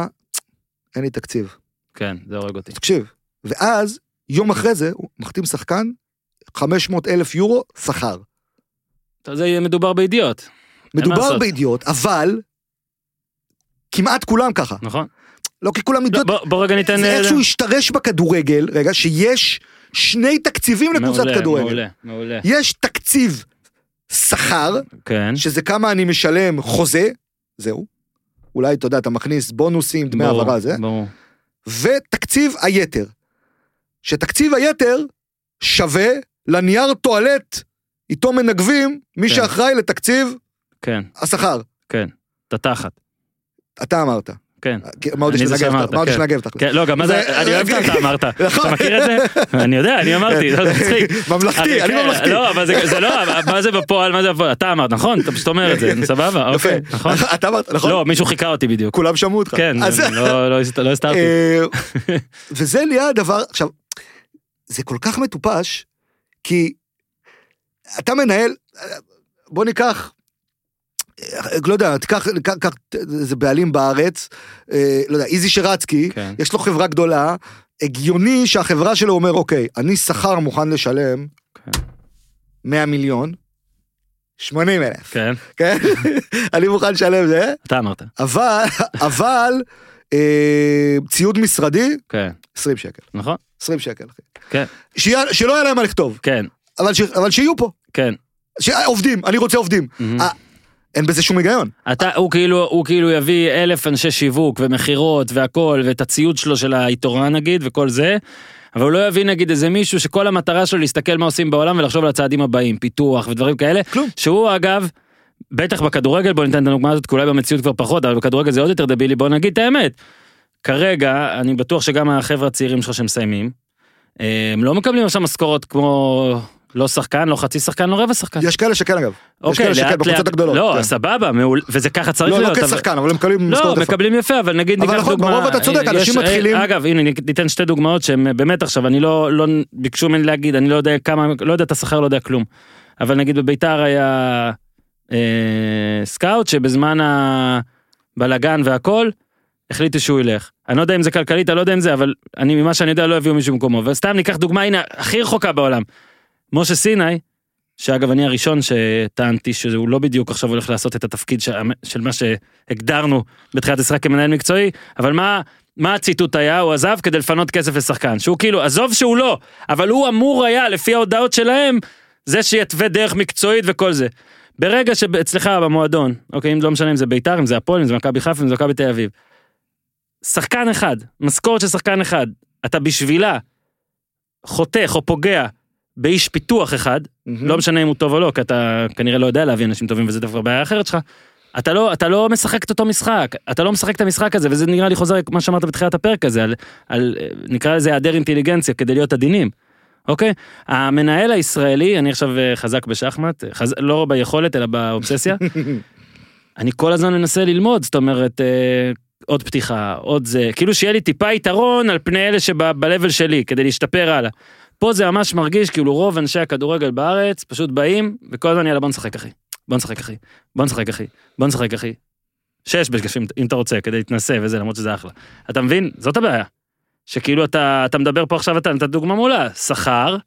אין לי תקציב. כן, זה הורג אותי. תקשיב. ואז, יום אחרי זה, הוא מחתים שחקן, 500 אלף יורו, שכר. זה מדובר בידיעות, מדובר. בידיעות, אבל כמעט כולם ככה. נכון? לא כי כולם לא, ידיעות, בוא- רגע ניתן... זה אה, איכשהו השתרש בכדורגל, רגע, שיש שני תקציבים לקבוצת כדורגל. מעולה, מעולה. יש תקציב שכר, כן, שזה כמה אני משלם חוזה, זהו. אולי, אתה יודע, אתה מכניס בונוסים, דמי העברה, זה. ברור. ותקציב היתר. שתקציב היתר שווה לנייר טואלט איתו מנגבים מי כן. שאחראי לתקציב כן, השכר. כן. את התחת. אתה אמרת. כן. כי- מה עוד יש לנגב? כן. תכל'ס? כן, לא, גם מה זה, אני אוהב שאתה אמרת, נכון. אתה מכיר את זה? אני יודע, אני אמרתי, זה מצחיק. ממלכתי, אני כן, ממלכתי. לא, אבל זה לא, מה זה בפועל, מה זה בפועל, אתה אמרת, נכון? אתה פשוט אומר את זה, סבבה. אוקיי, נכון? אתה אמרת, נכון? לא, מישהו חיכה אותי בדיוק. כולם שמעו אותך. כן, לא- לא הסת- לא הסתרתי. אה, וזה נהיה הדבר, עכשיו, זה כל כך מטופש, כי אתה מנהל, בוא ניקח, אה, לא יודע, תיקח, קח, איזה בעלים בארץ, אה, לא יודע, איזי שרצקי, כן. יש לו חברה גדולה, הגיוני שהחברה שלו אומר, אוקיי, אני שכר מוכן לשלם כן. 100 מיליון, 80 אלף, כן, כן? אני מוכן לשלם זה, אתה אמרת. אבל, אבל, אה, ציוד משרדי, כן, 20 שקל. נכון? 20 שקל, אחי. כן, שיהיה- שלא יהיה להם מה לכתוב, כן, אבל, ש, אבל שיהיו פה. כן. ש... עובדים, אני רוצה עובדים. מהמם. אה, אין בזה שום היגיון. אתה, הוא כאילו, הוא כאילו יביא אלף אנשי שיווק ומכירות והכל, ואת הציוד שלו של העיתורן נגיד, וכל זה, אבל הוא לא יביא נגיד איזה מישהו שכל המטרה שלו להסתכל מה עושים בעולם ולחשוב על הצעדים הבאים, פיתוח ודברים כאלה, כלום. שהוא אגב, בטח בכדורגל, בוא ניתן את הדוגמה הזאת, כי אולי במציאות כבר פחות, אבל בכדורגל זה עוד יותר דבילי, בוא נגיד את האמת. כרגע, אני בטוח שגם החבר'ה הצעירים שלך שמסיימים, הם לא מקבלים עכשיו משכורות כמו לא שחקן, לא חצי שחקן, לא רבע שחקן. יש כאלה שכן אגב. יש אוקיי, כאלה שכן, בקבוצות הגדולות. לא, כן. סבבה, מעול, וזה ככה צריך לא, להיות. לא אבל- כשחקן, אבל הם מקבלים לא, משכורת יפה. מקבלים יפה, אבל נגיד אבל ניקח נכון, דוגמה. ברוב אתה צודק, יש- אנשים מתחילים- אגב, הנה ניתן שתי דוגמאות שהם באמת עכשיו, אני לא, לא, ביקשו ממני להגיד, אני לא יודע כמה, לא יודע את השכר, לא יודע כלום. אבל נגיד בביתר היה אה, סקאוט שבזמן הבלגן והכל, החליטו שהוא ילך. אני לא יודע אם זה כלכלית, אני לא יודע אם זה, אבל אני ממה שאני יודע לא הביאו מישהו במקומו. וסתם ניקח דוגמה, הנה, הכי רחוקה בעולם. משה סיני, שאגב אני הראשון שטענתי שהוא לא בדיוק עכשיו הולך לעשות את התפקיד של, של מה שהגדרנו בתחילת המשחק כמנהל מקצועי, אבל מה, מה הציטוט היה? הוא עזב כדי לפנות כסף לשחקן, שהוא כאילו, עזוב שהוא לא, אבל הוא אמור היה, לפי ההודעות שלהם, זה שיתווה דרך מקצועית וכל זה. ברגע שאצלך במועדון, אוקיי, אם לא משנה אם זה ביתר, אם זה הפועל, אם זה מכבי חיפה, אם זה מכבי תל אביב. שחקן אחד, משכורת של שחקן אחד, אתה בשבילה חותך או פוגע באיש פיתוח אחד, מהמם. לא משנה אם הוא טוב או לא, כי אתה כנראה לא יודע להביא אנשים טובים וזה דווקא בעיה אחרת שלך. אתה לא, אתה לא משחק את אותו משחק, אתה לא משחק את המשחק הזה, וזה נראה לי חוזר למה שאמרת בתחילת הפרק הזה, על, על נקרא לזה היעדר אינטליגנציה כדי להיות עדינים. אוקיי? המנהל הישראלי, אני עכשיו אה, חזק בשחמט, חז... לא ביכולת אלא באובססיה, אני כל הזמן מנסה ללמוד, זאת אומרת, אה, עוד פתיחה, עוד זה, כאילו שיהיה לי טיפה יתרון על פני אלה שב-level שלי, כדי להשתפר הלאה. פה זה ממש מרגיש כאילו רוב אנשי הכדורגל בארץ פשוט באים וכל הזמן יאללה בוא נשחק אחי. בוא נשחק אחי. בוא נשחק אחי. בוא נשחק אחי. שש בשגשים אם אתה רוצה כדי להתנסה וזה למרות שזה אחלה. אתה מבין? זאת הבעיה. שכאילו אתה, אתה מדבר פה עכשיו אתה נתת דוגמה מעולה. שכר.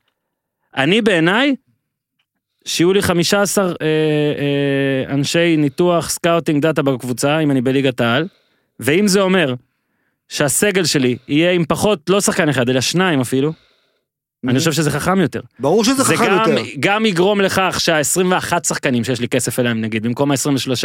אני בעיניי שיהיו לי 15 אה, אה, אנשי ניתוח סקאוטינג data בקבוצה אם אני בליגת העל. ואם זה אומר שהסגל שלי יהיה עם פחות לא שחקן אחד אלא שניים אפילו. אני חושב שזה חכם יותר. ברור שזה זה חכם גם, יותר. גם יגרום לכך שה-21 שחקנים שיש לי כסף אליהם נגיד, במקום ה-23,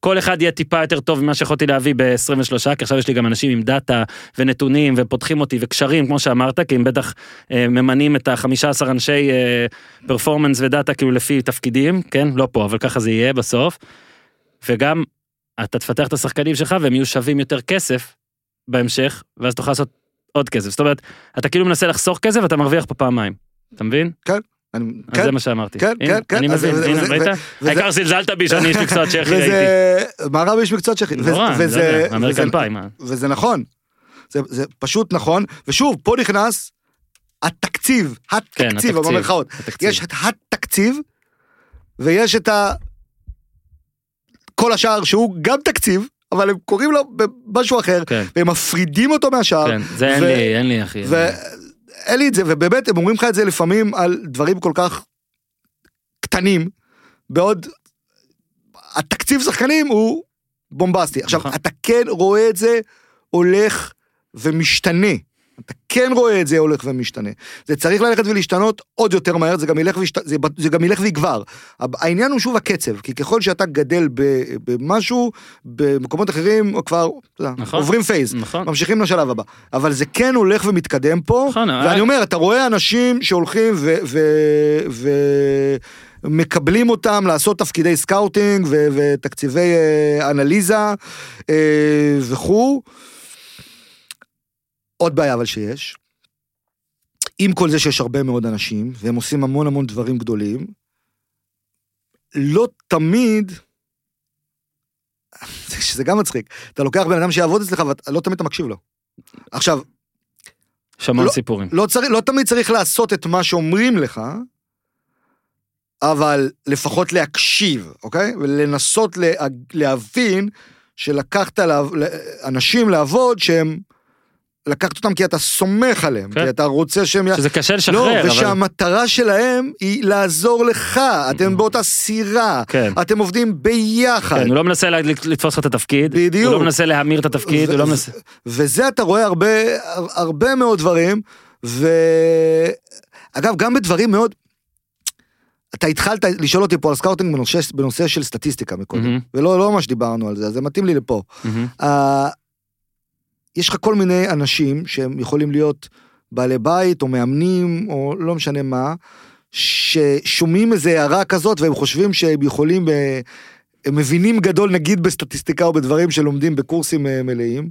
כל אחד יהיה טיפה יותר טוב ממה שיכולתי להביא ב-23, כי עכשיו יש לי גם אנשים עם data ונתונים ופותחים אותי וקשרים, כמו שאמרת, כי הם בטח אה, ממנים את ה-15 אנשי אה, פרפורמנס ודאטה כאילו לפי תפקידים, כן? לא פה, אבל ככה זה יהיה בסוף. וגם אתה תפתח את השחקנים שלך והם יהיו שווים יותר כסף בהמשך, ואז תוכל לעשות עוד כסף. זאת אומרת, אתה כאילו מנסה לחסוך כסף ואתה מרוויח פה פעמיים. אתה מבין? אני- אז כן, זה מה שאמרתי. כן, הנה, כן, כן. אני מבין, הנה, ראית? העיקר זלזלת בי שאני איש מקצוע צ'כי, ראיתי. מה רע באיש מקצוע צ'כי? נורא, אני לא וזה- אמריקן פאי, מה? וזה נכון. זה, זה פשוט נכון, ושוב, פה נכנס התקציב, כן, התקציב, התקציב, במרכאות. יש את התקציב, ויש את ה... כל השאר שהוא גם תקציב, אבל הם קוראים לו במשהו אחר, כן, והם מפרידים אותו מהשאר. כן, זה אין ו- לי, אין לי אחי. ואין לי את זה, ובאמת הם אומרים לך את זה לפעמים על דברים כל כך קטנים, בעוד התקציב שחקנים הוא בומבסטי. עכשיו, נכון. אתה כן רואה את זה הולך ומשתנה. אתה כן רואה את זה הולך ומשתנה. זה צריך ללכת ולהשתנות עוד יותר מהר, זה גם ילך, וישת... זה, זה גם ילך ויגבר. העניין הוא שוב הקצב, כי ככל שאתה גדל במשהו, במקומות אחרים כבר, נכון. עוברים phase, נכון. ממשיכים לשלב הבא. אבל זה כן הולך ומתקדם פה, נכון, ואני אומר, אתה רואה אנשים שהולכים ו... ו... ו... מקבלים אותם לעשות תפקידי סקאוטינג ו- ותקציבי אה, אנליזה אה, וכו'. עוד בעיה אבל שיש, עם כל זה שיש הרבה מאוד אנשים, והם עושים המון המון דברים גדולים, לא תמיד, שזה גם מצחיק, אתה לוקח בן אדם שיעבוד אצלך ולא תמיד אתה מקשיב לו. עכשיו, המון לא- סיפורים. לא, צריך, לא תמיד צריך לעשות את מה שאומרים לך, אבל לפחות להקשיב, אוקיי? ולנסות לה, להבין שלקחת לה, אנשים לעבוד שהם... לקחת אותם כי אתה סומך עליהם, כן. כי אתה רוצה שהם... שזה קשה לא, לשחרר, אבל... ושהמטרה שלהם היא לעזור לך, אתם באותה סירה, כן. אתם עובדים ביחד. כן, הוא לא מנסה לתפוס לך את התפקיד, בדיוק. הוא לא מנסה להמיר את התפקיד, ו- הוא לא ו- מנסה... וזה אתה רואה הרבה, הרבה מאוד דברים, ואגב, גם בדברים מאוד... אתה התחלת לשאול אותי פה על סקאוטינג בנושא, בנושא של סטטיסטיקה מקודם, מהמם. ולא לא ממש דיברנו על זה, אז זה מתאים לי לפה. מהמם. יש לך כל מיני אנשים שהם יכולים להיות בעלי בית או מאמנים או לא משנה מה, ששומעים איזה הערה כזאת והם חושבים שהם יכולים, אה, הם מבינים גדול נגיד בסטטיסטיקה או בדברים שלומדים בקורסים אה, מלאים.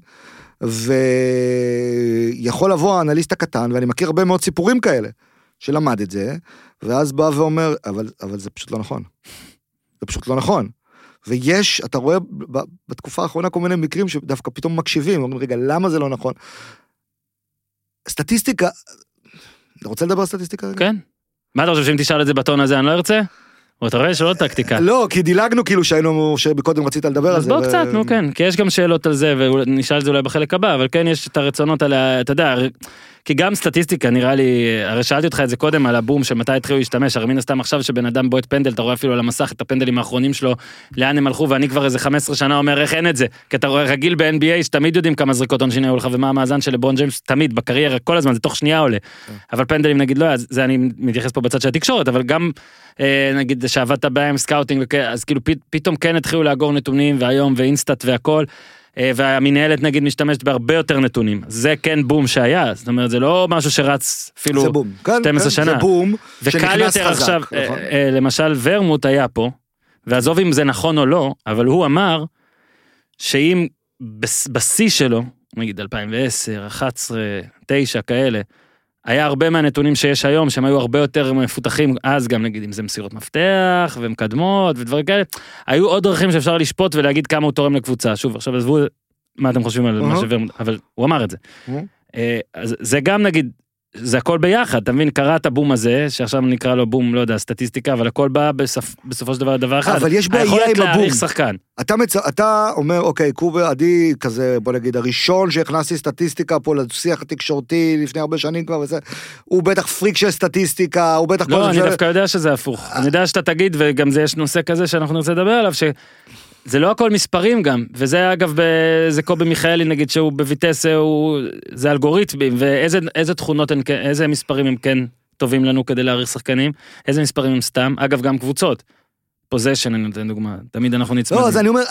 ויכול לבוא האנליסט הקטן ואני מכיר הרבה מאוד סיפורים כאלה שלמד את זה ואז בא ואומר אבל אבל זה פשוט לא נכון. זה פשוט לא נכון. ויש, אתה רואה בתקופה האחרונה כל מיני מקרים שדווקא פתאום מקשיבים, אומרים, רגע, למה זה לא נכון? סטטיסטיקה, אתה רוצה לדבר על סטטיסטיקה? כן. מה אתה חושב שאם תשאל את זה בטון הזה אני לא ארצה? או אתה רואה שלא טקטיקה. לא, כי דילגנו כאילו שהיינו, שקודם רצית לדבר על אז זה. בוא ו- קצת, נו כן, כי יש גם שאלות על זה, ונשאל את זה אולי בחלק הבא, אבל כן יש את הרצונות על ה... אתה יודע, כי גם סטטיסטיקה נראה לי, הרי שאלתי אותך את זה קודם על הבום, שמתי התחילו להשתמש, הרי מן הסתם עכשיו שבן אדם בועט פנדל, אתה רואה אפילו על המסך את הפנדלים האחרונים שלו, לאן הם הלכו, ואני כבר איזה 15 שנה אומר איך אין את זה, כי אתה רואה רגיל ב-NBA שתמיד יודעים כמה זריקות עונשין היו לך ומה המאזן של לברון ג'יימס, תמיד, בקריירה, כל הזמן, זה תוך שנייה עולה. אבל פנדלים נגיד לא, אז זה אני מתייחס פה בצד של התקשורת, אבל גם אה, נגיד שעבדת בהם עם סקאוטינג, אז כאילו פתאום כן התחילו לאגור נתונים, והיום Wyscout ואינסטאט והכל. אה, והמינהלת נגיד משתמשת בהרבה יותר נתונים, זה כן בום שהיה, זאת אומרת זה לא משהו שרץ אפילו זה בום. כן, 12 כן, שנה. זה בום וקל שנכנס יותר חזק. עכשיו, נכון. אה, אה, למשל ורמוט היה פה, ועזוב אם זה נכון או לא, אבל הוא אמר שאם בשיא שלו, נגיד 2010, 11, 9 כאלה, היה הרבה מהנתונים שיש היום שהם היו הרבה יותר מפותחים אז גם נגיד אם זה מסירות מפתח ומקדמות ודברים כאלה, היו עוד דרכים שאפשר לשפוט ולהגיד כמה הוא תורם לקבוצה. שוב עכשיו עזבו מה אתם חושבים על מה. שוורמוט, אבל הוא אמר את זה. אה, אז זה גם נגיד, זה הכל ביחד, אתה מבין, קרה את הבום הזה, שעכשיו נקרא לו בום, לא יודע, סטטיסטיקה, אבל הכל בא בסופ, בסופו של דבר לדבר אחד. אבל יש בעיה היכולת עם הבום. להעריך שחקן. אתה, מצ... אתה אומר, אוקיי, קובר עדי כזה, בוא נגיד, הראשון שהכנסתי סטטיסטיקה פה לשיח התקשורתי לפני הרבה שנים כבר וזה, הוא בטח פריק של סטטיסטיקה, הוא בטח... לא, אני ש- דווקא יודע שזה הפוך. אני יודע שאתה תגיד, וגם זה יש נושא כזה שאנחנו נרצה לדבר עליו, שזה לא הכל מספרים גם, וזה אגב, זה קובי מיכאלי נגיד שהוא בויטסה, הוא, זה אלגוריתמים, ואיזה איזה תכונות, הן כן- איזה מספרים הם כן טובים לנו כדי להעריך שחקנים, איזה מספרים הם סתם, אגב גם קבוצות. פוזיישן אני נותן דוגמה, תמיד אנחנו נצמדים. לא, אז אני אומר,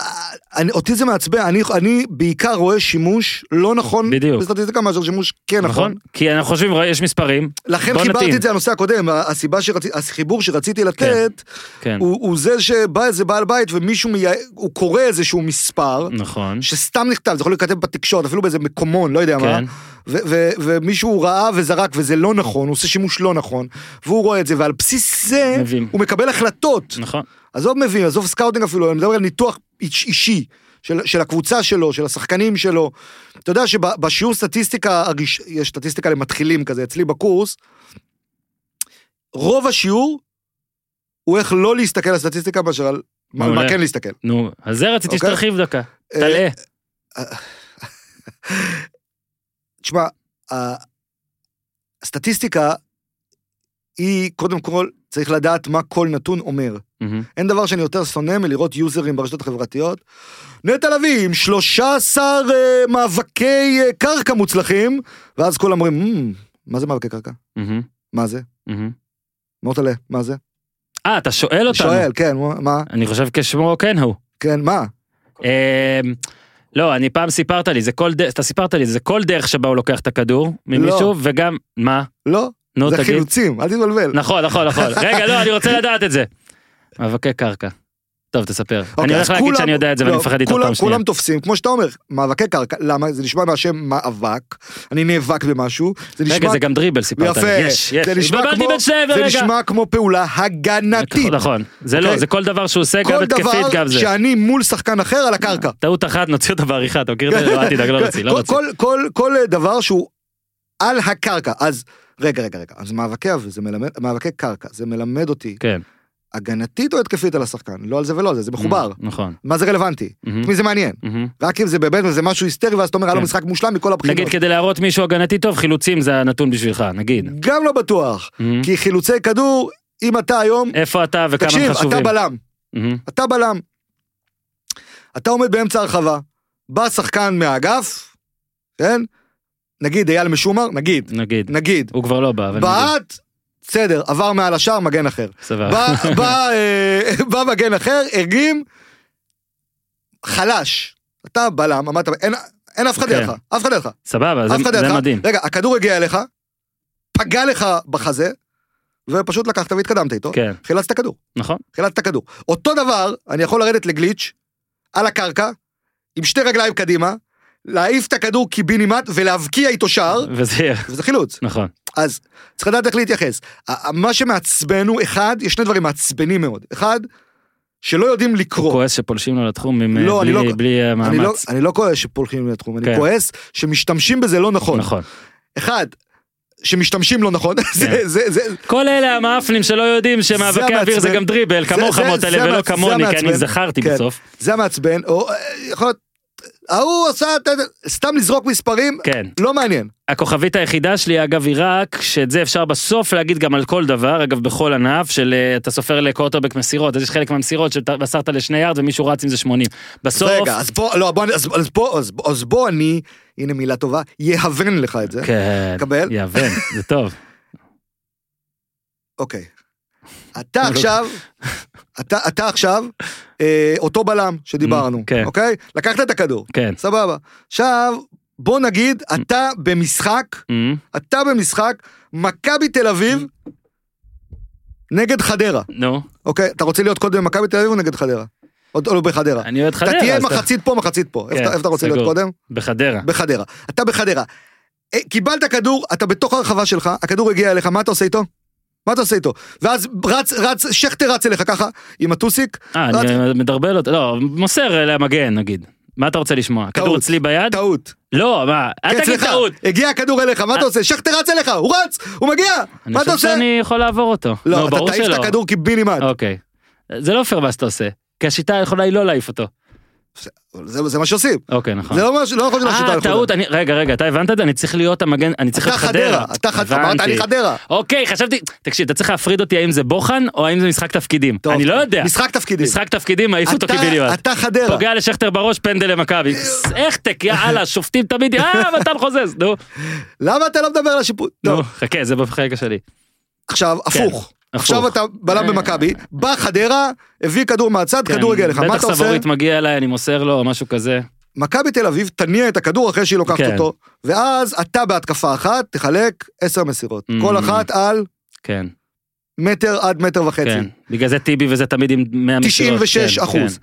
אני, אותי זה מעצבן, אני, אני בעיקר רואה שימוש לא נכון בדיוק. בסטטיסטיקה מאשר שימוש כן נכון. נכון? כי אנחנו חושבים, יש מספרים, לכן חיברתי נתאים. את זה לנושא הקודם, הסיבה שרציתי, החיבור שרציתי לתת, כן, הוא, הוא זה שבא איזה בעל בית ומישהו, מי... הוא קורא איזשהו מספר, נכון, שסתם נכתב, זה יכול להיכתב בתקשורת, אפילו באיזה מקומון, לא יודע מה, כן, ו- ו- ומישהו ראה וזרק וזה לא נכון, הוא עושה שימוש לא נכון, והוא רואה את זה, ועל בסיס זה מבין. הוא מקבל החלטות. נכון, עזוב מבין, עזוב סקאוטינג אפילו, אני מדבר על ניתוח איש- אישי. של, של הקבוצה שלו, של השחקנים שלו. אתה יודע שבשיעור סטטיסטיקה, הראש- יש סטטיסטיקה למתחילים כזה אצלי בקורס, רוב השיעור הוא איך לא להסתכל על סטטיסטיקה מאשר על מה, על. מה כן להסתכל. נו, אז זה רציתי אוקיי. שתרחיב דקה, אה, תלאה. תשמע, הסטטיסטיקה היא קודם כל צריך לדעת מה כל נתון אומר. מהמם. אין דבר שאני יותר שונא מלראות יוזרים ברשתות החברתיות. נטע לביא עם 13 אה, מאבקי אה, קרקע מוצלחים, ואז כולם אומרים, "מ, מה זה מאבקי קרקע? מהמם. מה זה? מהמם. מוטלה, מה זה? אה, אתה שואל אותנו. שואל, כן, מה? אני חושב כשמו כן הוא. כן, מה? לא, אני פעם סיפרת לי, זה כל דרך, אתה סיפרת לי, זה כל דרך שבה הוא לוקח את הכדור ממישהו, לא. וגם, מה? לא, נו, זה תגיד. חילוצים, אל תתבלבל. נכון, נכון, נכון. רגע, לא, אני רוצה לדעת את זה. מאבקי קרקע. טוב, תספר. אני אוקיי, הולך להגיד כולם- שאני יודע את זה ואני לא, מפחד איתו פעם שנייה. כולם תופסים, כמו שאתה אומר, מאבקי קרקע, למה? זה נשמע מהשם מאבק, אני נאבק במשהו, זה נשמע... רגע, זה גם דריבל סיפרת. יפה, יש, יש. זה נשמע כמו- זה. נשמע כמו פעולה הגנתית. נכון, זה לא, אוקיי? זה כל דבר שהוא עושה, גם כל התקפית, דבר גם זה. שאני מול שחקן אחר על הקרקע. טעות אחת, נוציא אותה בעריכה, אתה מכיר את זה? לא, אל תדאג, לא נוציא, לא כל- נוציא. כל- כל- כל דבר שהוא על הקרקע, אז רגע, רגע, רגע, אז מאבקי אב, זה מלמד, מאבקי קרקע, זה מלמד אותי כן. הגנתית או התקפית על השחקן, לא על זה ולא על זה, זה מחובר. נכון. מה זה רלוונטי? את מי זה מעניין? מהמם. רק אם זה באמת וזה משהו היסטרי ואז אתה אומר היה לו כן. משחק מושלם מכל הבחינות. נגיד כדי להראות מישהו הגנתי טוב, חילוצים זה הנתון בשבילך, נגיד. גם לא בטוח, מהמם. כי חילוצי כדור, אם אתה היום, איפה אתה וכמה הם תקשיב, חשובים. אתה בלם. אתה בלם. אתה עומד באמצע הרחבה, בא שחקן מהאגף, כן? נגיד אייל משומר, נגיד, נגיד. נגיד, הוא כבר לא בא, אבל. בעט, בסדר, עבר מעל השער, מגן אחר. סבבה. בא, בא, אה, בא מגן אחר, הרגיל, חלש. אתה בלם, עמדת, אין, אין אף אחד כן. לידך, אף אחד לידך, סבבה, זה- זה לידך. מדהים. רגע, הכדור הגיע אליך, פגע לך בחזה, ופשוט לקחת והתקדמת איתו, כן, חילצת את הכדור, נכון. חילצת את הכדור. אותו דבר, אני יכול לרדת לגליץ', על הקרקע, עם שתי רגליים קדימה, להעיף את הכדור קיבינימט ולהבקיע איתו שער, וזה וזה חילוץ. נכון. אז צריך לדעת איך להתייחס. מה שמעצבן הוא, אחד, יש שני דברים מעצבנים מאוד. אחד, שלא יודעים לקרוא. כועס שפולשים לו לתחום עם, לא, אה, אני בלי- לא- בלי אה, אני לא, מאמץ. אני לא כועס שפולחים לתחום, אני כן. כועס שמשתמשים בזה לא נכון. נכון. אחד, שמשתמשים לא נכון, זה, זה, זה, כל אלה המאפנים שלא יודעים שמאבקי אוויר זה. גם דריבל, כמוך מוטלה זה ולא כמוני, כי אני. זכרתי כן. בסוף. זה המעצבן, או אה, יכול להיות, ההוא עשה, סתם לזרוק מספרים, כן. לא מעניין. הכוכבית היחידה שלי אגב היא רק שאת זה אפשר בסוף להגיד גם על כל דבר אגב בכל ענף של אה, אתה סופר לקורטרבק מסירות אז יש חלק מהמסירות שמסרת לשני יארד ומישהו רץ עם זה 80. בסוף רגע, אז בוא, לא, בוא, אז, אז בוא, אז, אז בוא אני, הנה מילה טובה, יהוון לך את זה. כן, קבל. יאבן זה טוב. אוקיי. אתה עכשיו, אתה, אתה עכשיו, אה, אותו בלם שדיברנו, כן. אוקיי? לקחת את הכדור, כן. סבבה. עכשיו, בוא נגיד, אתה במשחק, אמ, אתה במשחק, מכבי תל אביב נגד חדרה, נו אוקיי? אתה רוצה להיות קודם במכבי תל אביב או נגד חדרה? או, לא בחדרה? אני אוהד אתה חדרה. תהיה אז אתה- מחצית פה, מחצית פה. איפה כן, אתה- איפה אתה רוצה להיות. קודם? בחדרה. בחדרה. אתה בחדרה. אה, קיבלת כדור, אתה בתוך הרחבה שלך, הכדור הגיע אליך, מה אתה עושה איתו? מה אתה עושה איתו? ואז רץ, רץ, שכטר רץ אליך ככה, עם הטוסיק, אה, רץ- אני מדרבל אותו, לא, מוסר למגן נגיד. מה אתה רוצה לשמוע? כדור. אצלי ביד? טעות. לא, מה? אל כן, תגיד אצלך. טעות. הגיע הכדור אליך, מה אתה עושה? שכטר רץ אליך, הוא רץ, הוא מגיע, אני מה אתה חושב עושה? שאני יכול לעבור אותו. לא, אתה ברור תעיף. את הכדור קיבינימט. אוקיי. זה לא פייר מה שאתה עושה. כי השיטה יכולה היא לא להעיף אותו. זה זה מה שעושים. אוקיי, נכון. זה לא לא יכול להיות שיטה אה, נכונה. טעות, אני- רגע, רגע, אתה הבנת את זה? אני צריך להיות המגן, אני צריך אתה להיות חדרה. חדרה, אתה חדרה, אמרת הבנתי. אני חדרה. אוקיי, חשבתי, תקשיב, אתה צריך להפריד אותי האם זה בוחן או האם זה משחק תפקידים. טוב, אני לא יודע. משחק תפקידים. משחק תפקידים, מעיף אותו אתה- כביליואט. אתה חדרה. פוגע לשכטר בראש, פנדל למכבי. החטק, יאללה, שופטים תמיד, אה, מתן חוזז, נו. למה אתה לא מדבר על השיפוט? נו, טוב, חכה, זה בחלק השלי. עכשיו, הפוך. עכשיו. אתה בלם אה. במכבי, בא חדרה, הביא כדור מהצד, כן, כדור הגיע אליך, מה אתה בטח עושה? סבורית מגיע אליי, אני מוסר לו, משהו כזה. מכבי תל אביב תניע את הכדור אחרי שהיא לוקחת כן. אותו, ואז אתה בהתקפה אחת תחלק עשר מסירות. Mm. כל אחת על כן, מטר עד מטר וחצי. כן. בגלל זה טיבי וזה תמיד עם 100 מסירות. 96 כן, אחוז.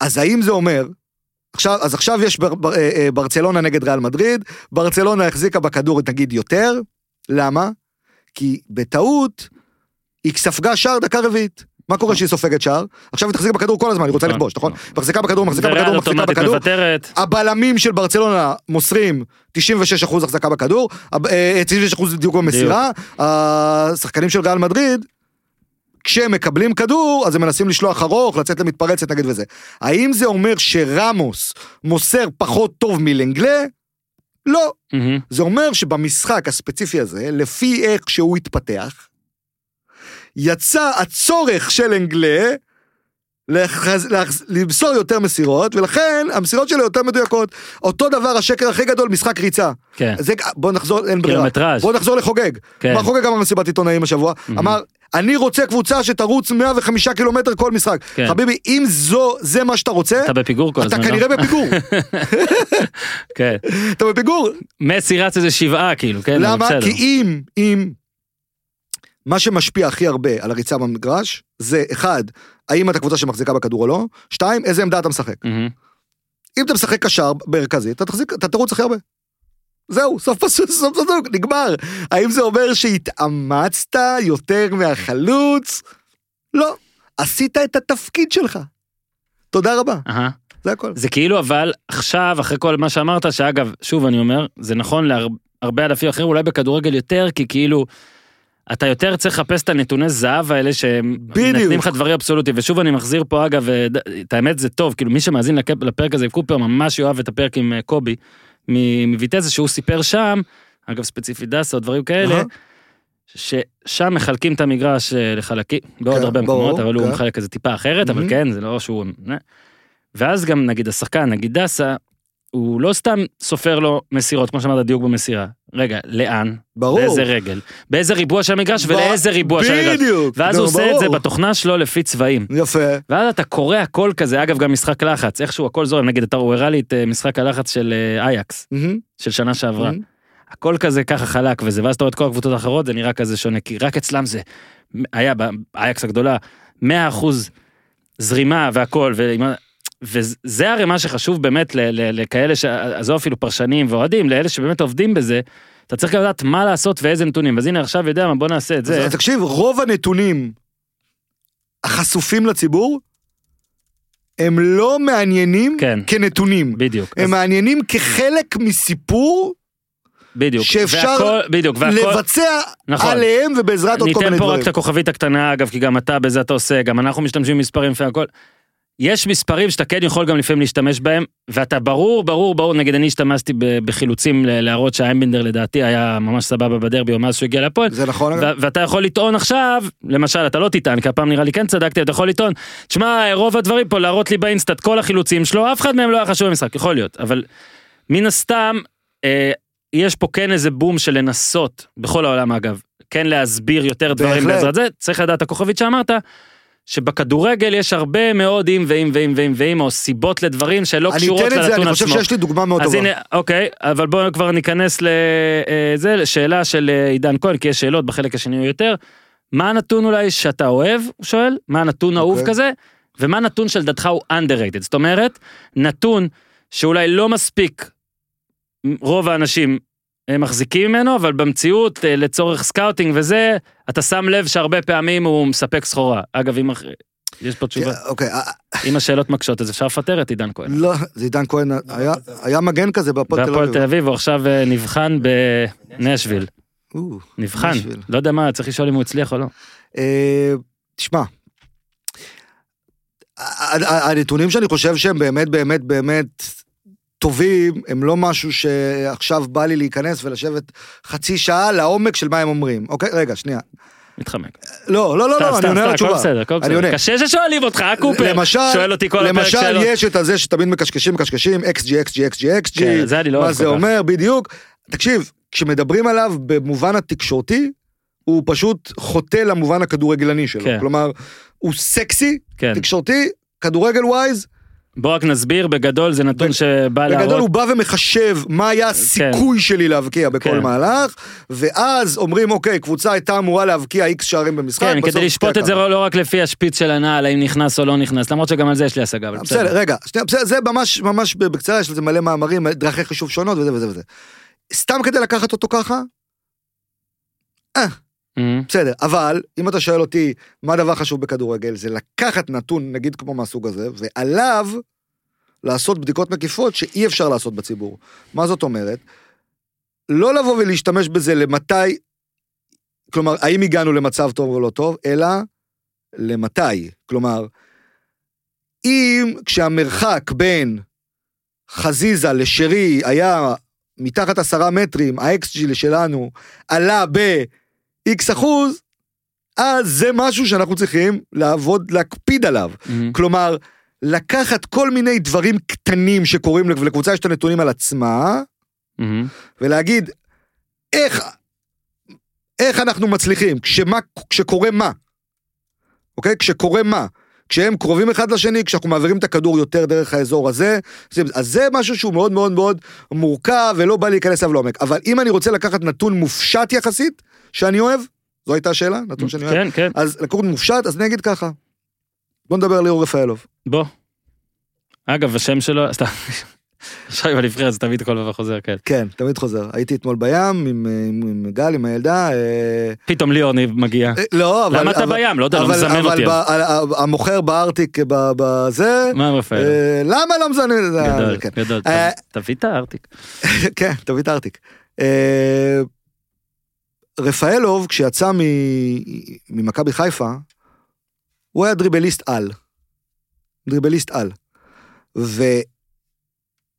אז האם זה אומר, עכשיו, אז עכשיו יש בר, בר, אה, אה, ברצלונה נגד ריאל מדריד, ברצלונה החזיקה בכדור נגיד יותר, למה? כי בטעות היא ספגה שער דקה רביעית. מה קורה כשהיא סופגת שער? עכשיו היא תחזיק בכדור כל הזמן, היא רוצה נכון, לכבוש, נכון? נכון. מחזיקה בכדור, מחזיקה בכדור, מחזיקה בכדור. הבלמים של ברצלונה מוסרים 96% החזקה בכדור, הב- אה, 96% דיוק במסירה, השחקנים של ריאל מדריד, כשהם מקבלים כדור, אז הם מנסים לשלוח ארוך, לצאת למתפרצת נגיד וזה. האם זה אומר שרמוס מוסר פחות טוב מלנגלה? לא. זה אומר שבמשחק הספציפי הזה, לפי איך שהוא התפתח, יצא הצורך של אנגלה לחז... לחז... למסור יותר מסירות, ולכן המסירות שלו יותר מדויקות. אותו דבר, השקר הכי גדול, משחק ריצה. כן. זה, בוא נחזור, אין ברירה. קילומטראז'. בוא נחזור לחוגג. כן. מה חוגג אמר במסיבת עיתונאים השבוע? אמר, אני רוצה קבוצה שתרוץ 105 קילומטר כל משחק. כן. חביבי, אם זו, זה מה שאתה רוצה, אתה בפיגור כל אתה הזמן, לא? כנראה בפיגור. כן. אתה בפיגור. מסי רץ איזה שבעה, כאילו, כן, למה? כי אם, אם, מה שמשפיע הכי הרבה על הריצה במגרש, זה אחד, האם אתה קבוצה שמחזיקה בכדור או לא, שתיים, איזה עמדה אתה משחק. אם אתה משחק קשר מרכזי, אתה תחזיק, אתה תרוץ הכי הרבה. זהו, סוף פסוק, סוף פסוק, נגמר. האם זה אומר שהתאמצת יותר מהחלוץ? לא. עשית את התפקיד שלך. תודה רבה, אהה. זה הכל. זה כאילו אבל עכשיו אחרי כל מה שאמרת שאגב שוב אני אומר זה נכון להרבה ענפים אחרים אולי בכדורגל יותר כי כאילו. אתה יותר צריך לחפש את הנתוני זהב האלה שהם. נותנים לך דברים אבסולוטיים ושוב אני מחזיר פה אגב אה, את האמת זה טוב כאילו מי שמאזין לפ- לפרק הזה עם קופר ממש יאהב את הפרק עם אה, קובי מ- מויטזה שהוא סיפר שם אגב ספציפית דסה או דברים כאלה. ששם מחלקים את המגרש אה, לחלקים בעוד כן, הרבה מקומות אבל הוא כן. מחלק את זה טיפה אחרת אבל. כן זה לא שהוא. ואז גם נגיד השחקן נגיד דסה הוא לא סתם סופר לו מסירות כמו שאמרת דיוק במסירה רגע לאן ברור. באיזה רגל באיזה ריבוע של המגרש ב- ולאיזה ריבוע של המגרש. בדיוק. ואז הוא עושה את זה. בתוכנה שלו לפי צבעים יפה. ואז אתה קורא הכל כזה אגב גם משחק לחץ איכשהו הכל זורם נגיד אתה הוא הראה לי את אה, משחק הלחץ של אה, אייקס מהמם, של שנה שעברה. מהמם. הכל כזה ככה חלק וזה ואז אתה רואה את כל הקבוצות האחרות זה נראה כזה שונה כי רק אצלם זה היה באייקס הגדולה 100% זרימה והכל ועם- וזה הרי מה שחשוב באמת לכאלה שעזוב אפילו פרשנים ואוהדים לאלה שבאמת עובדים בזה. אתה צריך לדעת מה לעשות ואיזה נתונים אז הנה עכשיו יודע מה בוא נעשה את זה. אז תקשיב, רוב הנתונים החשופים לציבור, הם לא מעניינים כן. כנתונים. בדיוק. הם אז מעניינים כחלק מסיפור בדיוק. שאפשר והכל- בדיוק והכל. לבצע נכון. עליהם ובעזרת עוד כל ניתן מיני פה רק דברים. את הכוכבית הקטנה אגב כי גם אתה בזה אתה עושה גם אנחנו משתמשים במספרים לפעמים הכל. יש מספרים שאתה כן יכול גם לפעמים להשתמש בהם ואתה ברור ברור ברור נגיד אני השתמשתי בחילוצים להראות שהאיימבינדר לדעתי היה ממש סבבה בדרבי או מאז שהוא הגיע להפועל. זה נכון ואתה יכול לטעון עכשיו למשל אתה לא תטען כי הפעם נראה לי כן צדקתי אתה יכול לטעון תשמע רוב הדברים פה להראות לי באינסטאט כל החילוצים שלו אף אחד מהם לא היה חשוב במשחק יכול להיות אבל מן הסתם אה, יש פה כן איזה בום של לנסות בכל העולם אגב כן להסביר יותר דברים. בעזרת זה צריך לדעת הכוכבית שאמרת. שבכדורגל יש הרבה מאוד אם ואם ואם ואם ואם או סיבות לדברים שלא אני קשורות אתן את זה, לנתון אני חושב עצמו. שיש לי דוגמה מאוד אז טובה. הנה, אוקיי, אבל בואו כבר ניכנס לזה, לשאלה של אה, עידן כהן, כי יש שאלות בחלק השני יותר. מה הנתון אולי שאתה אוהב, הוא שואל, מה הנתון האהוב אוקיי. כזה, ומה הנתון שלדעתך הוא underrated, זאת אומרת, נתון שאולי לא מספיק רוב האנשים אה, מחזיקים ממנו, אבל במציאות, אה, לצורך סקאוטינג וזה, אתה שם לב שהרבה פעמים הוא מספק סחורה. אגב, אם... יש פה תשובה. אוקיי, אה, אם השאלות מקשות, אז אפשר לפטר את עידן כהן. לא, זה עידן כהן, היה- היה מגן כזה בהפועל תל והפועל תל אביב. אביב, הוא עכשיו אה, נבחן בנשוויל. או, נבחן. לא יודע מה, צריך לשאול אם הוא הצליח או לא. אה, תשמע, הנתונים שאני חושב שהם באמת באמת באמת טובים, הם לא משהו שעכשיו בא לי להיכנס ולשבת חצי שעה לעומק של מה הם אומרים. אוקיי, רגע, שנייה. מתחמק. לא, לא, לא, סתם, לא, אני סתם, עונה סתם, לתשובה. הכל בסדר, הכל בסדר. קשה ששואלים אותך, קופר? למשל, שואל אותי כל הפרק למשל שאלות. יש את הזה שתמיד מקשקשים מקשקשים XG XG XG XG, כן, לא מה זה. אומר בדיוק. תקשיב, כשמדברים עליו במובן התקשורתי, הוא פשוט חוטא למובן הכדורגלני שלו. כן. כלומר, הוא סקסי, כן. תקשורתי, כדורגל ווייז, בוא רק נסביר, בגדול זה נתון בג- שבא בגדול להראות. הוא בא ומחשב מה היה הסיכוי שלי להבקיע בכל כן. מהלך, ואז אומרים, אוקיי, קבוצה הייתה אמורה להבקיע איקס שערים במשחק, כן, כדי לשפוט את זה. לא לא רק לפי השפיץ של הנעל, האם נכנס או לא נכנס, למרות שגם על זה יש לי השגה, אבל בסדר, בסדר. רגע, שנייה, בסדר, זה ממש ממש בקצרה, יש לזה מלא מאמרים, דרכי חישוב שונות וזה וזה וזה. סתם כדי לקחת אותו ככה, Mhm. בסדר, אבל אם אתה שואל אותי מה הדבר חשוב בכדורגל, זה לקחת נתון, נגיד כמו מהסוג הזה, ועליו לעשות בדיקות מקיפות שאי אפשר לעשות בציבור. מה זאת אומרת? לא לבוא ולהשתמש בזה למתי, כלומר, האם הגענו למצב טוב או לא טוב, אלא למתי. כלומר, אם כשהמרחק בין חזיזה לשרי היה מתחת עשרה מטרים, ה-XG שלנו עלה ב-X אחוז, אז זה משהו שאנחנו צריכים לעבוד, להקפיד עליו. מהמם. כלומר, לקחת כל מיני דברים קטנים שקורים, לקבוצה יש את הנתונים על עצמה, מהמם. ולהגיד, איך, איך אנחנו מצליחים, כשמה, כשקורה מה, אוקיי? כשקורה מה. כשהם קרובים אחד לשני, כשאנחנו מעבירים את הכדור יותר דרך האזור הזה, זה- אז זה משהו שהוא מאוד מאוד מאוד מורכב ולא בא להיכנס אליו לעומק. אבל אם אני רוצה לקחת נתון מופשט יחסית, שאני אוהב, זו הייתה השאלה, נתון שאני אוהב, כן, כן. אז לקחת מופשט, אז אני אגיד ככה. בוא נדבר על ליאור רפאלוב. בוא. אגב, השם שלו, סתם. עכשיו עם הנבחרת זה תמיד כל דבר חוזר, כן. כן, תמיד חוזר. הייתי אתמול בים עם, עם, עם גל, עם הילדה. אה, פתאום ליאור מגיע. אה, לא, אבל... למה אתה אבל- בים? לא יודע, לא אבל- מזמן אבל אותי. ה- המוכר בארטיק בזה, מה רפאל? אה, למה לא מזמן? זה- גדול, כן. גדול. תביא את הארטיק. כן, תביא את הארטיק. רפאלוב, כשיצא ממכבי חיפה, הוא היה דריבליסט על. דריבליסט על.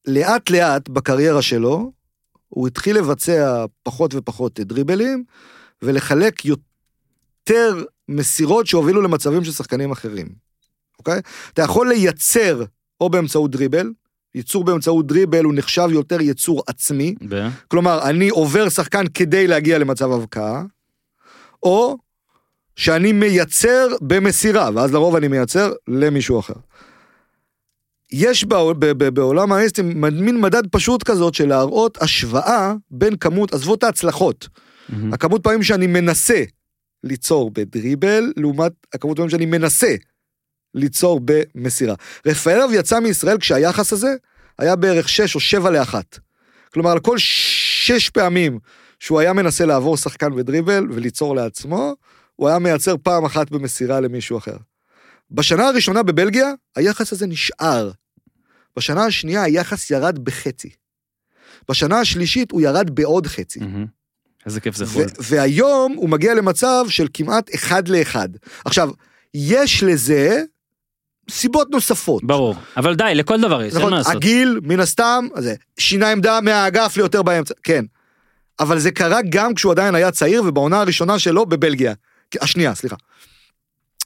ולאט לאט בקריירה שלו, הוא התחיל לבצע פחות ופחות דריבלים, ולחלק יותר מסירות שהובילו למצבים של שחקנים אחרים. אוקיי? אתה יכול לייצר או באמצעות דריבל, ייצור באמצעות דריבל הוא נחשב יותר יצור עצמי, ב- כלומר, אני עובר שחקן כדי להגיע למצב הבקעה, או שאני מייצר במסירה, ואז לרוב אני מייצר למישהו אחר. יש בע- ב- ב- בעולם האסטים מין מדד פשוט כזאת של להראות השוואה בין כמות, עזבו את ההצלחות, מהמם. הכמות פעמים שאני מנסה ליצור בדריבל, לעומת הכמות פעמים שאני מנסה ליצור במסירה. רפאלוב יצא מישראל כשהיחס הזה היה בערך 6 או 7 לאחת. כלומר, על כל שש פעמים שהוא היה מנסה לעבור שחקן בדריבל וליצור לעצמו, הוא היה מייצר פעם אחת במסירה למישהו אחר. בשנה הראשונה בבלגיה, היחס הזה נשאר. בשנה השנייה היחס ירד בחצי. בשנה השלישית הוא ירד בעוד חצי. מהמם. איזה כיף זה חול. והיום הוא מגיע למצב של כמעט אחד לאחד. עכשיו, יש לזה סיבות נוספות. ברור. אבל די, לכל דבר יש, אין נכון, מה לעשות. הגיל, מן הסתם, זה שינה עמדה מהאגף ליותר באמצע, כן. אבל זה קרה גם כשהוא עדיין היה צעיר ובעונה הראשונה שלו בבלגיה. השנייה, סליחה.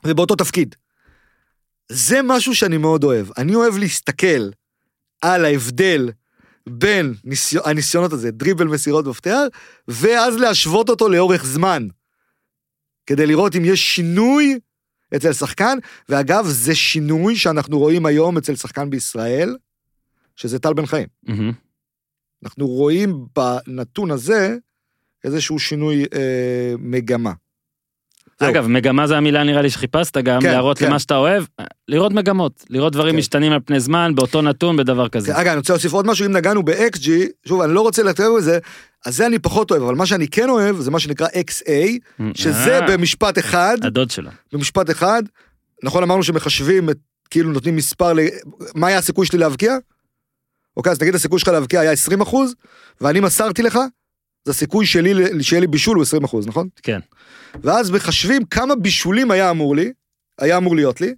ובאותו תפקיד. זה משהו שאני מאוד אוהב. אני אוהב להסתכל על ההבדל בין ניסיון, הניסיונות הזה, דריבל מסירות מפתח, ואז להשוות אותו לאורך זמן. כדי לראות אם יש שינוי אצל שחקן, ואגב, זה שינוי שאנחנו רואים היום אצל שחקן בישראל, שזה טל בן חיים. מהמם. אנחנו רואים בנתון הזה איזשהו שינוי אה, מגמה. אגב, מגמה זה המילה נראה לי שחיפשת גם, כן, להראות כן. למה שאתה אוהב, לראות מגמות, לראות דברים כן. משתנים על פני זמן, באותו נתון, בדבר כזה. אגב, אני רוצה להוסיף עוד משהו, אם נגענו ב-XG, שוב, אני לא רוצה לתאר בזה, אז זה אני פחות אוהב, אבל מה שאני כן אוהב, זה מה שנקרא XA, שזה אה, במשפט אחד, הדוד שלו. במשפט אחד, נכון אמרנו שמחשבים, את, כאילו נותנים מספר, ל... מה היה הסיכוי שלי להבקיע? אוקיי, אז נגיד הסיכוי שלך להבקיע היה 20 אחוז, ואני מסרתי לך, אז הסיכוי שלי, שיהיה לי בישול הוא 20 אחוז, נכון? כן. ואז מחשבים כמה בישולים היה אמור לי, היה אמור להיות לי,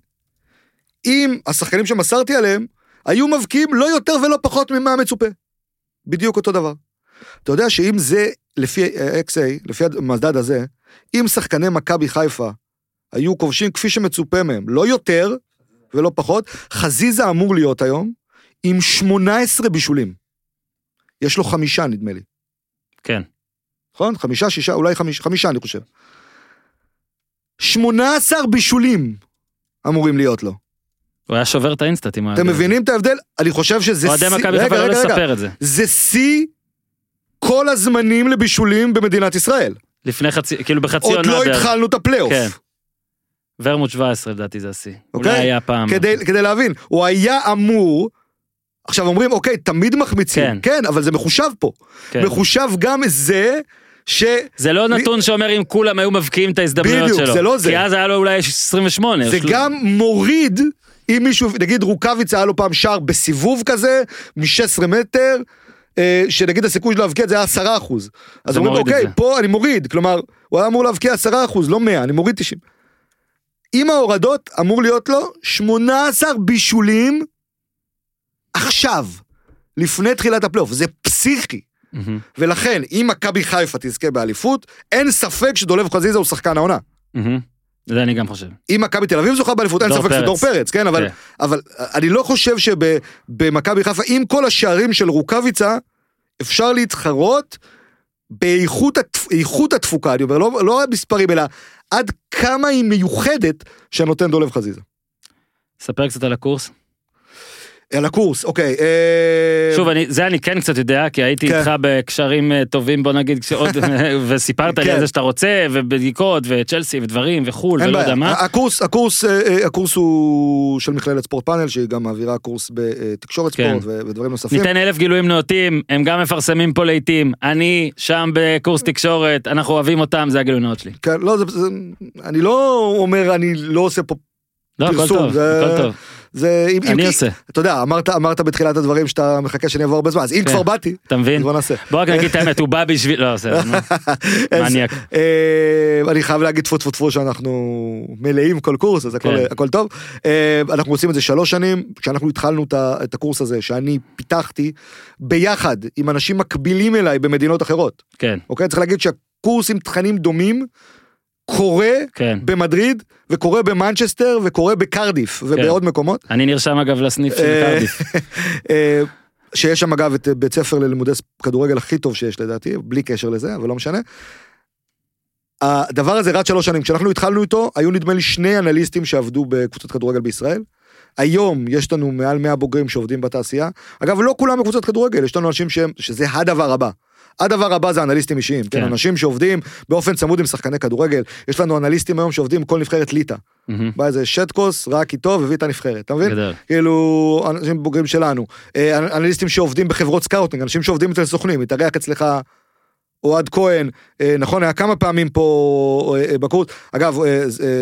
אם השחקנים שמסרתי עליהם, היו מבקיעים לא יותר ולא פחות ממה מצופה. בדיוק אותו דבר. אתה יודע שאם זה, לפי XA, לפי המדד הזה, אם שחקני מכבי חיפה היו כובשים כפי שמצופה מהם, לא יותר ולא פחות, חזיזה אמור להיות היום עם 18 בישולים. יש לו חמישה נדמה לי, כן. נכון? חמישה, שישה, אולי חמישה, חמישה אני חושב. 18 בישולים אמורים להיות לו. הוא היה שובר את ה InStat עם ה... אתם מבינים את ההבדל? אני חושב שזה אוהדי שיא- מכבי רגע, חיפה לא. לספר את זה. זה שיא כל הזמנים לבישולים במדינת ישראל. לפני חצי, כאילו בחצי עוד עונה לא בערך. התחלנו את הפלייאוף. כן. ורמוט 17 לדעתי זה השיא. אוקיי? אולי היה פעם. כדי להבין, הוא היה אמור, עכשיו אומרים, אוקיי, תמיד מחמיצים, כן. כן, אבל זה מחושב פה. כן. מחושב גם זה, ש... זה לא נתון שאומר אם כולם היו מבקיעים את ההזדמנויות בדיוק, שלו. זה לא זה. כי אז היה לו אולי 28. זה של- גם מוריד, אם מישהו, נגיד רוקאביץ היה לו פעם שער בסיבוב כזה, מ-16 מטר, אה, שנגיד הסיכוי שלו להבקיע את זה היה 10 אחוז. אז אומרים, אוקיי. פה אני מוריד, כלומר, הוא היה אמור להבקיע 10 אחוז, לא 100, אני מוריד 90. עם ההורדות אמור להיות לו 18 בישולים עכשיו, לפני תחילת הפלייאוף, זה פסיכי. מהמם. ולכן, אם מכבי חיפה תזכה באליפות, אין ספק שדולב חזיזה הוא שחקן העונה. מהמם. זה אני גם חושב. אם מכבי תל אביב זוכה באליפות, אין ספק שזה דור פרץ. כן, אבל, כן. אבל אני לא חושב שבמכבי חיפה, עם כל השערים של רוקאביצה, אפשר להתחרות באיכות התפ... התפוקה, אני אומר, לא, לא המספרים, אלא עד כמה היא מיוחדת שנותן דולב חזיזה. ספר קצת על הקורס. על הקורס, אוקיי. אה, שוב, אני, זה אני כן קצת יודע, כי הייתי כן. איתך בקשרים אה, טובים, בוא נגיד, כשעוד, וסיפרת לי כן. על זה שאתה רוצה, ובדיקות, וצ'לסי, ודברים, וחו"ל, ולא יודע מה. הקורס, הקורס, אה, הקורס הוא של מכללת ספורט פאנל, שהיא גם מעבירה קורס בתקשורת כן. ספורט ודברים נוספים. ניתן אלף גילויים נאותים, הם גם מפרסמים פה לעיתים, אני שם בקורס תקשורת, אנחנו אוהבים אותם, זה הגילוי נאות שלי. כן, לא, זה, זה, אני לא אומר, אני לא עושה פה לא, הכל פרסום, טוב, זה- הכל טוב, זה, אם, אני אם, עושה, אתה יודע, אמרת, אמרת בתחילת הדברים שאתה מחכה שאני אבוא הרבה זמן, אז אם כן. כבר באתי, אתה מבין? בוא נעשה. בוא רק נגיד את האמת, הוא בא בשביל, לא, בסדר, אז, מניאק. אה, אני חייב להגיד טפו טפו טפו שאנחנו מלאים כל קורס, אז הכל, כן. הכל טוב. אה, אנחנו עושים את זה שלוש שנים, כשאנחנו התחלנו את הקורס הזה, שאני פיתחתי, ביחד עם אנשים מקבילים אליי במדינות אחרות, כן, אוקיי? צריך להגיד שהקורס עם תכנים דומים, קורה כן. במדריד, וקורה במנצ'סטר, וקורה בקרדיף, ובעוד מקומות. אני נרשם אגב לסניף של אה, קרדיף. אה, שיש שם אגב את בית ספר ללימודי כדורגל הכי טוב שיש לדעתי, בלי קשר לזה, אבל לא משנה. הדבר הזה רץ שלוש שנים, כשאנחנו התחלנו איתו, היו נדמה לי שני אנליסטים שעבדו בקבוצת כדורגל בישראל. היום יש לנו מעל 100 בוגרים שעובדים בתעשייה. אגב, לא כולם בקבוצת כדורגל, יש לנו אנשים שהם, שזה הדבר הבא. הדבר הבא זה אנליסטים אישיים, כן. כן. אנשים שעובדים באופן צמוד עם שחקני כדורגל. יש לנו אנליסטים היום שעובדים כל נבחרת ליטא. מהמם, בא איזה שטקוס, רק איתו והביא את הנבחרת, אתה מבין? גדול. כאילו, אנשים בוגרים שלנו, אה, אנליסטים שעובדים בחברות סקאוטינג, אנשים שעובדים אצל סוכנים, התארח אצלך אוהד כהן, אה, נכון, היה כמה פעמים פה אה, אה, בקורס, אגב,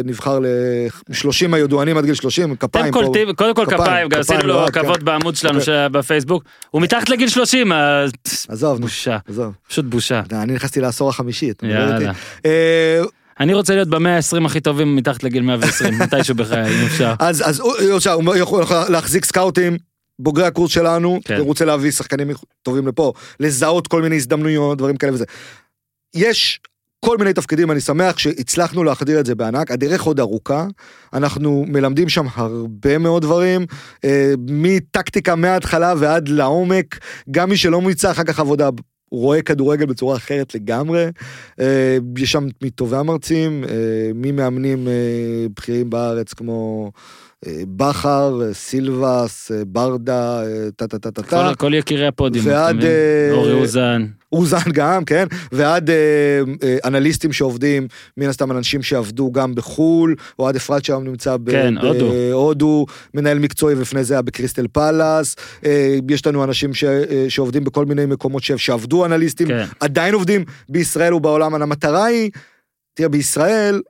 נבחר ל-30 הידוענים עד גיל 30, אתם כפיים פה. קולטים, קודם כל כפיים, כפיים, גם כפיים, עשינו לא לו כן. כבוד בעמוד שלנו אוקיי. ש- בפייסבוק, הוא מתחת לגיל 30, אז עזוב, בושה, עזוב. פשוט בושה. אני נכנסתי לעשור החמישי, אתה? יאללה. אה, אני רוצה להיות במאה ה-20 הכי טובים מתחת לגיל 120, מתישהו בחיי, אם אפשר. אז, הוא יכול להחזיק סקאוטים, בוגרי הקורס שלנו, כן. הוא רוצה להביא שחקנים טובים לפה, לזהות כל מיני הזדמנויות, דברים כאלה וזה. יש כל מיני תפקידים, אני שמח שהצלחנו להחדיר את זה בענק, הדרך עוד ארוכה, אנחנו מלמדים שם הרבה מאוד דברים, אה, מטקטיקה מההתחלה ועד לעומק, גם מי שלא מיצה אחר כך עבודה. רואה כדורגל בצורה אחרת לגמרי, אה, יש שם מטובי המרצים, אה, ממאמנים אה, בכירים בארץ כמו בכר, סילבס, ברדה, טה טה טה טה טה. כל- יקירי הפודיום, ועד? אה, אורי אוזן, אוזן גם, כן, ועד אה, אה, אנליסטים שעובדים, מן הסתם אנשים שעבדו גם בחו"ל, אוהד אפרת שם נמצא ב- כן. בהודו, מנהל מקצועי ולפני זה היה בקריסטל פלאס, אה, יש לנו אנשים ש, אה, שעובדים בכל מיני מקומות ש- שעבדו אנליסטים, כן. עדיין עובדים בישראל ובעולם, המטרה היא, תראה, בישראל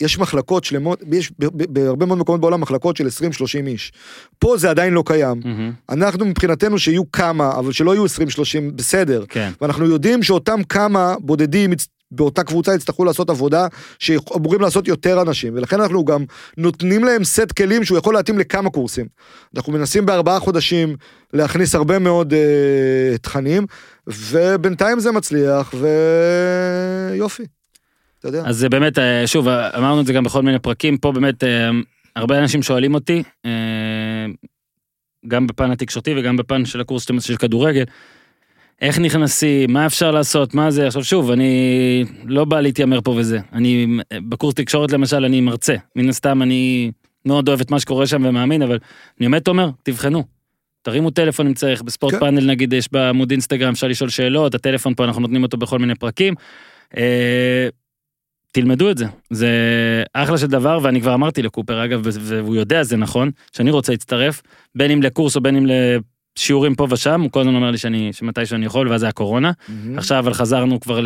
יש מחלקות שלמות, יש בהרבה מאוד מקומות בעולם מחלקות של 20-30 איש. פה זה עדיין לא קיים. מהמם, אנחנו מבחינתנו שיהיו כמה, אבל שלא יהיו 20-30 בסדר. כן, ואנחנו יודעים שאותם כמה בודדים באותה קבוצה יצטרכו לעשות עבודה שאמורים לעשות יותר אנשים, ולכן אנחנו גם נותנים להם סט כלים שהוא יכול להתאים לכמה קורסים. אנחנו מנסים בארבעה חודשים להכניס הרבה מאוד אה, תכנים, ובינתיים זה מצליח, ויופי. אתה יודע. אז זה באמת, אה, שוב, אה, אמרנו את זה גם בכל מיני פרקים, פה באמת אה, הרבה אנשים שואלים אותי, גם בפן התקשורתי וגם בפן של הקורס של כדורגל, איך נכנסים, מה אפשר לעשות, מה זה, עכשיו שוב, אני לא בא להתיימר פה וזה, אני, בקורס תקשורת למשל, אני מרצה, מן הסתם אני מאוד אוהב את מה שקורה שם ומאמין, אבל אני באמת אומר, תבחנו. תרימו טלפון אם צריך, בספורט כן. פאנל נגיד יש בעמוד אינסטגרם, אפשר לשאול שאלות, הטלפון פה אנחנו נותנים אותו בכל מיני פרקים. תלמדו את זה, זה אחלה של דבר, ואני כבר אמרתי לקופר אגב, והוא יודע זה נכון, שאני רוצה להצטרף, בין אם לקורס או בין אם לשיעורים פה ושם, הוא כל הזמן אומר לי שאני, שמתי שאני יכול, ואז זה הקורונה. מהמם. עכשיו אבל חזרנו כבר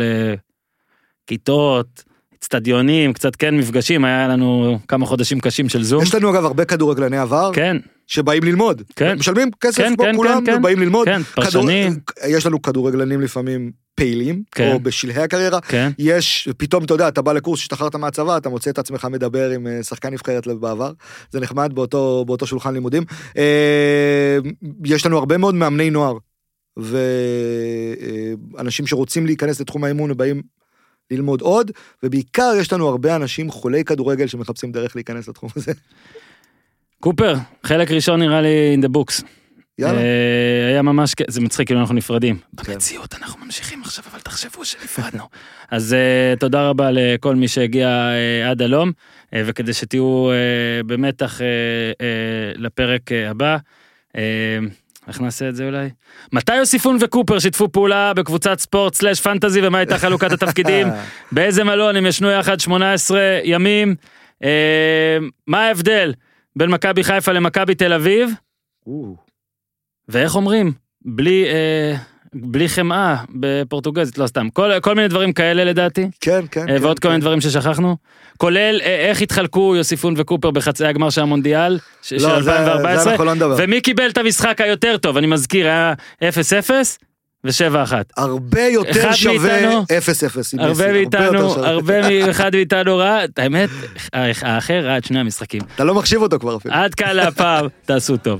לכיתות, אצטדיונים, קצת כן מפגשים, היה לנו כמה חודשים קשים של זום. יש לנו אגב הרבה כדורגלני עבר כן, שבאים ללמוד. כן. משלמים כסף כן, כמו כן, כולם כן, כן. ובאים ללמוד. כן, פרשנים, יש לנו כדורגלנים לפעמים פעילים, כן. או בשלהי הקריירה. כן, יש, פתאום אתה יודע, אתה בא לקורס, השתחררת מהצבא, אתה מוצא את עצמך מדבר עם אה, שחקן נבחרת בעבר, זה נחמד באותו, באותו שולחן לימודים. אה, יש לנו הרבה מאוד מאמני נוער, ואנשים שרוצים להיכנס לתחום האימון ובאים ללמוד עוד, ובעיקר יש לנו הרבה אנשים חולי כדורגל שמחפשים דרך להיכנס לתחום הזה. קופר, חלק ראשון נראה לי in the books. יאללה. אה, היה ממש, זה מצחיק, כאילו אנחנו נפרדים. כן. במציאות אנחנו ממשיכים עכשיו, אבל תחשבו שנפרדנו. אז אה, תודה רבה לכל מי שהגיע אה, עד הלום, וכדי שתהיו במתח לפרק הבא. איך נעשה את זה אולי? מתי יוסיפון וקופר שיתפו פעולה בקבוצת ספורט סלאש פנטזי ומה הייתה חלוקת התפקידים? באיזה מלון הם ישנו יחד 18 ימים? מה ההבדל בין מכבי חיפה למכבי תל אביב? ואיך אומרים? בלי, אה, בלי חמאה בפורטוגזית, לא סתם. כל, כל מיני דברים כאלה לדעתי, כן, כן. אה, כן, ועוד כל כן. מיני דברים ששכחנו. כולל אה, איך התחלקו יוסיפון וקופר בחצי הגמר של המונדיאל ש- של לא, זה- 2014. זה אנחנו לא נדבר. ומי קיבל את המשחק היותר טוב, אני מזכיר, היה 0-0 ו-7-1. הרבה יותר שווה מאיתנו- 0-0 עם מסי, הרבה מאיתנו. הרבה מאחד מאיתנו רע, האמת, האחר ראה את שני המשחקים. אתה לא מחשיב אותו כבר אפילו. עד כאן להפעם, תעשו טוב.